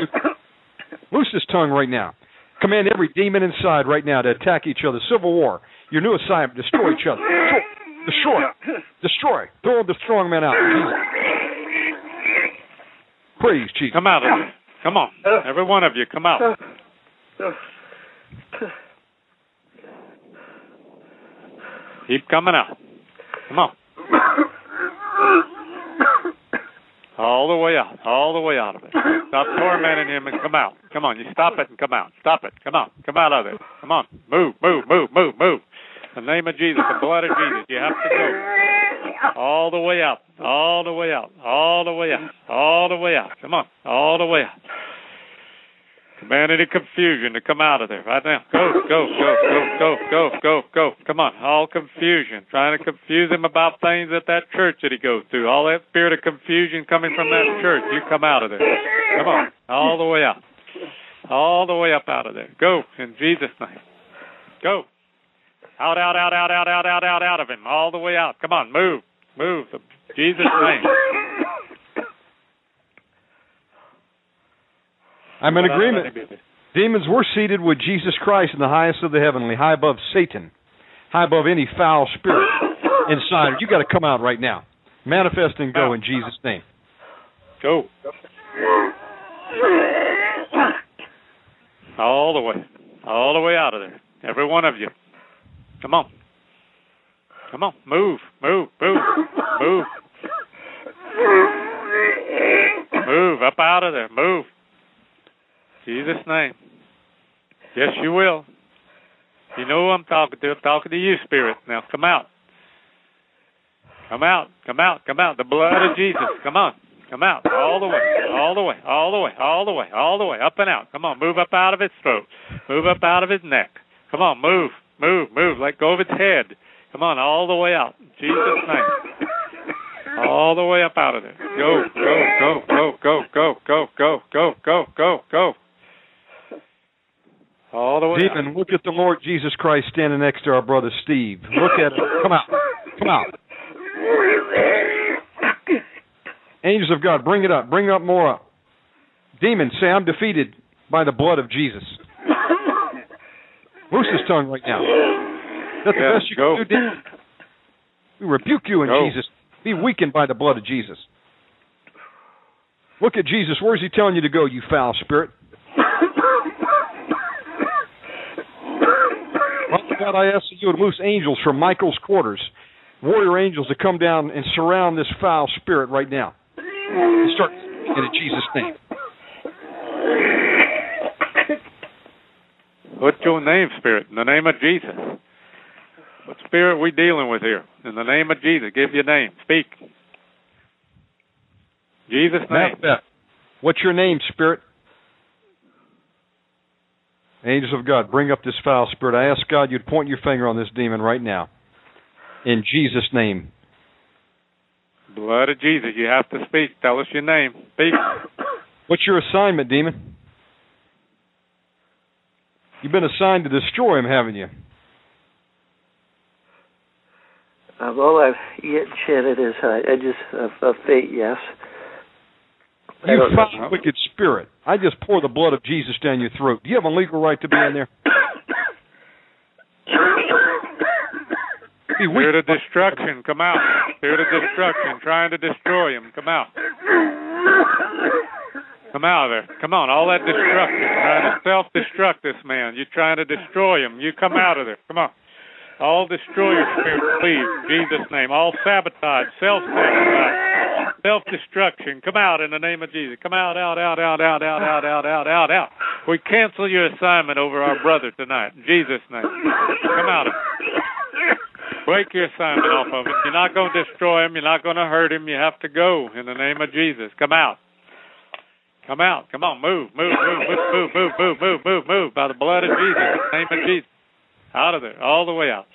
rebuke you. loose his tongue right now. Command every demon inside right now to attack each other. Civil war. Your new assignment: destroy each other. Destroy. Destroy. Destroy. Throw the strong man out. Jesus. Praise Jesus. Come out of. Come on. Every one of you, come out. Keep coming out. Come on. All the way out. All the way out of it. Stop tormenting him and come out. Come on. You stop it and come out. Stop it. Come on. Come out of it. Come on. Move, move, move, move, move. In the name of Jesus, the blood of Jesus, you have to go. All the way out. All the way out. All the way out. All the way out. Come on. All the way out. Any confusion to come out of there right now. Go, go, go, go, go, go, go, go. Come on. All confusion. Trying to confuse him about things at that church that he goes to. All that spirit of confusion coming from that church. You come out of there. Come on. All the way out. All the way up out of there. Go in Jesus' name. Go. Out, out, out, out, out, out, out, out, out of him. All the way out. Come on. Move. Move. In Jesus' name. I'm in agreement. Demons, we're seated with Jesus Christ in the highest of the heavenly, high above Satan, high above any foul spirit inside. You got to come out right now. Manifest and go in Jesus' name. Go. all the way, all the way out of there. Every one of you. Come on. Come on, move, move, move, move. Move up out of there. Move. Jesus' name. Yes, you will. You know who I'm talking to. I'm talking to you, Spirit. Now come out. Come out. Come out. Come out. The blood of Jesus. Come on. Come out. All the way. All the way. All the way. All the way. All the way. Up and out. Come on. Move up out of his throat. Move up out of his neck. Come on. Move. Move. Move. Let go of its head. Come on. All the way out. Jesus' name. All the way up out of there. Go, go, go, go, go, go, go, go, go, go, go, go. All the way. Demon, look at the Lord Jesus Christ standing next to our brother Steve. Look at him. Come out. Come out. Angels of God, bring it up. Bring up more up. Demon, say, I'm defeated by the blood of Jesus. Loose his tongue right now. That's the best you go. can do, demon. We rebuke you in Go. Jesus. Be weakened by the blood of Jesus. Look at Jesus. Where's he telling you to go, you foul spirit? Father God, I ask that you would loose angels from Michael's quarters, warrior angels to come down and surround this foul spirit right now. And start in Jesus' name. What's your name, Spirit? In the name of Jesus. What spirit we dealing with here? In the name of Jesus, give your name. Speak. Jesus' name. What's your name, spirit? Angels of God, bring up this foul spirit. I ask God you'd point your finger on this demon right now. In Jesus' name. Blood of Jesus. You have to speak. Tell us your name. Speak. What's your assignment, demon? You've been assigned to destroy him, haven't you? Um, all I've yet chanted is uh, I just of, of fate, yes. You foul, wicked spirit. I just pour the blood of Jesus down your throat. Do you have a legal right to be in there? Be weak. Spirit of destruction, come out. Spirit of destruction, trying to destroy him, come out. Come out of there. Come on, all that destruction, trying to self-destruct this man. You're trying to destroy him. You come out of there. Come on. All destroyer spirit, please, in Jesus' name. All sabotage, self sabotage, self-sabotage, self-destruction. Come out in the name of Jesus. Come out, out, out, out, out, out, out, out, out, out, out. We cancel your assignment over our brother tonight. In Jesus' name. Come out of it. Break your assignment off of him. You're not going to destroy him. You're not going to hurt him. You have to go in the name of Jesus. Come out. Come out. Come on. Move. Move. Move. Move. Move. Move. Move. Move. Move. Move. By the blood of Jesus. In the name of Jesus. Out of there. All the way out.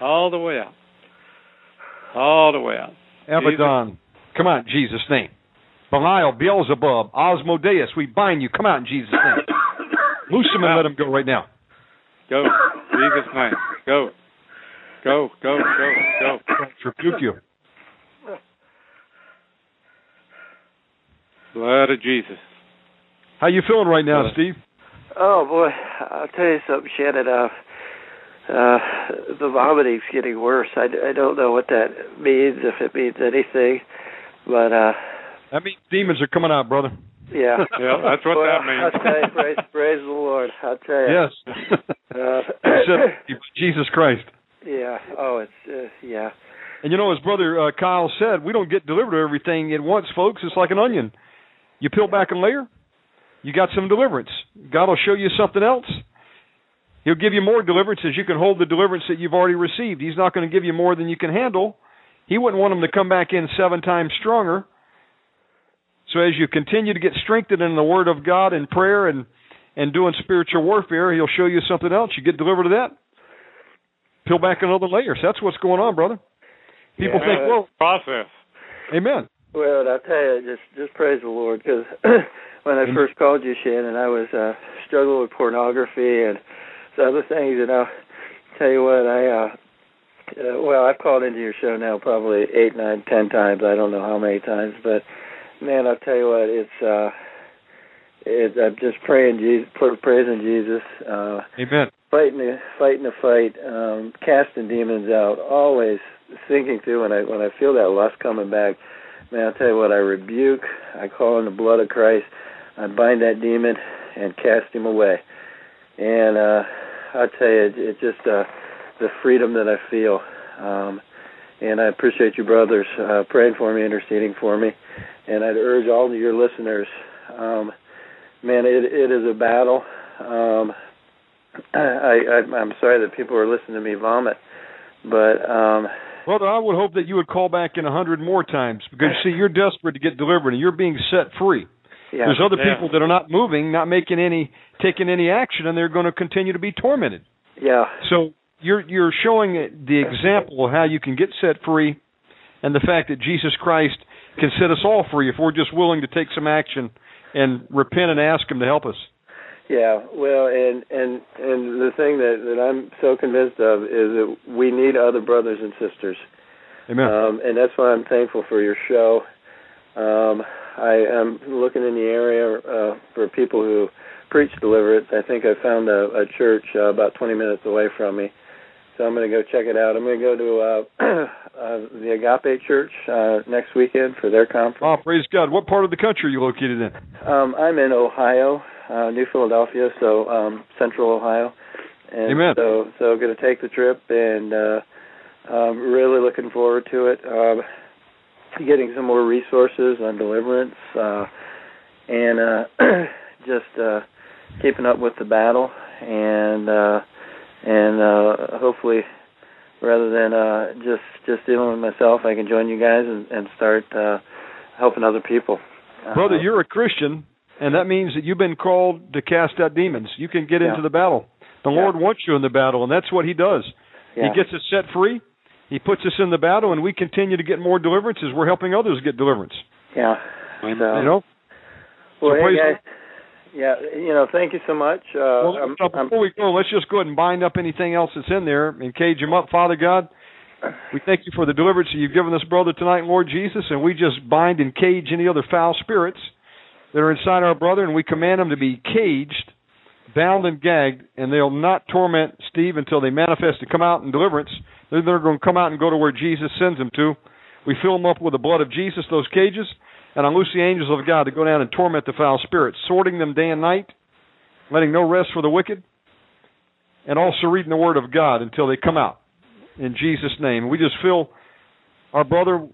All the way out. All the way out. Abaddon. Come out in Jesus' name. Belial, Beelzebub, Asmodeus, we bind you. Come out in Jesus' name. Loose him and let him go right now. Go. Jesus' name. Go. Go. Go. Go. Go. Rebuke you. Blood of Jesus. How you feeling right now, Uh, Steve? Oh boy, I'll tell you something, Shannon. Uh, uh, the vomiting's getting worse. I, I don't know what that means, if it means anything, but uh, That means demons are coming out, brother. yeah. Yeah, that's what well, that means. I'll tell you, praise, praise the Lord. I'll tell you. Yes. Uh, Jesus Christ. yeah. Oh, it's uh, yeah. And you know, as brother uh, Kyle said, we don't get delivered of everything at once, folks. It's like an onion. You peel back a layer, you got some deliverance. God will show you something else. He'll give you more deliverance as you can hold the deliverance that you've already received. He's not going to give you more than you can handle. He wouldn't want them to come back in seven times stronger. So as you continue to get strengthened in the Word of God and prayer and and doing spiritual warfare, He'll show you something else. You get delivered of that. Peel back another layer. So that's what's going on, brother. People Yeah. think, well, Process. Amen. Well, I'll tell you, just just praise the Lord because when I Mhm. first called you, Shannon, I was uh, struggling with pornography and some other things, and I'll tell you what, I uh, uh, well, I've called into your show now probably eight, nine, ten times. I don't know how many times, but man, I'll tell you what, it's uh, it, I'm just praying Jesus, praising Jesus. Uh, Amen. fighting the fighting the fight, um, casting demons out, always thinking through when I when I feel that lust coming back, man, I'll tell you what, I rebuke, I call in the blood of Christ, I bind that demon and cast him away. and uh, I tell you, it, it just uh, the freedom that I feel. Um, and I appreciate you brothers uh, praying for me, interceding for me, and I'd urge all of your listeners. Um, man, it it is a battle. Um, I, I I'm sorry that people are listening to me vomit, but um, Brother, I would hope that you would call back in a hundred more times because see, you're desperate to get delivered and you're being set free. yeah, There's other Yeah. people that are not moving, not making any, taking any action, and they're going to continue to be tormented. yeah, So you're you're showing the example of how you can get set free, and the fact that Jesus Christ can set us all free if we're just willing to take some action and repent and ask Him to help us. yeah. Well, and and and the thing that that I'm so convinced of is that we need other brothers and sisters. Amen. Um, and that's why I'm thankful for your show. Um, I am looking in the area uh, for people who preach deliverance. I think I found a, a church uh, about 20 minutes away from me. So I'm going to go check it out. I'm going to go to uh, uh, the Agape Church uh, next weekend for their conference. oh, praise God! What part of the country are you located in? Um, I'm in Ohio, uh, New Philadelphia, so um, Central Ohio. And Amen. So, so going to take the trip, and uh, um, really looking forward to it. Um, getting some more resources on deliverance, uh, and uh, just uh, keeping up with the battle, and uh, and uh, hopefully, rather than uh, just just dealing with myself, I can join you guys and, and start uh, helping other people. Brother, Uh, you're a Christian, and that means that you've been called to cast out demons. You can get Yeah. into the battle. The Yeah. Lord wants you in the battle, and that's what He does. yeah. He gets us set free. He puts us in the battle, and we continue to get more deliverance as we're helping others get deliverance. Yeah. So, You know. well, so hey praise guys. Yeah, you know, thank you so much. Uh, Well, I'm, now, I'm, before we go, let's just go ahead and bind up anything else that's in there and cage him up, Father God. We thank you for the deliverance you've given this brother tonight, Lord Jesus, and we just bind and cage any other foul spirits that are inside our brother, and we command them to be caged, bound, and gagged, and they'll not torment Steve until they manifest to come out in deliverance. They're, they're going to come out and go to where Jesus sends them to. We fill them up with the blood of Jesus, those cages, and I loose the angels of God to go down and torment the foul spirits, sorting them day and night, letting no rest for the wicked, and also reading the Word of God until they come out. In Jesus' name. We just fill our brother,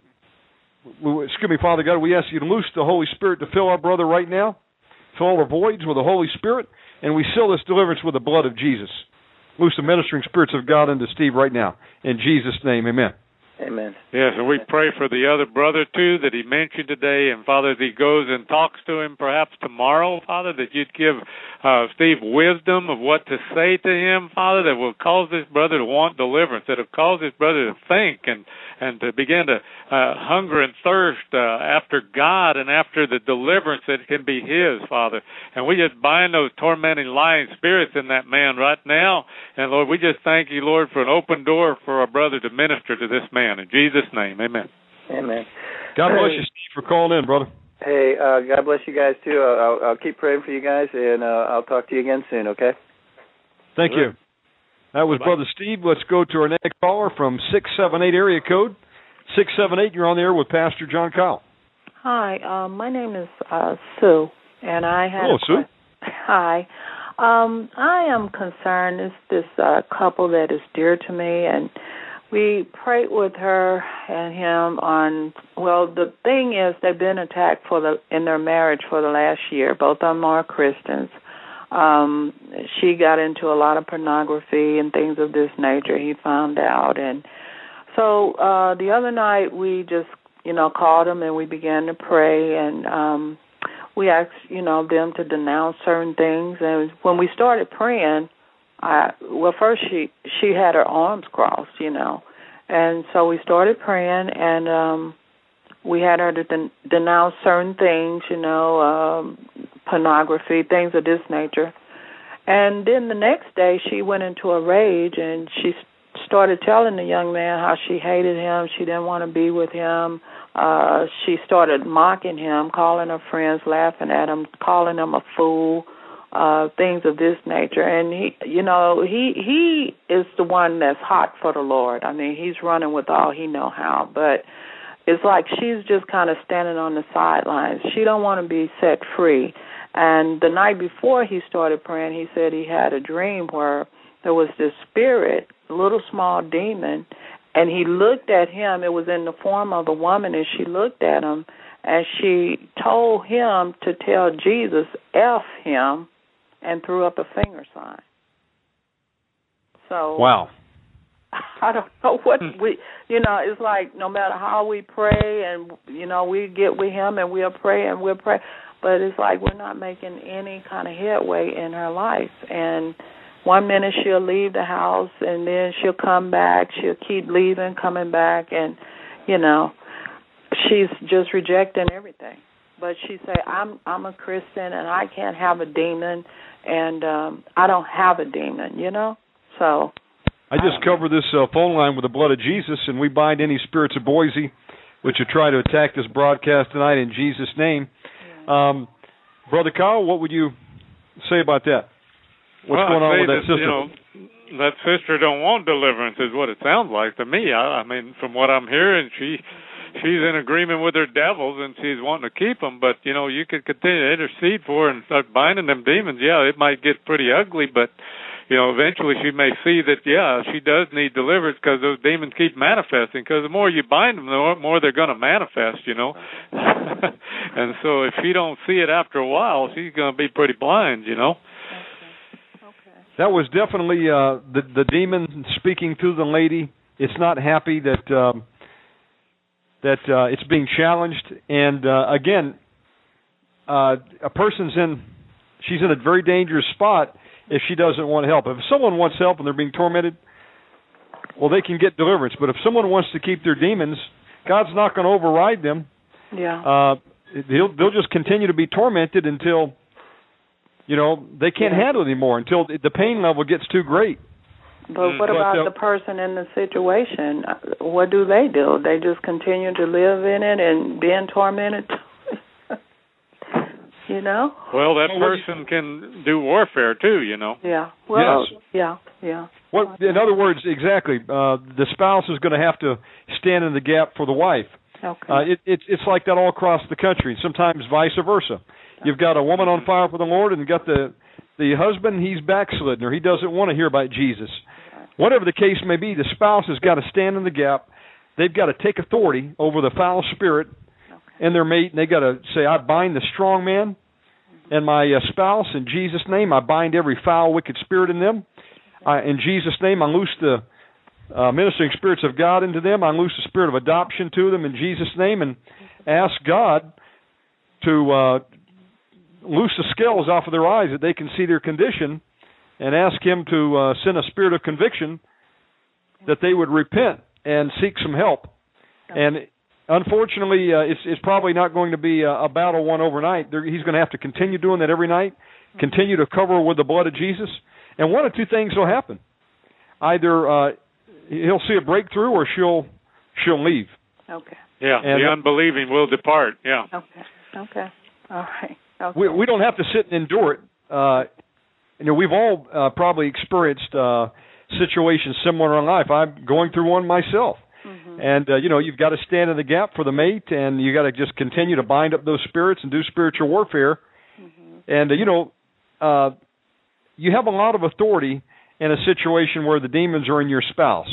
excuse me, Father God, we ask you to loose the Holy Spirit to fill our brother right now, fill all the voids with the Holy Spirit, and we seal this deliverance with the blood of Jesus. Loose the ministering spirits of God into Steve right now. In Jesus' name, amen. Amen. Yes, and we pray for the other brother too that he mentioned today, and Father, as he goes and talks to him perhaps tomorrow, Father, that you'd give uh, Steve wisdom of what to say to him, Father, that will cause this brother to want deliverance, that will cause this brother to think and and to begin to uh, hunger and thirst uh, after God and after the deliverance that can be his, Father. And we just bind those tormenting lying spirits in that man right now. And Lord, we just thank you, Lord, for an open door for our brother to minister to this man. In Jesus' name, amen. Amen. God bless you, Steve, for calling in, brother. Hey, uh, God bless you guys too. I'll, I'll, I'll keep praying for you guys, and uh, I'll talk to you again soon. Okay. Thank you. That was Brother Steve. Let's go to our next caller from 678 area code. 678, you're on the air with Pastor John Kyle. Hi, um, my name is uh, Sue, and I have. Hello, Sue. Hi, um, I am concerned. It's this uh, couple that is dear to me, and we prayed with her and him on. Well, the thing is, they've been attacked for the in their marriage for the last year. Both of them are Christians. Um, she got into a lot of pornography and things of this nature. He found out, and so uh the other night we just you know called them and we began to pray and um we asked you know them to denounce certain things and when we started praying i well first she she had her arms crossed you know. And so we started praying and um we had her to den- denounce certain things you know um pornography things of this nature. And then the next day she went into a rage and she started telling the young man how she hated him, she didn't want to be with him. Uh she started mocking him, calling her friends, laughing at him, calling him a fool, uh things of this nature. And he you know, he he is the one that's hot for the Lord. I mean, he's running with all he know how, but it's like she's just kind of standing on the sidelines. She don't want to be set free. And the night before he started praying, he said he had a dream where there was this spirit, little small demon, and he looked at him. It was in the form of a woman, and she looked at him, and she told him to tell Jesus, F him, and threw up a finger sign. So wow. I don't know what we, you know, it's like no matter how we pray and you know we get with him and we'll pray and we'll pray, but it's like we're not making any kind of headway in her life. And one minute she'll leave the house and then she'll come back. She'll keep leaving, coming back, and you know, she's just rejecting everything. But she say, "I'm I'm a Christian and I can't have a demon, and um I don't have a demon," you know. So I just cover this uh, phone line with the blood of Jesus, and we bind any spirits of Boise which would try to attack this broadcast tonight in Jesus' name. Um, Brother Kyle, what would you say about that? What's well, going on with that, that sister? You know, that sister don't want deliverance, is what it sounds like to me. I, I mean, from what I'm hearing, she she's in agreement with her devils and she's wanting to keep them. But you know, you could continue to intercede for her and start binding them demons. Yeah, it might get pretty ugly, but you know, eventually she may see that yeah, she does need deliverance because those demons keep manifesting. Because the more you bind them, the more they're going to manifest. You know, and so if she don't see it after a while, she's going to be pretty blind. You know. That was definitely uh, the the demon speaking through the lady. It's not happy that um, that uh, it's being challenged, and uh, again, uh, a person's in she's in a very dangerous spot if she doesn't want help. If someone wants help and they're being tormented, well, they can get deliverance. But if someone wants to keep their demons, God's not going to override them. Yeah. Uh, they'll they'll just continue to be tormented until you know they can't Yeah. handle it anymore until the pain level gets too great. But what But, about the person in the situation? Uh, What do they do? They just continue to live in it and being tormented. you know? Well, that Well, what do you- person can do warfare too. You know. Yeah. Well, Yes. yeah, yeah. What, in other words, exactly, uh, the spouse is going to have to stand in the gap for the wife. Okay. Uh, it, it, it's like that all across the country. Sometimes vice versa. You've got a woman on fire for the Lord, and you got the the husband. He's backslidden, or he doesn't want to hear about Jesus. Whatever the case may be, the spouse has got to stand in the gap. They've got to take authority over the foul spirit and their mate, and they got to say, "I bind the strong man and my uh, spouse in Jesus' name. I bind every foul, wicked spirit in them. I, in Jesus' name, I loose the uh, ministering spirits of God into them. I loose the spirit of adoption to them in Jesus' name, and ask God to uh, loose the scales off of their eyes that they can see their condition, and ask Him to uh, send a spirit of conviction that they would repent and seek some help. And unfortunately, uh, it's it's probably not going to be a, a battle won overnight. There, he's going to have to continue doing that every night, continue to cover with the blood of Jesus, and one of two things will happen: either uh, he'll see a breakthrough, or she'll she'll leave. Okay. Yeah. And- the unbelieving will depart. Yeah. Okay. Okay. All right. Okay. We we don't have to sit and endure it. Uh, you know, we've all uh, probably experienced uh, situations similar in life. I'm going through one myself. Mhm. And uh, you know, you've got to stand in the gap for the mate, and you got to just continue to bind up those spirits and do spiritual warfare. And uh, you know, uh, you have a lot of authority in a situation where the demons are in your spouse.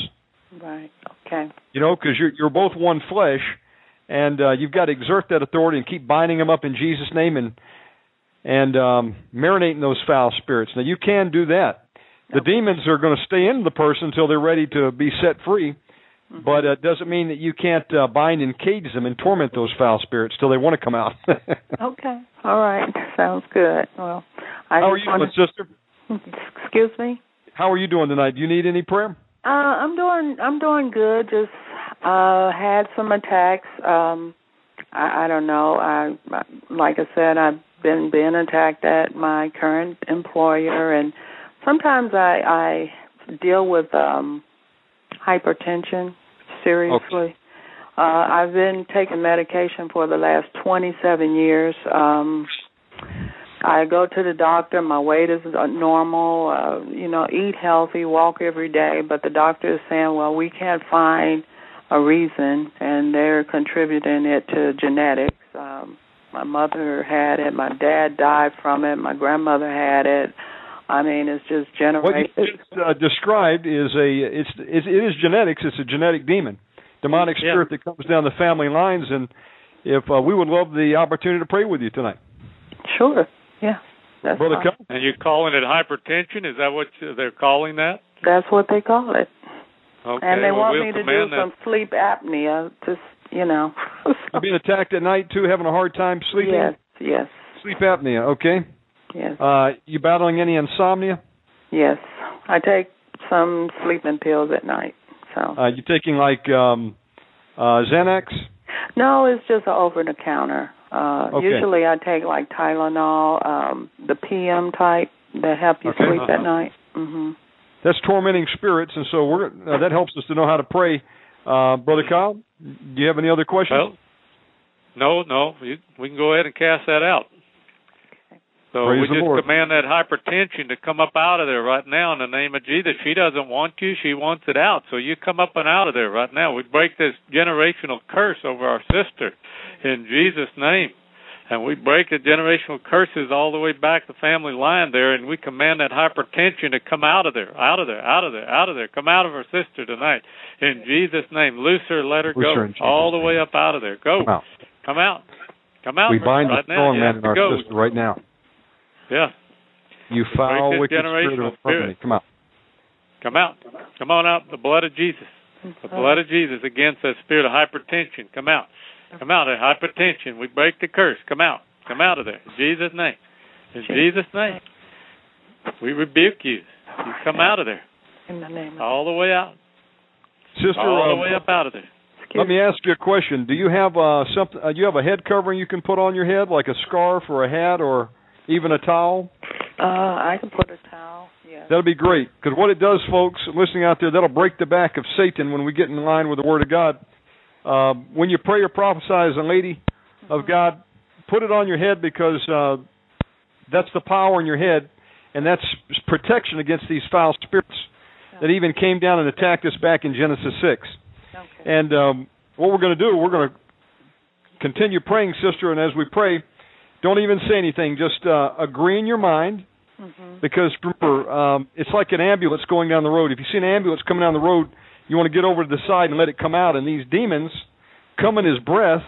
Right. Okay. You know, because you're you're both one flesh, and uh, you've got to exert that authority and keep binding them up in Jesus' name and and um, marinating those foul spirits. Now you can do that. The demons are going to stay in the person until they're ready to be set free, but it doesn't mean that you can't uh, bind and cage them and torment those foul spirits till they want to come out. Okay. All right. Sounds good. Well, I How are you doing, wanna- sister? Excuse me. How are you doing tonight? Do you need any prayer? Uh, I'm doing I'm doing good. Just uh had some attacks. Um I, I don't know. I I like I said, I've been being attacked at my current employer and sometimes I I deal with um hypertension seriously. Uh I've been taking medication for the last 27 years. Um I go to the doctor. My weight is uh, normal. Uh, you know, eat healthy, walk every day. But the doctor is saying, well, we can't find a reason, and they're contributing it to genetics. Um, my mother had it. My dad died from it. My grandmother had it. I mean, it's just generated. What you just uh, described is a it's, it's it is genetics. It's a genetic demon, demonic Yeah. spirit that comes down the family lines. And if uh, we would love the opportunity to pray with you tonight, Sure. Yeah. That's brother. fine. Kel- And you're calling it hypertension? Is that what they're calling that? That's what they call it. Okay. and they well, want we'll me to do command that. some sleep apnea. Just you know. you being attacked at night too, having a hard time sleeping. Yes. Yes. Sleep apnea. Okay. Yes. Uh, you battling any insomnia? Yes. I take some sleeping pills at night. So Uh, you taking like um, uh, Xanax? no, it's just over the counter. Uh Okay. usually I take like Tylenol, um the PM type that help you Okay. sleep at Uh-huh. night. Mhm. That's tormenting spirits, and so we're uh, that helps us to know how to pray. Uh, brother Kyle, do you have any other questions? Well, no, no, you, we can go ahead and cast that out. So Praise we just Lord. command that hypertension to come up out of there right now in the name of Jesus. She doesn't want you; she wants it out. So you come up and out of there right now. We break this generational curse over our sister in Jesus' name, and we break the generational curses all the way back the family line there, and we command that hypertension to come out of there, out of there, out of there, out of there. Come out of her sister tonight in Jesus' name. Loose her, let her Loose go her all the way up out of there. Go. Come out. Come out. Come out. We bind right the now. strong You man in our go. sister right now. Yeah. You foul, this wicked spirit generational of infirmity. spirit. Come out. Come out. Come on out. The blood of Jesus. The blood of Jesus against that spirit of hypertension. Come out. Come out of hypertension. We break the curse. Come out. Come out of there. In Jesus' name. In Jesus' name. We rebuke you. You come out of there. In the name of All the way out. Sister, All um, the way up out of there. let me ask you a question. Do you have uh, something? Uh, you have a head covering you can put on your head, like a scarf or a hat or even a towel? Uh I can put a towel. Yeah. That'll be great. Because what it does, folks, listening out there, that'll break the back of Satan when we get in line with the Word of God. Uh, when you pray or prophesy as a lady of God, put it on your head because uh, that's the power in your head, and that's protection against these foul spirits that even came down and attacked us back in Genesis 6. Okay. And um, what we're going to do, we're going to continue praying, sister, and as we pray, don't even say anything. Just uh, agree in your mind Mhm. because remember, um, it's like an ambulance going down the road. If you see an ambulance coming down the road, you want to get over to the side and let it come out. And these demons come in his breath,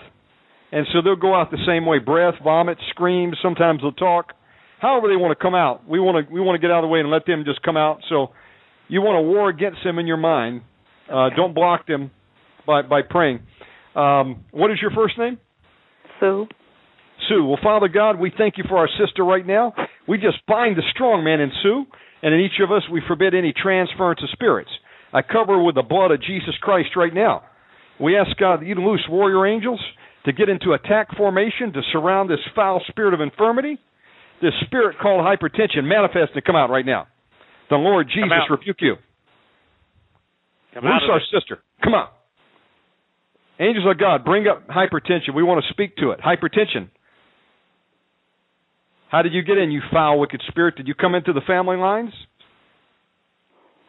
and so they'll go out the same way: breath, vomit, scream. Sometimes they'll talk. However, they want to come out. We want to we want to get out of the way and let them just come out. So you want to war against them in your mind. Uh, don't block them by by praying. Um, what is your first name? Sue. Sue. Well, Father God, we thank you for our sister right now. We just bind the strong man in Sue, and in each of us, we forbid any transference of spirits. I cover with the blood of Jesus Christ right now. We ask God that you loose warrior angels to get into attack formation to surround this foul spirit of infirmity, this spirit called hypertension, manifest and come out right now. The Lord Jesus rebuke you. Come Loose our sister. Come on. Angels of God, bring up hypertension. We want to speak to it. Hypertension. How did you get in, you foul, wicked spirit? Did you come into the family lines?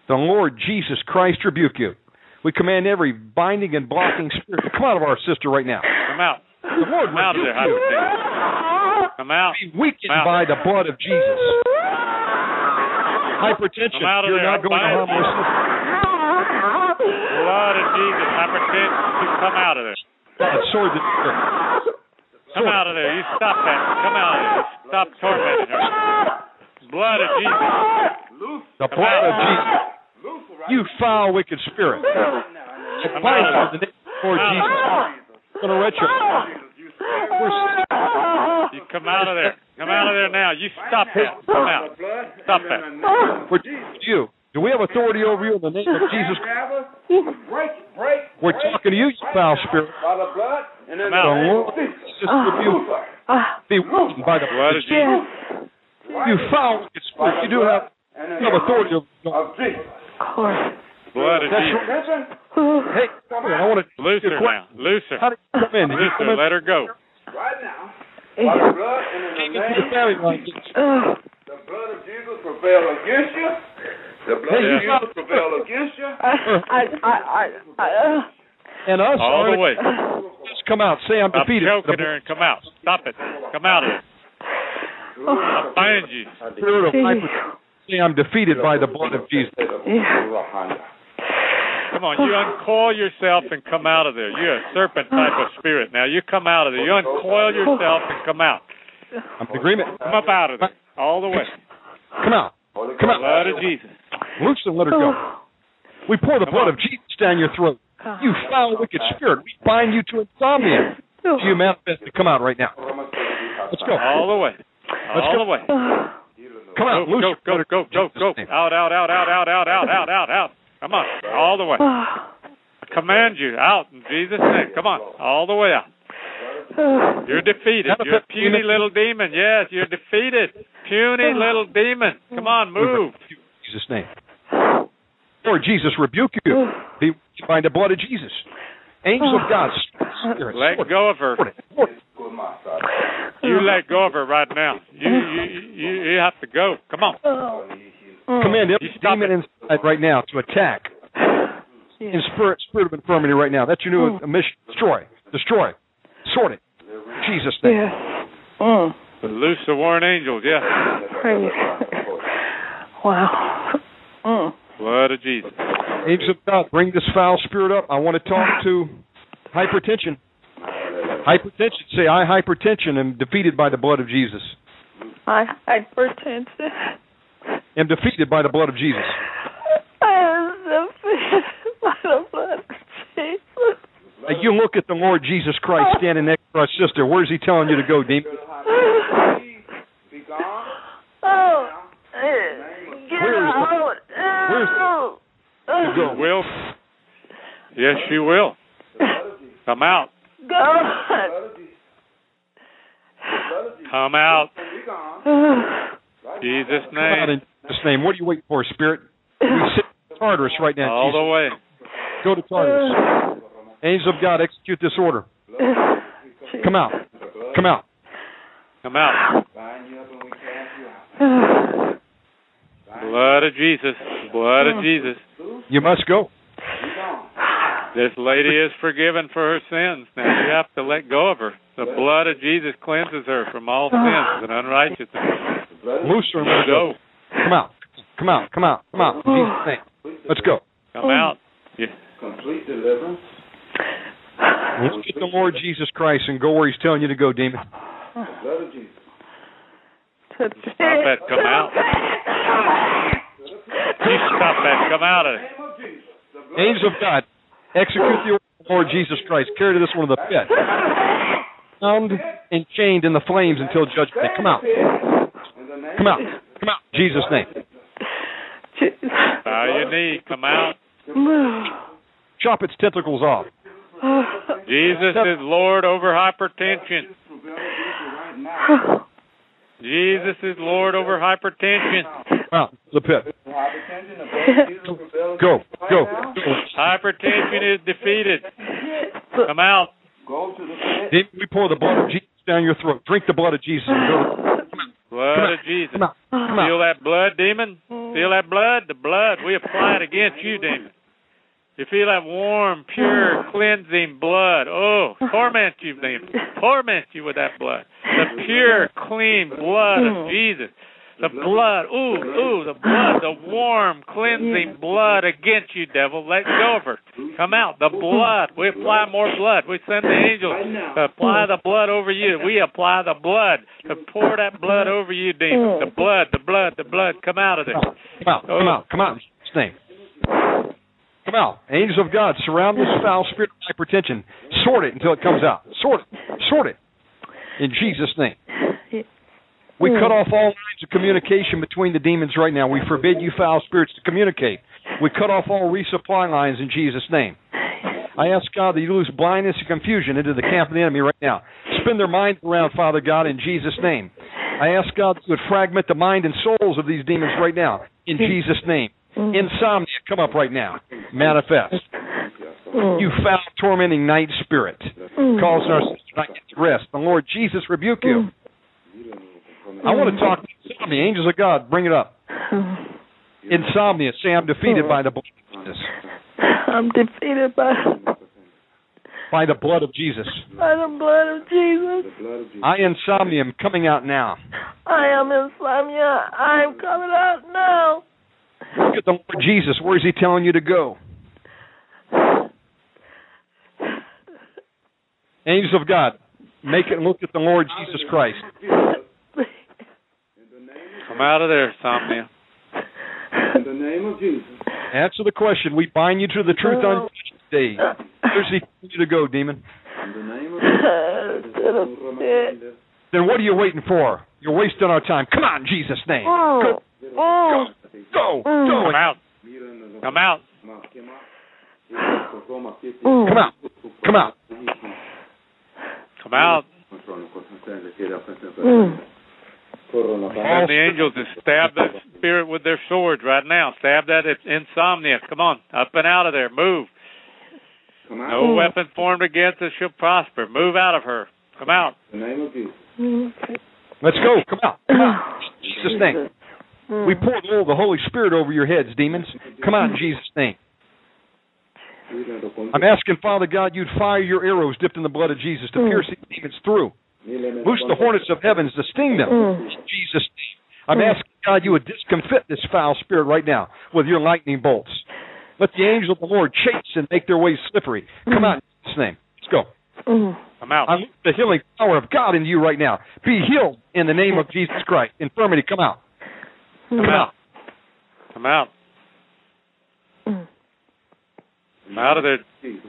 The Lord Jesus Christ rebuke you. We command every binding and blocking spirit to come out of our sister right now. Come out. The Lord Come out of there, hypertension. Come out. Be weakened out. by the blood of Jesus. Hypertension. Come out of You're there. not going to harm our sister. Blood of Jesus. Hypertension. Come out of there. God, sword the. Come out of there. You stop that. Come out of there. Stop tormenting her. Blood of Jesus. The Come blood out. of Jesus. You foul, wicked spirit. I Come out of the name of Lord Jesus. I'm going to let you. We're- You come out of there. Come out of there now. You stop that. Come out. Stop that. We're talking to you. Do we have authority over you in the name of Jesus? We're talking to you, you foul spirit. Come The out. Lord Jesus rebuke. Ah, Be weakened by the Blood of Jesus. You foul, wicked spirit. You do have, you have authority over Of course. Blood of Jesus. Hey, come here. I want to Loose her now. Loose How her. did you come in? Did you Loose come her. in Let her go. Yeah. into the family line? Ugh. The blood of Jesus prevail against you. The blood of Jesus prevail against you. I, I, I, I, I, uh, and us All the way. Just come out. Say I'm defeated. Stop defeated. choking her and come out. Stop it. Come out of it. I bind you. Spirit of hyper- Say I'm defeated by the blood of Jesus. Come on, you uncoil yourself and come out of there. You're a serpent type of spirit. Now you come out of there. You uncoil yourself and come out. I'm in agreement. Come up out of there. All the way. Come out. Come out. Blood of Jesus. Loose and let her go. We pour the Come blood on. of Jesus down your throat. You foul, wicked spirit. We bind you to insomnia. Oh. You manifest to come out right now. Let's go. All the way. All go. the way. Come out. Go, Loose. go, go, go, go, go. Out, out, out, out, out, out, out, out, out, out. Come on. All the way. I command you out in Jesus' name. Come on. All the way out. You're defeated. You're a puny little demon. Yes, you're defeated. Puny little demon. Come on, move. In Jesus' name. Lord Jesus, rebuke you. Be by the blood of Jesus. Angels of God. Spirit, Let sword, go of her. sword, sword. You let go of her right now. You you you, you have to go. Come on. Command every You stop demon it. inside right now to attack. In spirit, spirit of infirmity right now. That's your new mission. Destroy. Destroy. Sort it. Jesus' name. Yes. Mm. Loose the warring angels. Yeah. Praise. Wow. Mm. Blood of Jesus. Angels of God, bring this foul spirit up. I want to talk to hypertension. Hypertension. Say, I hypertension am defeated by the blood of Jesus. I hypertension. Am defeated by the blood of Jesus. I am defeated by the blood of Jesus. Now, you look at the Lord Jesus Christ standing next to our sister. Where's he telling you to go, demon? Oh, eh, get Where is the- out. where's. To You go. will. Yes, you will. Come out. God. Come out. Jesus' Come out name. in Jesus' name. What are you waiting for, spirit? We sit in Tartarus right now. All the way. Go to Tartarus. Angels of God, execute this order. Come out. Come out. Come out. Blood of Jesus. Blood of hmm. Jesus. You must go. This lady is forgiven for her sins. Now you have to let go of her. The blood of Jesus cleanses her from all sins and unrighteousness. Loose her and let her go. Go. Come out. Come out. Come out. Come out. In Jesus' name. Let's go. Come out. Yeah. Let's get the Lord Jesus Christ and go where he's telling you to go, demon. Stop that. Come out. You stop that. Come out of it. Angels of God, execute the order of the Lord Jesus Christ. Carry to this one of the pit. Bound and chained in the flames until judgment day. Come out. Come out. Come out. In Jesus' name. Jesus. Bow your knee. Come out. Chop its tentacles off. Jesus is Lord over hypertension. Oh. Jesus is Lord over hypertension. Come out. The pit. Go. Go. Go. Hypertension is defeated. Come out. Demon, we pour the blood of Jesus down your throat. Drink the blood of Jesus and go. Blood of Jesus. Feel that blood, demon? Feel that blood? The blood. We apply it against you, demon. You feel that warm, pure, cleansing blood. Oh, torment you, demon. Torment you with that blood. The pure, clean blood of Jesus. The blood. Ooh, ooh, the blood. The warm, cleansing blood against you, devil. Let go of her. Come out. The blood. We apply more blood. We send the angels to apply the blood over you. We apply the blood to pour that blood over you, demon. The blood, the blood, the blood. Come out of there. Come out. Come out. Come out. Name. Come out. Angels of God, surround this foul spirit of hypertension. Sort it until it comes out. Sort it. Sort it. In Jesus' name. We cut off all lines of communication between the demons right now. We forbid you foul spirits to communicate. We cut off all resupply lines in Jesus' name. I ask God that you lose blindness and confusion into the camp of the enemy right now. Spin their minds around, Father God, in Jesus' name. I ask God that you would fragment the mind and souls of these demons right now, in Jesus' name. Mm. Insomnia, come up right now. Manifest. Mm. You foul, tormenting night spirit, mm. causing our sister not get to rest. The Lord Jesus rebuke you. I want to talk to insomnia. Angels of God, bring it up. Insomnia, say I'm defeated by the blood of Jesus. I'm defeated by. By the blood of Jesus. By the blood of Jesus. The blood of Jesus. I insomnia am coming out now. I am insomnia. I'm coming out now. Look at the Lord Jesus. Where is he telling you to go? Angels of God, make it look at the Lord Jesus Christ. Come out of there, insomnia. In the name of Jesus. Answer the question. We bind you to the truth on Judgment day. Where's he telling you to go, demon? In the name of Instead of Then what are you waiting for? You're wasting our time. Come on, Jesus' name. Go, Oh. Go, Come go. out. Come out. Come out. Come out. Come out. And the angels just stab that spirit with their swords right now. Stab that insomnia. Come on. Up and out of there. Move. No weapon formed against us shall prosper. Move out of her. Come out. The name of Jesus. Let's go. Come out. Come out. Jesus' name. We hmm. pour the the Holy Spirit over your heads, demons. Come out in Jesus' name. I'm asking, Father God, you'd fire your arrows dipped in the blood of Jesus to hmm. pierce these demons through. Loose the hornets of heavens to sting them. Hmm. In Jesus' name. I'm asking, God, you would discomfit this foul spirit right now with your lightning bolts. Let the angel of the Lord chase and make their ways slippery. Come out in Jesus' name. Let's go. I'm out. I loose the healing power of God in you right now. Be healed in the name of Jesus Christ. Infirmity, come out. Come hmm. out. Come out. Hmm. Come out of there.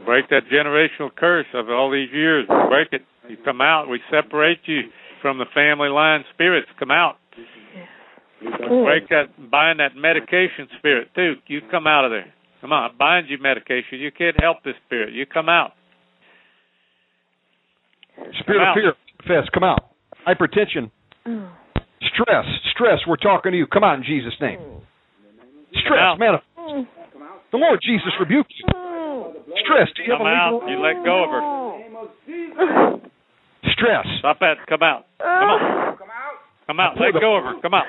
Break that generational curse of all these years. Break it. You come out. We separate you from the family line spirits. Come out. Break that, bind that medication spirit too. You come out of there. Come on, I bind you medication. You can't help this spirit. You come out. Spirit Come of fear, manifest, come out. Hypertension, hmm. Stress, stress, we're talking to you. Come out in Jesus' name. Stress, out. manifest. The Lord Jesus rebuke you. Stress, do you have Come a out. legal You let go of her. stress? Stop that. Come out. Come on. Come out. Let go of her. Come out.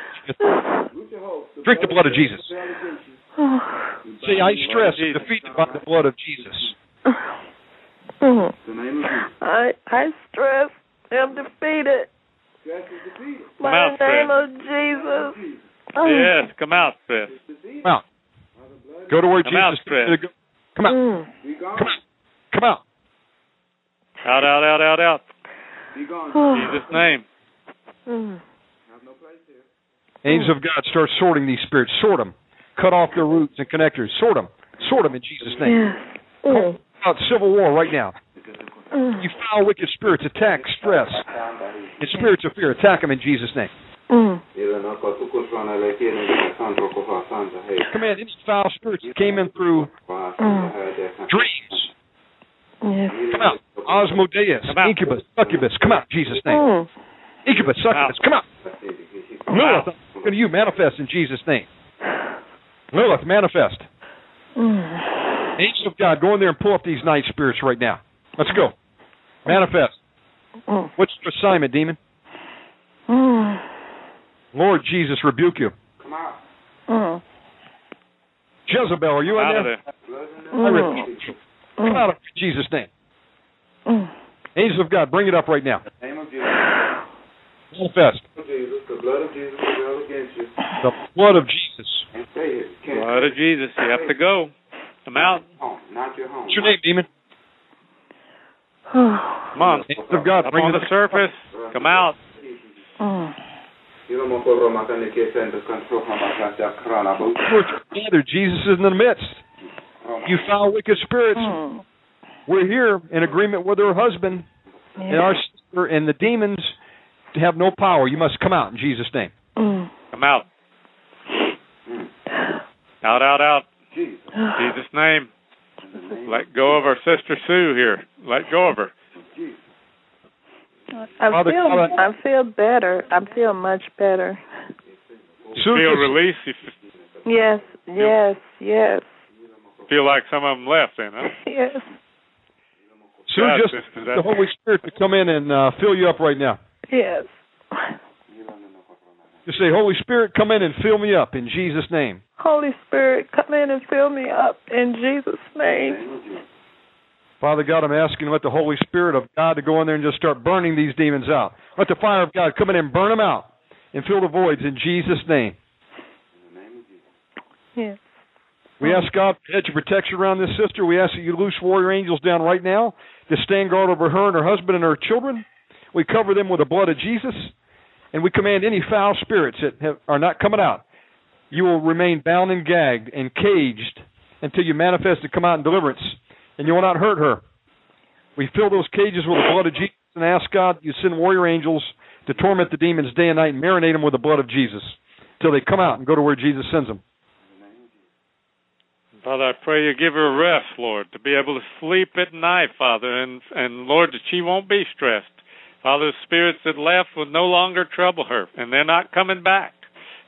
Drink the blood of Jesus. See, I stress is defeated by the blood of Jesus. The name of Jesus. I I stress am defeated Stress is by out, the name Fred. of Jesus. Yes. Come out, Fred. Come out. Go to where Come Jesus told you. Come out. Mm. Come out. Come out. Out, out, out, out, out. Be gone. Jesus' name. Mm. Have no place here. Angels of God start sorting these spirits. Sort them. Cut off their roots and connectors. Sort them. Sort them in Jesus' name. Yes. Mm. Out civil war right now. Mm. You foul, wicked spirits, attack stress. And spirits of fear, attack them in Jesus' name. Mm. Command any foul spirits that came in through dreams. Yes. Come out. Asmodeus, Come out. incubus, succubus. Come out in Jesus' name. Mm. Incubus, succubus. Come out. Come. Lilith, I'm going to you manifest in Jesus' name. Lilith, manifest. Mm. Angels of God, go in there and pull up these night spirits right now. Let's go. Manifest. Mm. What's your assignment, demon? Mm. Lord Jesus, rebuke you. Mm. Jezebel, are you in Out of there? there. I rebuke you. Come out of Jesus' name. Angels of God, bring it up right now. name of Jesus. Manifest. Jesus, the blood of Jesus is against you. The blood of Jesus. And stay here. Can't Blood of Jesus. You have to go. Come out. home. Not your home. What's your name, demon? Come on. Angels of God, Up bring on it the surface. Come out. We're together. Jesus is in the midst. You foul, wicked spirits. Mm. We're here in agreement with her husband and our sister, and the demons have no power. You must come out in Jesus' name. Mm. Come out. Out, out, out. Jesus. Jesus' name. Let go of our sister Sue here. Let go of her. I feel I feel better. I feel much better. Sue Feel just- release. You Yes, yes, yes, feel like some of them left then, huh? yes. Sue God, just the Holy Spirit to come in and uh, fill you up right now. Yes. Just say, Holy Spirit, come in and fill me up in Jesus' name. Holy Spirit, come in and fill me up in Jesus' name. Father God, I'm asking let the Holy Spirit of God to go in there and just start burning these demons out. Let the fire of God come in and burn them out and fill the voids in Jesus' name. Yes. We ask God to hedge of protection around this sister. We ask that you loose warrior angels down right now to stand guard over her and her husband and her children. We cover them with the blood of Jesus, and we command any foul spirits that have, are not coming out. You will remain bound and gagged and caged until you manifest and come out in deliverance, and you will not hurt her. We fill those cages with the blood of Jesus and ask God you send warrior angels to torment the demons day and night and marinate them with the blood of Jesus until they come out and go to where Jesus sends them. Father, I pray you give her rest, Lord, to be able to sleep at night, Father, and and Lord that she won't be stressed. Father, the spirits that left will no longer trouble her, and they're not coming back.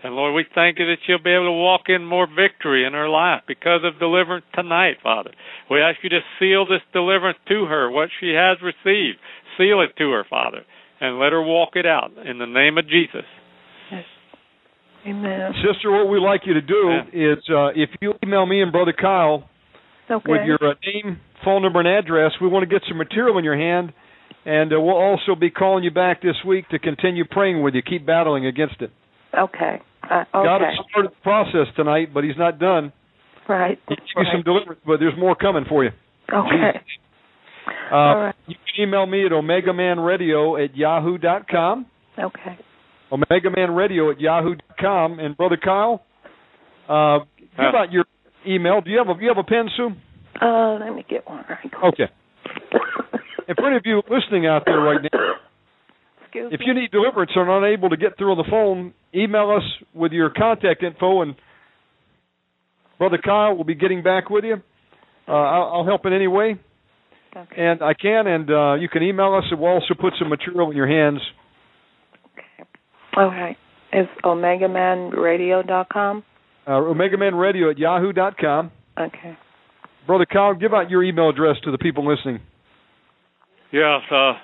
And Lord, we thank you that she'll be able to walk in more victory in her life because of deliverance tonight, Father. We ask you to seal this deliverance to her, what she has received. Seal it to her, Father, and let her walk it out in the name of Jesus. Yes. Amen. Sister, what we'd like you to do is uh, if you email me and Brother Kyle Okay. with your uh, name, phone number, and address, we want to get some material in your hand, and uh, we'll also be calling you back this week to continue praying with you. Keep battling against it. okay. Uh, God okay. has started the process tonight, but He's not done. Right. He gave you some deliverance, but there's more coming for you. Okay. Uh, All right. You can email me at omegamanradio at yahoo dot com. Okay. omegamanradio at yahoo dot com. And Brother Kyle, uh, give Huh. out your email. Do you have a you have a pen, Sue? Uh, let me get one right quick. Okay. And for any of you listening out there right now, Excuse if you need deliverance or are unable to get through on the phone, email us with your contact info, and Brother Kyle will be getting back with you. Uh, I'll, I'll help in any way, Okay. and I can. And uh, you can email us, and we'll also put some material in your hands. Okay. All right. It's omegamanradio.com. Uh, OmegaManRadio at yahoo dot com. Okay. Brother Kyle, give out your email address to the people listening. Yes, uh,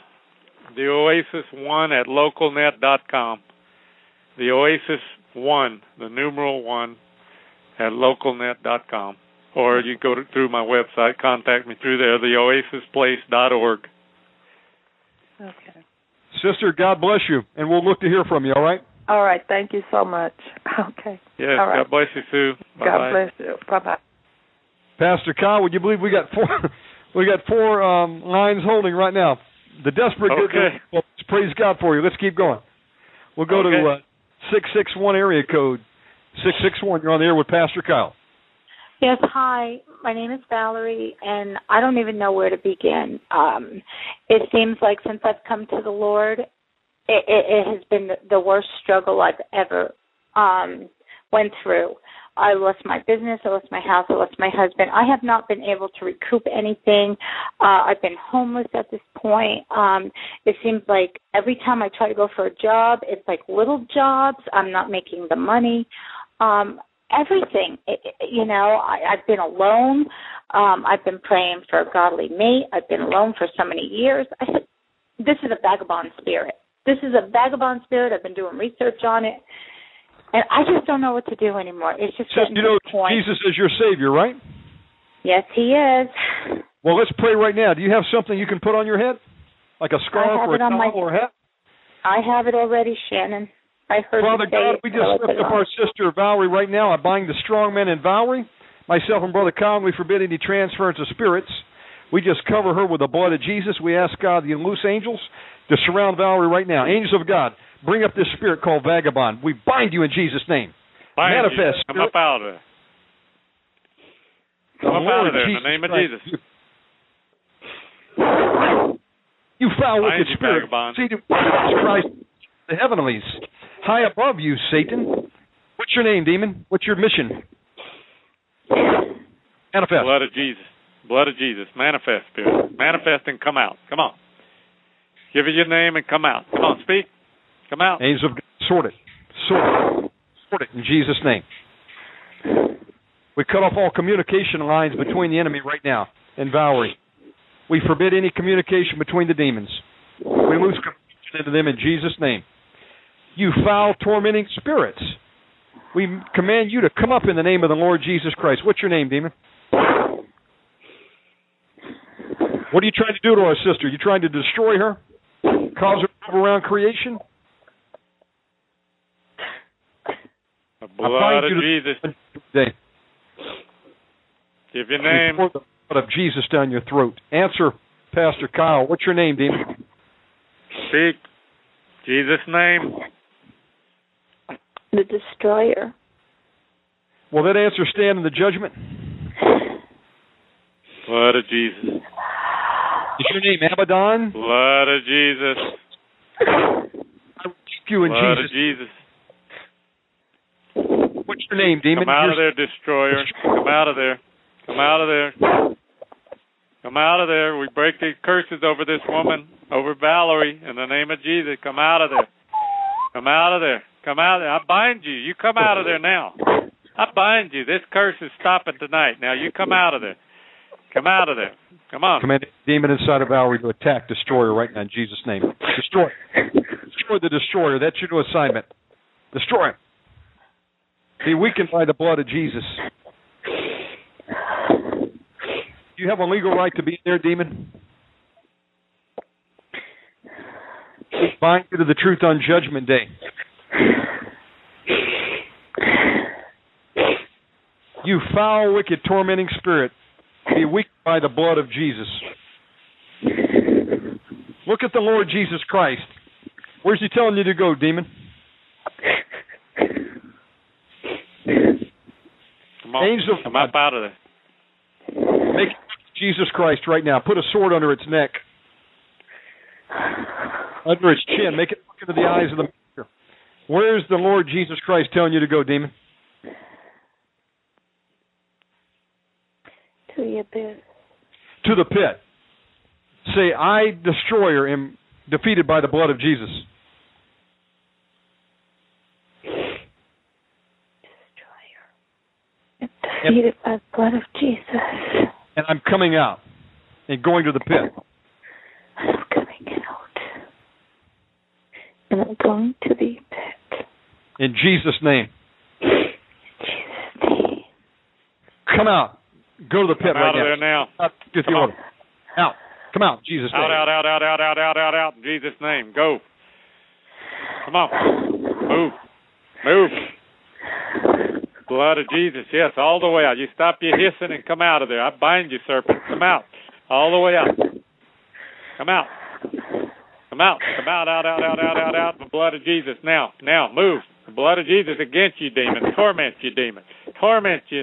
the Oasis One at localnet.com. The Oasis One, the numeral one, at localnet.com. Or you can go to, through my website, contact me through there, theoasisplace.org. Okay. Sister, God bless you, and we'll look to hear from you. All right. All right. Thank you so much. Okay. Yes, All right. God bless you, Sue. God Bye-bye. bless you. Bye bye. Pastor Kyle, would you believe we got four? We got four um, lines holding right now. The desperate good Okay. news. Well, praise God for you. Let's keep going. We'll go to Okay. uh, six six one area code six six one. You're on the air with Pastor Kyle. Yes, hi. My name is Valerie, and I don't even know where to begin. Um, it seems like since I've come to the Lord, it, it, it has been the, the worst struggle I've ever um, went through. I lost my business, I lost my house, I lost my husband. I have not been able to recoup anything. Uh, I've been homeless at this point. Um, it seems like every time I try to go for a job, it's like little jobs. I'm not making the money. Um, everything. It, you know, I, I've been alone. Um, I've been praying for a godly mate. I've been alone for so many years. I said, this is a vagabond spirit. This is a vagabond spirit. I've been doing research on it, and I just don't know what to do anymore. It's just getting you know. Jesus is your Savior, right? Yes, he is. Well, let's pray right now. Do you have something you can put on your head, like a scarf or a towel my- or a hat? I have it already, Shannon. I heard Father God, we just lift up our sister Valerie right now. I bind the strong man in Valerie. Myself and Brother Colin, we forbid any transference of spirits. We just cover her with the blood of Jesus. We ask God, the loose angels, to surround Valerie right now. Angels of God, bring up this spirit called vagabond. We bind you in Jesus' name. Bind you. Manifest, Come up out of there. Come up out of there in the name of Jesus. You foul, wicked you, spirit. vagabond. See Jesus Christ, the heavenlies, high above you, Satan. What's your name, demon? What's your mission? Manifest. Blood of Jesus. Blood of Jesus. Manifest, Spirit. Manifest and come out. Come on. Give it your name and come out. Come on, speak. Come out. Angels of God, sort it. Sort it. Sort it in Jesus' name. We cut off all communication lines between the enemy right now and Valerie. We forbid any communication between the demons. We lose confusion into them in Jesus' name. You foul, tormenting spirits. We command you to come up in the name of the Lord Jesus Christ. What's your name, demon? What are you trying to do to our sister? You trying to destroy her? Cause her to move around creation? The blood of Jesus. Today. Give your name. Pour the blood of Jesus down your throat. Answer, Pastor Kyle. What's your name, demon? Speak. Jesus' name. The destroyer. Will that answer stand in the judgment? Blood of Jesus. Is your name Abaddon? Blood of Jesus. I rebuke you in Blood Jesus. of Jesus. What's your name, demon? Come out of You're- there, destroyer. Come out of there. Come out of there. Come out of there. We break these curses over this woman, over Valerie, in the name of Jesus. Come out of there. Come out of there. Come out of there. I bind you. You come out of there now. I bind you. This curse is stopping tonight. Now you come out of there. Come out of there. Come on. Command the demon inside of Valerie to attack destroyer right now in Jesus' name. Destroy. Destroy the destroyer. That's your new assignment. Destroy him. Be weakened by the blood of Jesus. You have a legal right to be in there, demon. Bind you to the truth on Judgment Day. You foul, wicked, tormenting spirit, be weakened by the blood of Jesus. Look at the Lord Jesus Christ. Where's he telling you to go, demon? Come on. Angels of come up out of there. Make Jesus Christ right now. Put a sword under its neck, under its chin. Make it look into the eyes of the maker. Where's the Lord Jesus Christ telling you to go, demon? To the abyss. To the pit. Say, I, destroyer, am defeated by the blood of Jesus. Defeated by the blood of Jesus. And I'm coming out and going to the pit. I'm coming out. And I'm going to the pit. In Jesus' name. Jesus' name. Come out. Go to the pit Come right out of now. there now. Out with the order. Out. Come out. Jesus' name. Out, out, out, out, out, out, out, out, out. In Jesus' name. Go. Come on. Move. Move. Blood of Jesus. Yes, all the way out. You stop your hissing and come out of there. I bind you, serpent. Come out. All the way out. Come out. Come out. Come out, out, out, out, out, out, out. The blood of Jesus. Now, now, move. The blood of Jesus against you, demon. Torment you, demon. Torment you.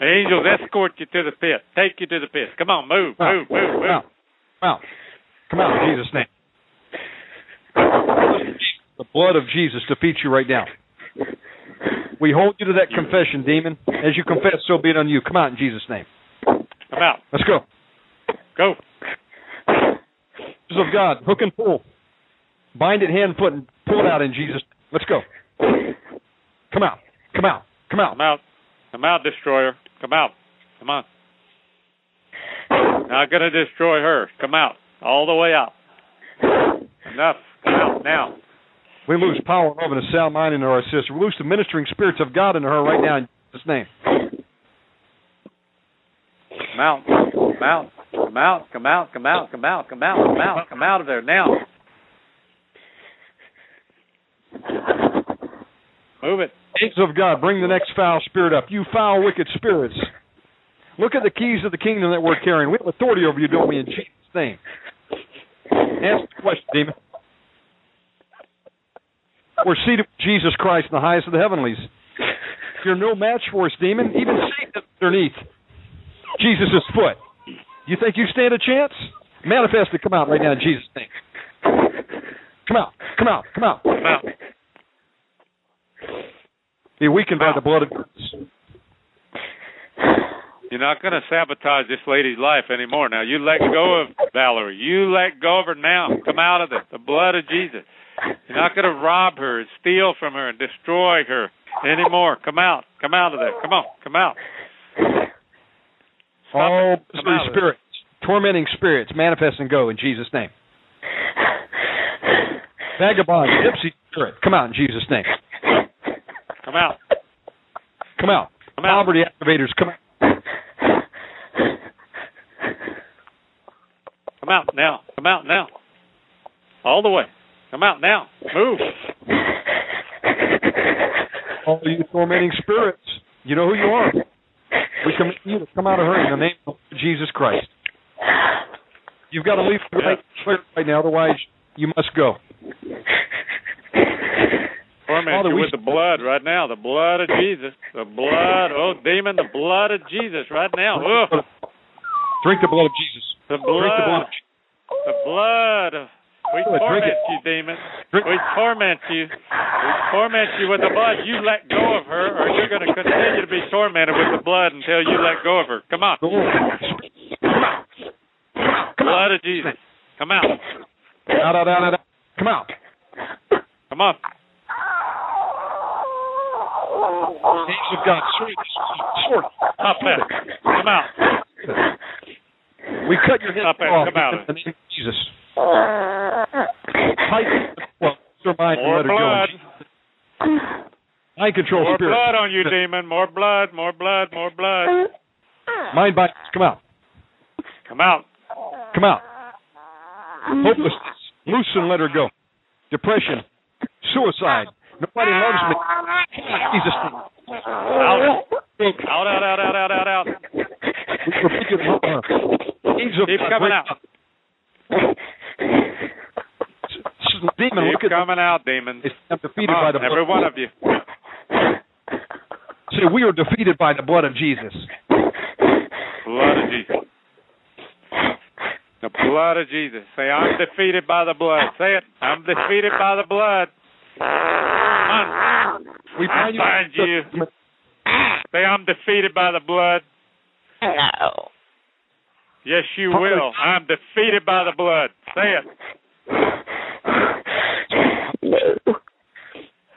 The angels escort you to the pit. Take you to the pit. Come on, move, Come move, move, move. out. Come out. Come out in Jesus' name. The blood of Jesus defeats you right now. We hold you to that confession, demon. As you confess, so be it on you. Come out in Jesus' name. Come out. Let's go. Go. Of God, hook and pull. Bind it hand, foot, and pull it out in Jesus. Let's go. Come out. Come out. Come out. Come out. Come out, destroyer. Come out. Come on. Not gonna destroy her. Come out. All the way out. Enough. Come out now. We lose power, love, and a sound mind into our sister. We lose the ministering spirits of God into her right now in Jesus' name. Come out. Come out. Come out. Come out. Come out. Come out. Come out. Come out. Come out of there now. Move it. Angels of God, bring the next foul spirit up. You foul, wicked spirits. Look at the keys of the kingdom that we're carrying. We have authority over you, don't we, in Jesus' name? Answer the question, demon. We're seated with Jesus Christ in the highest of the heavenlies. You're no match for us, demon. Even Satan underneath Jesus' foot. You think you stand a chance? Manifest it. Come out right now in Jesus' name. Come out. Come out. Come out. Come out. Be weakened by the blood of Jesus. You're not going to sabotage this lady's life anymore. Now you let go of Valerie. You let go of her now. Come out of it. The blood of Jesus. You're not going to rob her and steal from her and destroy her anymore. Come out. Come out of there. Come on. Come out. Stop All. Out spirits, tormenting spirits, manifest and go in Jesus' name. Vagabond, gypsy spirit, come out in Jesus' name. Come out. Come out. Come out. Poverty activators, come out. Come out now. Come out now. All the way. Come out now. Move. All you tormenting spirits, you know who you are. We command you to come out of her in the name of Jesus Christ. You've got to leave right, right now, otherwise you must go. Torment Father, you with the blood right now. The blood of Jesus. The blood. Oh, demon, the blood of Jesus right now. Drink the blood of Jesus. the Drink the blood. blood. of Jesus. The blood. of- We it. torment you, demon. We torment you. We torment you with the blood. You let go of her, or you're going to continue to be tormented with the blood until you let go of her. Come on. Blood of Jesus. Come out. Out, out, out, out. Come out. Come on. Angels of God, sword, sword. Stop that. Come out. We cut your head Stop off Come out. in the name of Jesus. Fight. Well, mind More let her blood. go. Mind control More spirit. blood on you, demon. More blood. More blood. More blood. Mind body. Come out. Come out. Come out. Hopelessness. Loose and let her go. Depression. Suicide. Nobody loves me. Jesus. Out. Out, out, out, out, out, out, out. We rebuke it from her. Angels of Keep coming out. Up. S- Demon, Keep look at coming out, demon. It's I'm defeated Come by on, the blood. every one of you. Say, we are defeated by the blood of Jesus. Blood of Jesus. The blood of Jesus. Say, I'm defeated by the blood. Say it. I'm defeated by the blood. Come on. We I bind you. bind you. Say, I'm defeated by the blood. No. Yes, you will. I'm defeated by the blood. Say it. No.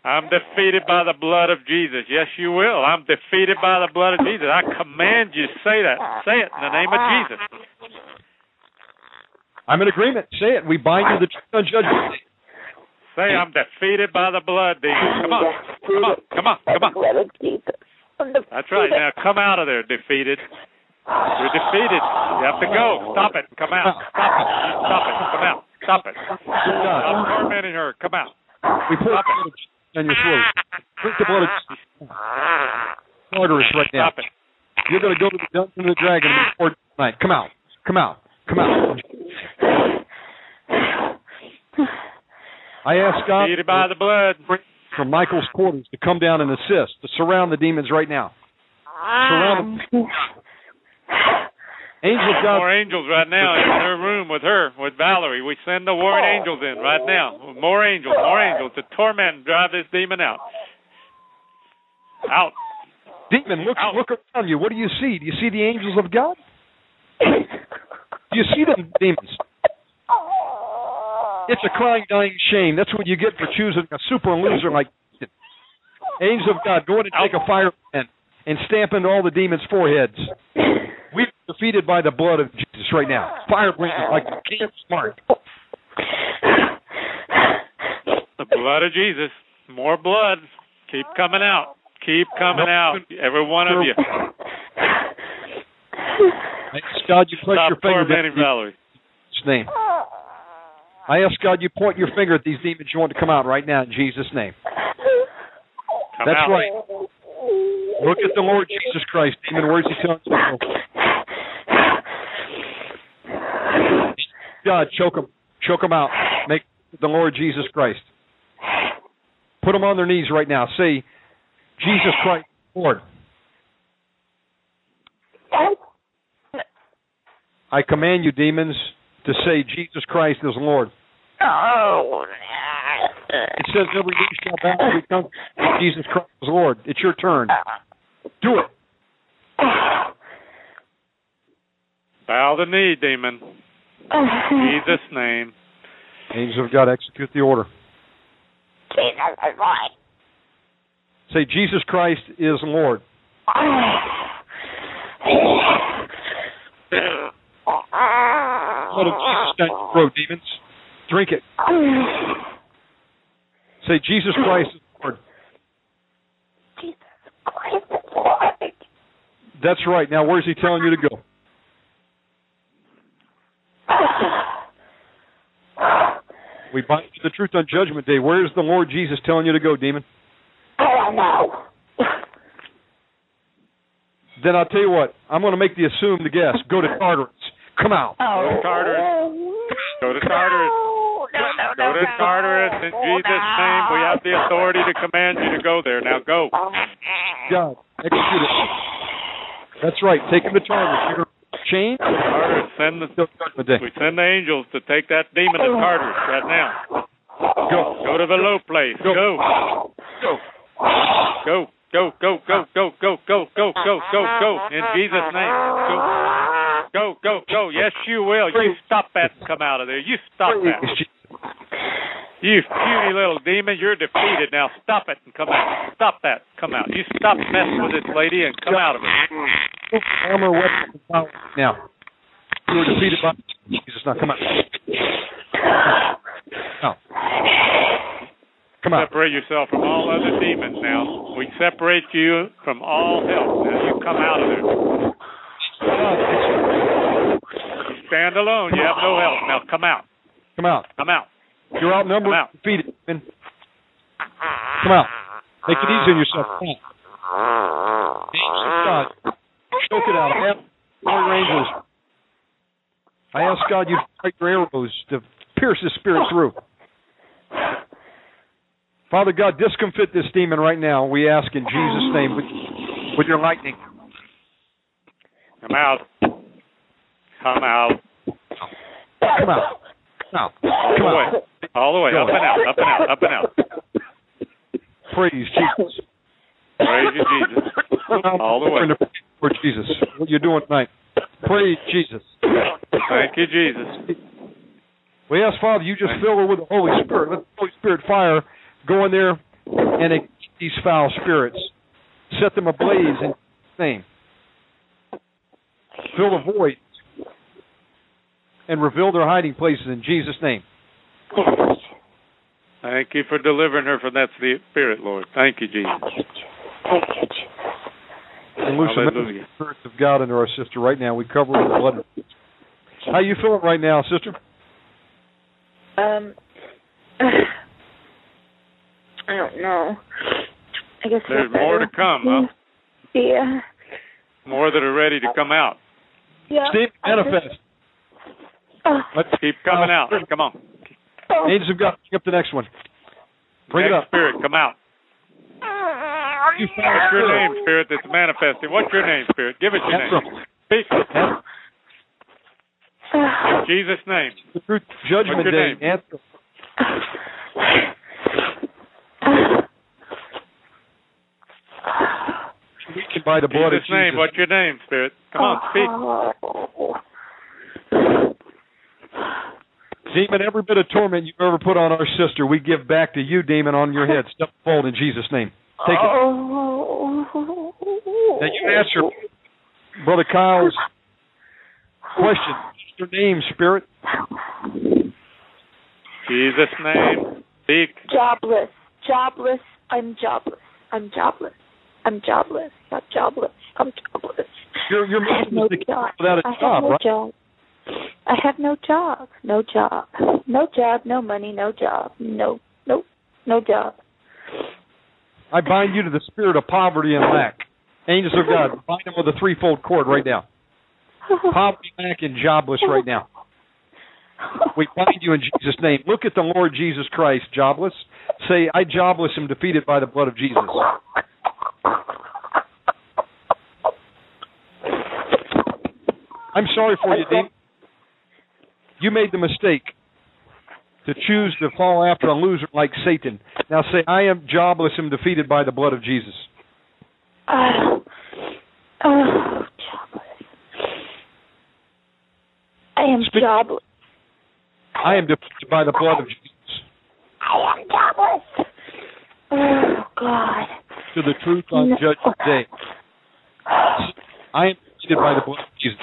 I'm defeated by the blood of Jesus. Yes, you will. I'm defeated by the blood of Jesus. I command you, say that. Say it in the name of Jesus. I'm in agreement. Say it. We bind you to the truth on judgment day. Say, I'm defeated by the blood, demon. Come on. Come on. Come on. Come on. Blood of Jesus. That's right. Now come out of there, defeated. You're defeated. You have to go. Stop it. Come out. Stop it. Stop it. Come out. Stop it. Stop tormenting her. Come out. We put Stop blood on your throat. Drink the blood of right now. Stop it. You're going to go to the dungeon of the dragon and be poured tonight. Come out. Come out. Come out. I ask God Defeated by the blood. from Michael's quarters to come down and assist, to surround the demons right now. Surround them. Angels of God, More angels right now in her room with her, with Valerie. We send the warring oh. angels in right now. More angels, more angels to torment and drive this demon out. Out. demon, look Out. look around you. What do you see? Do you see the angels of God? Do you see them demons? It's a crying, dying shame. That's what you get for choosing a super loser like you. Angels of God, go in and take a fire pen and stamp into all the demons' foreheads. We're defeated by the blood of Jesus right now. Fire brand like the king of smart. The blood of Jesus. More blood. Keep coming out. Keep coming out. Every one of you. I ask God you place Stop your finger tormenting down in Valerie. Jesus' name. I ask God you point your finger at these demons you want to come out right now in Jesus' name. Come That's out. right. Look at the Lord Jesus Christ. Demon, where's he telling you to? God, choke them. Choke them out. Make the Lord Jesus Christ. Put them on their knees right now. Say, Jesus Christ, Lord. I command you, demons, to say Jesus Christ is Lord. Oh. It says every knee shall bow, Jesus Christ is Lord. It's your turn. Do it. Bow the knee, demon. In Jesus' name. Angels of God, execute the order. Jesus is Lord. Say, Jesus Christ is Lord. Blood of Jesus down your throat, demons. Drink it. Say, Jesus Christ is Lord. Jesus Christ is Lord. That's right. Now, where's he telling you to go? We bind the truth on Judgment Day. Where's the Lord Jesus telling you to go, demon? I don't know. Then I'll tell you what. I'm going to make the assumed guess. Go to Tartarus. Come out. Go to oh. Tartarus. Go to Tartarus. No, no, no, Go to no. Tartarus in Jesus' name. We have the authority to command you to go there. Now go. Oh, God, execute it. That's right. Take him to Tartarus. You're going to change. Tartarus, send the we send the angels to take that demon to Tartarus right now. Go. Go to the low place. Go. Go. Go. Go. Go. Go. Go. Go. Go. Go. Go. Go. Go. Go. In Jesus' name. Go. Go. Go. Go. Yes, you will. You stop that and come out of there. You stop that. You puny little demon, you're defeated. Now stop it and come out. Stop that. Come out. You stop messing with this lady and come out of it. Armor. Now, you were defeated by Jesus. Now, come out. Now. Come out. Separate yourself from all other demons now. We separate you from all help. Now you come out of there. Stand alone. You have no help. Now come out. Come out. Come out. You're outnumbered. Come out. Defeated. Come out. Make it easy on yourself. Come out. God. Choke it out. I have warrior angels. I ask God you fight your arrows to pierce the spirit through. Father God, discomfit this demon right now. We ask in Jesus' name with, with your lightning. Come out. Come out. Come out. Now, come All the way. out. All the way. Up and out. Up and out. Up and out. Praise Jesus. Praise you, Jesus. All the way. For Jesus. What you doing tonight? Praise Jesus. Thank you, Jesus. We ask, Father, you just fill her with the Holy Spirit. Let the Holy Spirit fire go in there and ignite these foul spirits. Set them ablaze in Jesus' name. Fill the void and reveal their hiding places in Jesus' name. Thank you for delivering her from that spirit, Lord. Thank you, Jesus. Thank you, Jesus. And loose the Hallelujah. spirits of God into our sister right now. We cover her with the blood. How you feeling right now, sister? Um, I don't know. I guess There's more to come, huh? Yeah. More that are ready to come out. Yeah. Steve, manifest. Oh. Let's Keep coming out. Oh. Come on. Oh. Angels of God, bring up the next one. Bring it up. spirit, come out. What's your name, spirit that's manifesting? What's your name, spirit? Give us your Ephraim. name. Speak. Ephraim. In Jesus' name. The truth judgment What's your day. name? Answer. Weakened by the blood Jesus' of name. Jesus. What's your name, spirit? Come on, speak. Oh. Demon, every bit of torment you've ever put on our sister, we give back to you, demon, on your head. Step forward in Jesus' name. Take it. Oh. Now you answer Brother Kyle's question. What's your name, spirit? Jesus' name. Speak. Jobless. Jobless. I'm jobless. I'm jobless. I'm jobless. I'm jobless. I'm jobless. You're, you're I have no is to keep job. without a I have job, no right? job. I have no job. No job. No job. No money. No job. No. No. No job. I bind you to the spirit of poverty and lack. Angels of God, bind them with a threefold cord right now. Poverty, lack, and jobless right now. We bind you in Jesus' name. Look at the Lord Jesus Christ, jobless. Say, I jobless am defeated by the blood of Jesus. I'm sorry for you, Dean. You made the mistake to choose to fall after a loser like Satan. Now say, I am jobless and defeated by the blood of Jesus. Oh, oh, jobless. I am Speak- jobless. I am defeated by the blood of Jesus. I am jobless. Oh God. To the truth on No. Judgment Day. I am defeated by the blood of Jesus.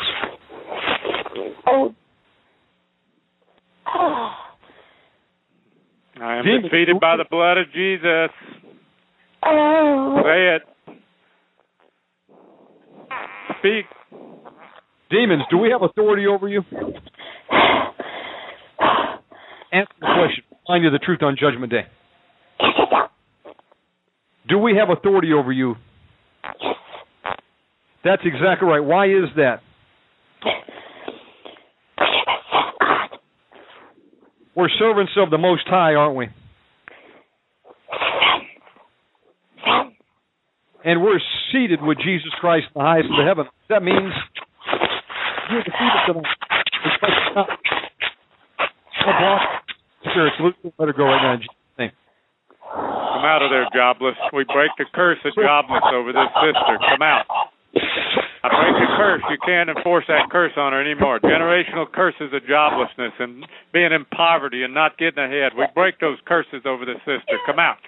Oh. Oh. I am Demon. defeated by the blood of Jesus. Oh. Say it. Speak. Demons, do we have authority over you? Answer the question. find you the truth on Judgment Day. Do we have authority over you? That's exactly right. Why is that? We're servants of the Most High, aren't we? And we're seated with Jesus Christ in the highest of the heaven. That means you're defeated tonight. Spirits, let her go right now. Come out of there, jobless. We break the curse of jobless over this sister. Come out. I break the curse. You can't enforce that curse on her anymore. Generational curses of joblessness and being in poverty and not getting ahead. We break those curses over this sister. Come out.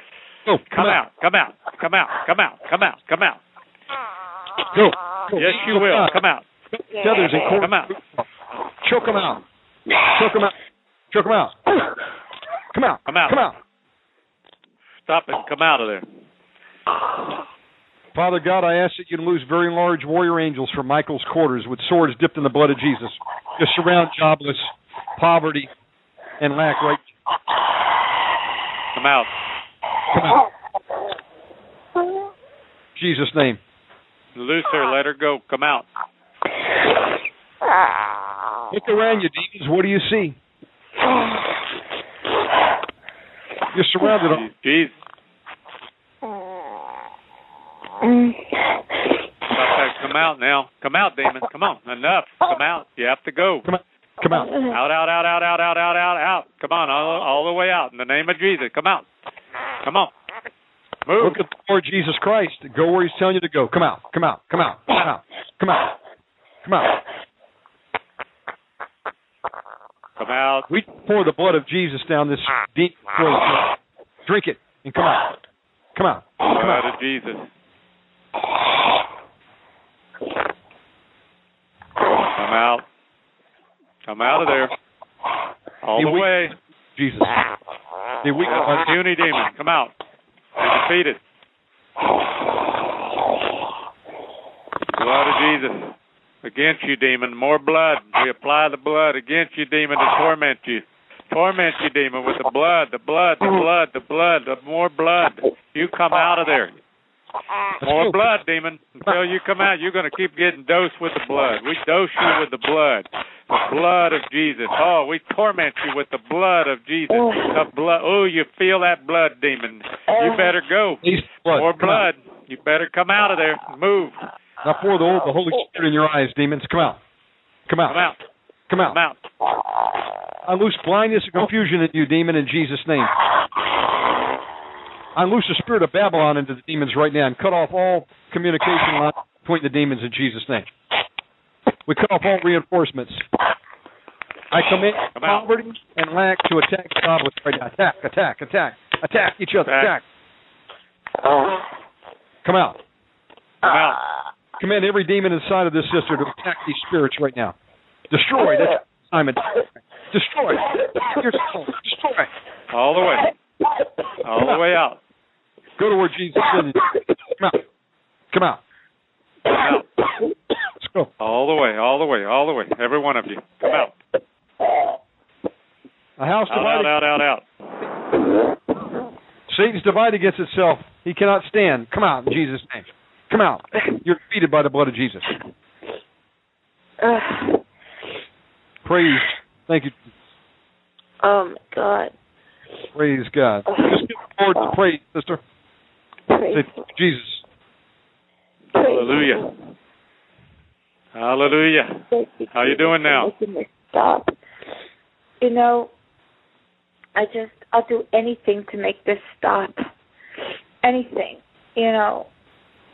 Go, Come out. Come out. Come out. Come out. Come out. Come out. Go. go. Yes, you will. Come out. Feathers and corn. Come out. Choke them out. Choke them out. Choke them out. Come out. Come out. Come out. Stop it. Come out of there. Father God, I ask that you loose very large warrior angels from Michael's quarters with swords dipped in the blood of Jesus to surround jobless, poverty, and lack right. Come out. Come out. Jesus' name. Loose her. Let her go. Come out. Look around you, demons. What do you see? You're surrounded. Jesus. Stop that. Come out now. Come out, demon. Come on. Enough. Come out. You have to go. Come out. Come out. Out, out, out, out, out, out, out, out, out. Come on, all, all the way out. In the name of Jesus. Come out. Come on. Move. Look at the Lord Jesus Christ. Go where He's telling you to go. Come out. Come out. Come out. Come out. Come out. Come out. Come out. We pour the blood of Jesus down this deep throat. Drink it and come out. Come out. Come Blood out. of Jesus. Come out. Come out of there. All the weak- way. Jesus. The weak Puny demon. Come out. You're defeated. Blood of Jesus. Against you, demon. More blood. We apply the blood against you, demon, to torment you. Torment you, demon, with the blood, the blood, the blood, the blood, the more blood. You come out of there. More blood, demon. Until you come out, you're going to keep getting dosed with the blood. We dose you with the blood. The blood of Jesus. Oh, we torment you with the blood of Jesus. Oh. The blood. Oh, you feel that blood, demon. You oh. better go. Please, blood. More blood. You better come out of there. Move. Now pour the, the Holy Spirit in your eyes, demons. Come out. Come out. Come out. Come out. Come out. I loose blindness and confusion in you, demon, in Jesus' name. I loose the spirit of Babylon into the demons right now and cut off all communication lines between the demons in Jesus' name. We cut off all reinforcements. I command poverty and lack to attack jobless right now. Attack, attack, attack, attack each other. Attack. Attack. Come out. Come out. Command every demon inside of this sister to attack these spirits right now. Destroy. That's Simon. Destroy. Destroy. All the way. All the way out. Go to where Jesus said. Come out. Come out. Come out. Let's go. All the way. All the way. All the way. Every one of you. Come out. A house Out, divided. out, out, out, out. Satan's divided against itself. He cannot stand. Come out in Jesus' name. Come out. You're defeated by the blood of Jesus. Ugh. Praise. Thank you. oh my God. Praise God. Just give the Lord the praise, sister. Praise, Say, Jesus. praise Hallelujah. Hallelujah. Thank you, How you doing now? Stop. You know, I just I'll do anything to make this stop. Anything, you know,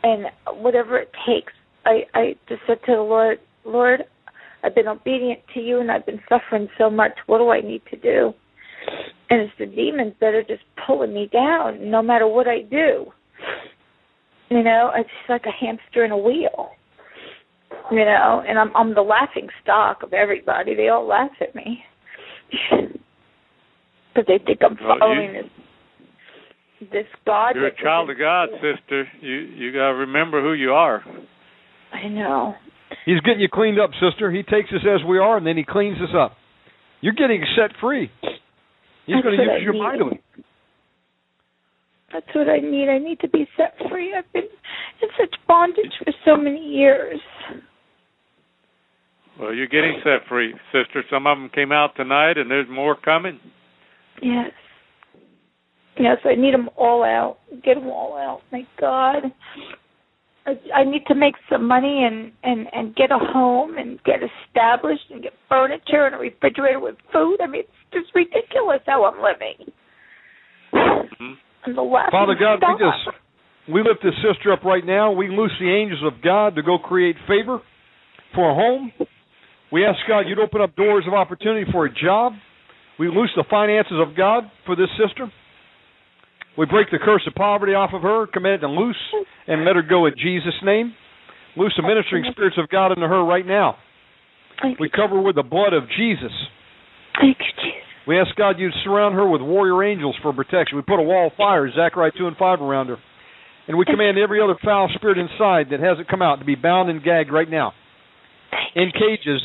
and whatever it takes. I I just said to the Lord, Lord, I've been obedient to you and I've been suffering so much. What do I need to do? And it's the demons that are just pulling me down no matter what I do. You know, it's just like a hamster in a wheel you know, and I'm I'm the laughing stock of everybody. They all laugh at me because they think I'm Well, you- following this this God. You're a child of doesn't- God, sister. You you gotta remember who you are. I know. He's getting you cleaned up, sister. He takes us as we are, and then he cleans us up. You're getting set free. He's going to use I you need. mightily. That's what I need. I need to be set free. I've been in such bondage for so many years. Well, you're getting set free, sister. Some of them came out tonight, and there's more coming. Yes. Yes, I need them all out. Get them all out. My God. I, I need to make some money and and and get a home and get established and get furniture and a refrigerator with food. I mean, it's just ridiculous how I'm living. Mhm. And the last Father God, we just we lift this sister up right now. We loose the angels of God to go create favor for a home. We ask God you'd open up doors of opportunity for a job. We loose the finances of God for this sister. We break the curse of poverty off of her, command it to loose, and let her go in Jesus' name. Loose the ministering spirits of God into her right now. We cover her with the blood of Jesus. Thank you, Jesus. We ask God you'd surround her with warrior angels for protection. We put a wall of fire, Zechariah 2 and 5, around her. And we command every other foul spirit inside that hasn't come out to be bound and gagged right now. In cages,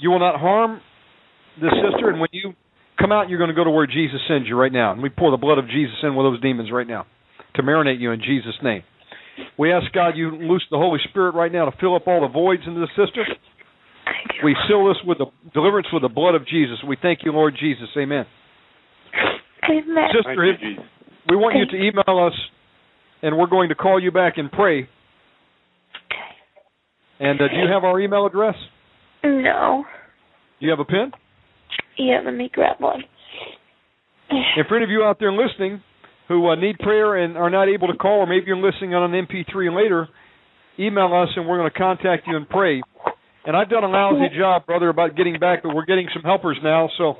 you will not harm this sister, and when you come out, you're going to go to where Jesus sends you right now. And we pour the blood of Jesus in with those demons right now to marinate you in Jesus' name. We ask God you loose the Holy Spirit right now to fill up all the voids in this sister. Thank you. We seal this with the deliverance with the blood of Jesus. We thank you, Lord Jesus. Amen. Amen. Sister, Thank you, Jesus. we want you to email us, and we're going to call you back and pray. Okay. And uh, do you have our email address? No. Do you have a pen? Yeah, let me grab one. And for any of you out there listening who uh, need prayer and are not able to call, or maybe you're listening on an MP3 later, email us and we're going to contact you and pray. And I've done a lousy job, brother, about getting back, but we're getting some helpers now. So,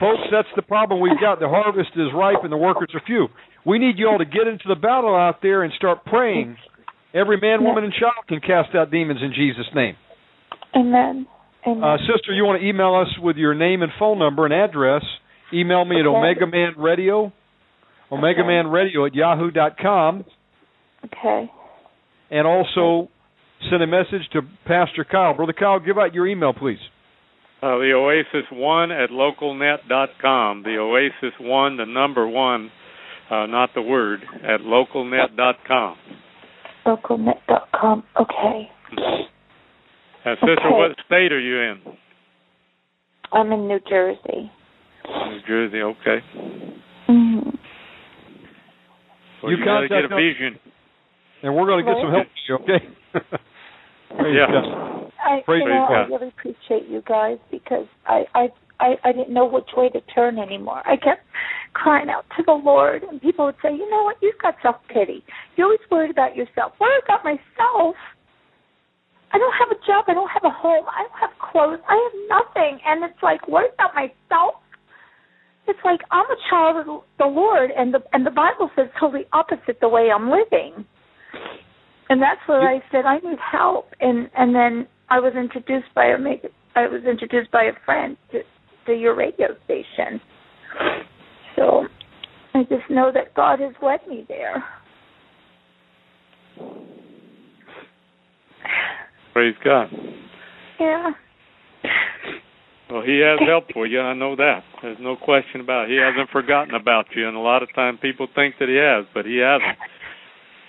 folks, that's the problem we've got. The harvest is ripe and the workers are few. We need you all to get into the battle out there and start praying. Every man, woman, and child can cast out demons in Jesus' name. Amen. Amen. Uh, sister, you want to email us with your name and phone number and address? Email me at Okay. Omega Man Radio, Omega Man Radio at yahoo dot com, okay. and also send a message to Pastor Kyle. Brother Kyle, give out your email, please. Uh, the Oasis One at localnet.com. The Oasis One, the number one, uh, not the word, at localnet.com. Localnet.com. Okay. Uh, sister, Okay. what state are you in? I'm in New Jersey. New Jersey. Okay. Mm. Well, You you, got to get contact a vision. And we're going to get some help for you, okay? Praise Yeah. God. I, Praise you know, I really appreciate you guys because I, I, I, I didn't know which way to turn anymore. I kept crying out to the Lord, and people would say, "You know what? You've got self pity. You're always worried about yourself. Worried about myself. I don't have a job. I don't have a home. I don't have clothes. I have nothing. And it's like worried about myself. It's like I'm a child of the Lord, and the and the Bible says totally opposite the way I'm living. And that's where I said I need help, and and then I was introduced by a make I was introduced by a friend to, to your radio station. So I just know that God has led me there. Praise God. Yeah. Well, He has help for you. I know that. There's no question about it. He hasn't forgotten about you, and a lot of time people think that He has, but He hasn't.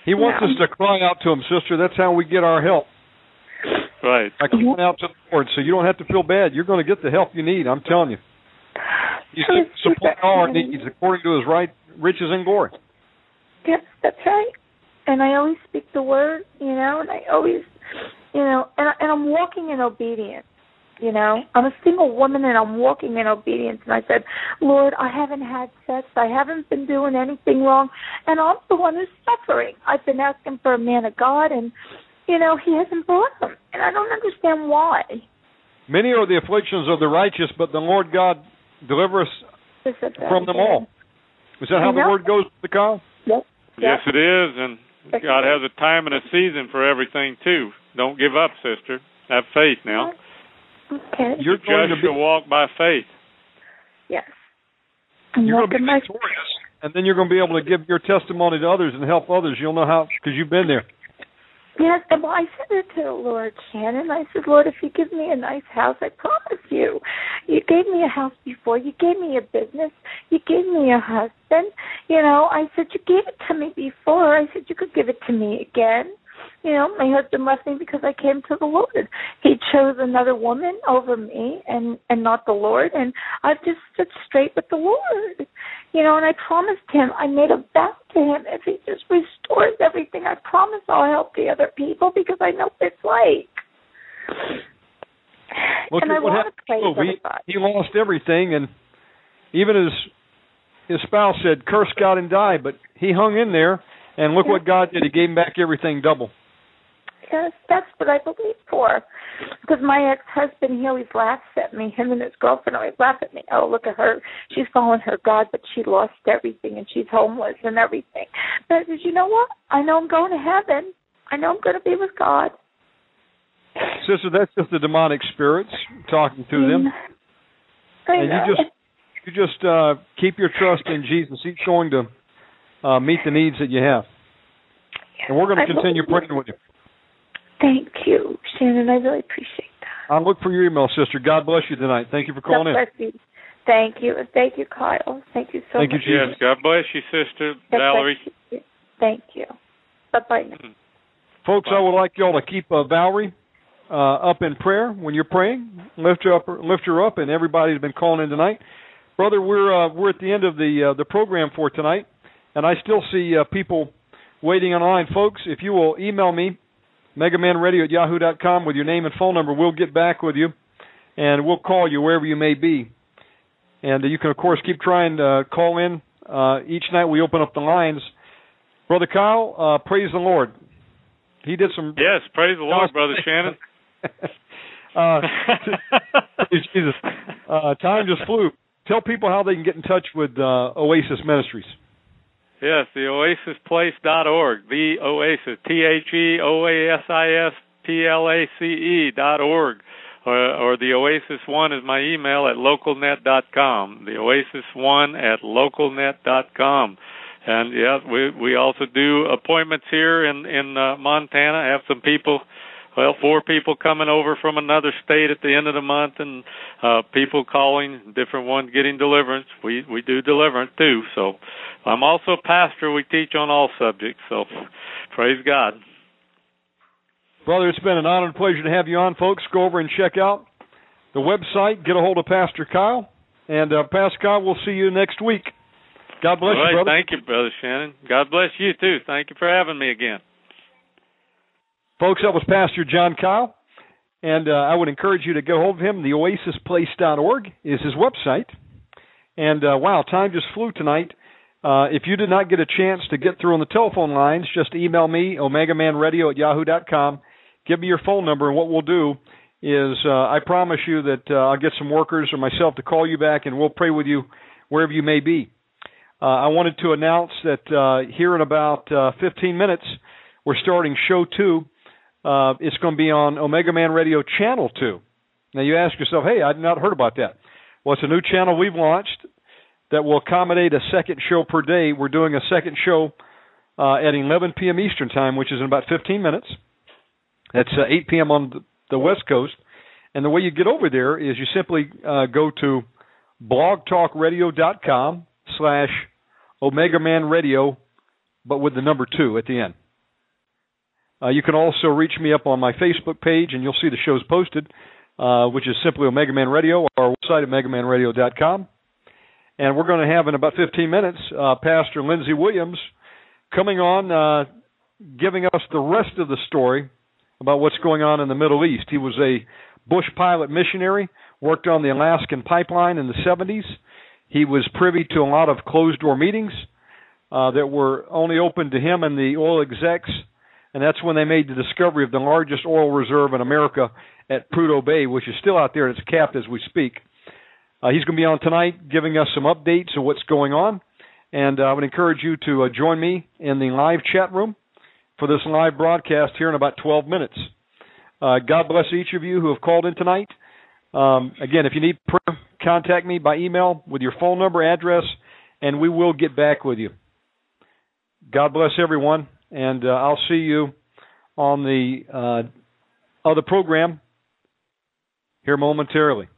He wants us to cry out to him, sister. That's how we get our help. Right. By crying out to the Lord. So you don't have to feel bad. You're going to get the help you need. I'm telling you. He's to supply all our needs according to his right riches and glory. Yes, that's right. And I always speak the word, you know, and I always, you know, and I- and I'm walking in obedience. You know, I'm a single woman and I'm walking in obedience. And I said, Lord, I haven't had sex. I haven't been doing anything wrong, and I'm the one who's suffering. I've been asking for a man of God, and you know, He hasn't brought him, and I don't understand why. Many are the afflictions of the righteous, but the Lord God deliver us from them all. Is that how the word goes, the call Yep. Yes, it is, and God has a time and a season for everything too. Don't give up, sister. Have faith now. Okay. You're going to be walk by faith. Yes. I'm you're going to be victorious, and then you're going to be able to give your testimony to others and help others. You'll know how because you've been there. Yes, and well, I said it to the Lord, Shannon. I said, Lord, if you give me a nice house, I promise you. You gave me a house before. You gave me a business. You gave me a husband. You know, I said, you gave it to me before. I said, you could give it to me again you know, my husband left me because I came to the Lord. He chose another woman over me and and not the Lord and I've just stood straight with the Lord. You know, and I promised him, I made a vow to him if he just restores everything, I promise I'll help the other people because I know what it's like. Look and I want to pray Oh, for he, he lost everything, and even his his spouse said, "Curse God and die," but he hung in there, and look Yeah. what God did. He gave him back everything double. Yes, that's what I believe for. Because my ex-husband, he always laughs at me. Him and his girlfriend always laugh at me. Oh, look at her. She's following her God, but she lost everything, and she's homeless and everything. But I said, you know what? I know I'm going to heaven. I know I'm going to be with God. Sister, that's just the demonic spirits talking to them. And you just you just uh, keep your trust in Jesus. He's going to uh, meet the needs that you have, and we're going to continue praying with you. Thank you, Shannon. I really appreciate that. I'll look for your email, sister. God bless you tonight. Thank you for calling God in. bless you. Thank you. And thank you, Kyle. Thank you so much. Thank you, much. Jesus. Yes, God bless you, Sister God Valerie. you. Thank you. Bye-bye. Folks, I would like y'all to keep uh, Valerie uh, up in prayer when you're praying. Lift her up, lift her up, and everybody's been calling in tonight. Brother, we're uh, we're at the end of the uh, the program for tonight, and I still see uh, people waiting online. Folks, if you will email me, omegamanradio at yahoo.com with your name and phone number, we'll get back with you, and we'll call you wherever you may be. And uh, you can, of course, keep trying to call in. Uh, each night we open up the lines. Brother Kyle, uh, praise the Lord. He did some. Yes, praise the Lord, Brother Shannon. uh, Jesus. Uh, time just flew. Tell people how they can get in touch with uh, Oasis Ministries. Yes, the oasisplace.org. The Oasis, T H E O A S I S P L A C E dot org. Or, or the Oasis One is my email at localnet.com. The Oasis One at localnet.com. And yeah, we we also do appointments here in in uh, Montana. I have some people, well, four people coming over from another state at the end of the month, and uh, people calling, different ones getting deliverance. We we do deliverance too. So I'm also a pastor. We teach on all subjects. So praise God. Brother, it's been an honor and pleasure to have you on, folks. Go over and check out the website. Get a hold of Pastor Kyle. And uh, Pastor Kyle, we'll see you next week. God bless right, you, brother. thank you, Brother Shannon. God bless you too. Thank you for having me again. Folks, that was Pastor John Kyle. And uh, I would encourage you to go hold of him. The oasisplace.org is his website. And uh, wow, time just flew tonight. Uh, if you did not get a chance to get through on the telephone lines, just email me, omegamanradio at yahoo.com. Give me your phone number, and what we'll do is uh, I promise you that uh, I'll get some workers or myself to call you back, and we'll pray with you wherever you may be. Uh, I wanted to announce that uh, here in about uh, 15 minutes, we're starting show two. Uh, it's going to be on Omega Man Radio Channel 2. Now, you ask yourself, hey, I've not heard about that. Well, it's a new channel we've launched that will accommodate a second show per day. We're doing a second show uh, at 11 p.m. Eastern Time, which is in about 15 minutes. That's uh, 8 p.m. on the, West Coast. And the way you get over there is you simply uh, go to blogtalkradio.com slash Omega Man Radio, but with the number two at the end. Uh, you can also reach me up on my Facebook page, and you'll see the shows posted, uh, which is simply Omega Man Radio, our website at omegamanradio.com. And we're going to have in about 15 minutes uh, Pastor Lindsey Williams coming on, uh, giving us the rest of the story about what's going on in the Middle East. He was a bush pilot missionary, worked on the Alaskan pipeline in the 70s. He was privy to a lot of closed door meetings uh, that were only open to him and the oil execs, and that's when they made the discovery of the largest oil reserve in America at Prudhoe Bay, which is still out there and it's capped as we speak. Uh, he's going to be on tonight giving us some updates of what's going on, and uh, I would encourage you to uh, join me in the live chat room for this live broadcast here in about 12 minutes. Uh, God bless each of you who have called in tonight. Um, again, if you need prayer, contact me by email with your phone number, address, and we will get back with you. God bless everyone, and uh, I'll see you on the uh, other program here momentarily.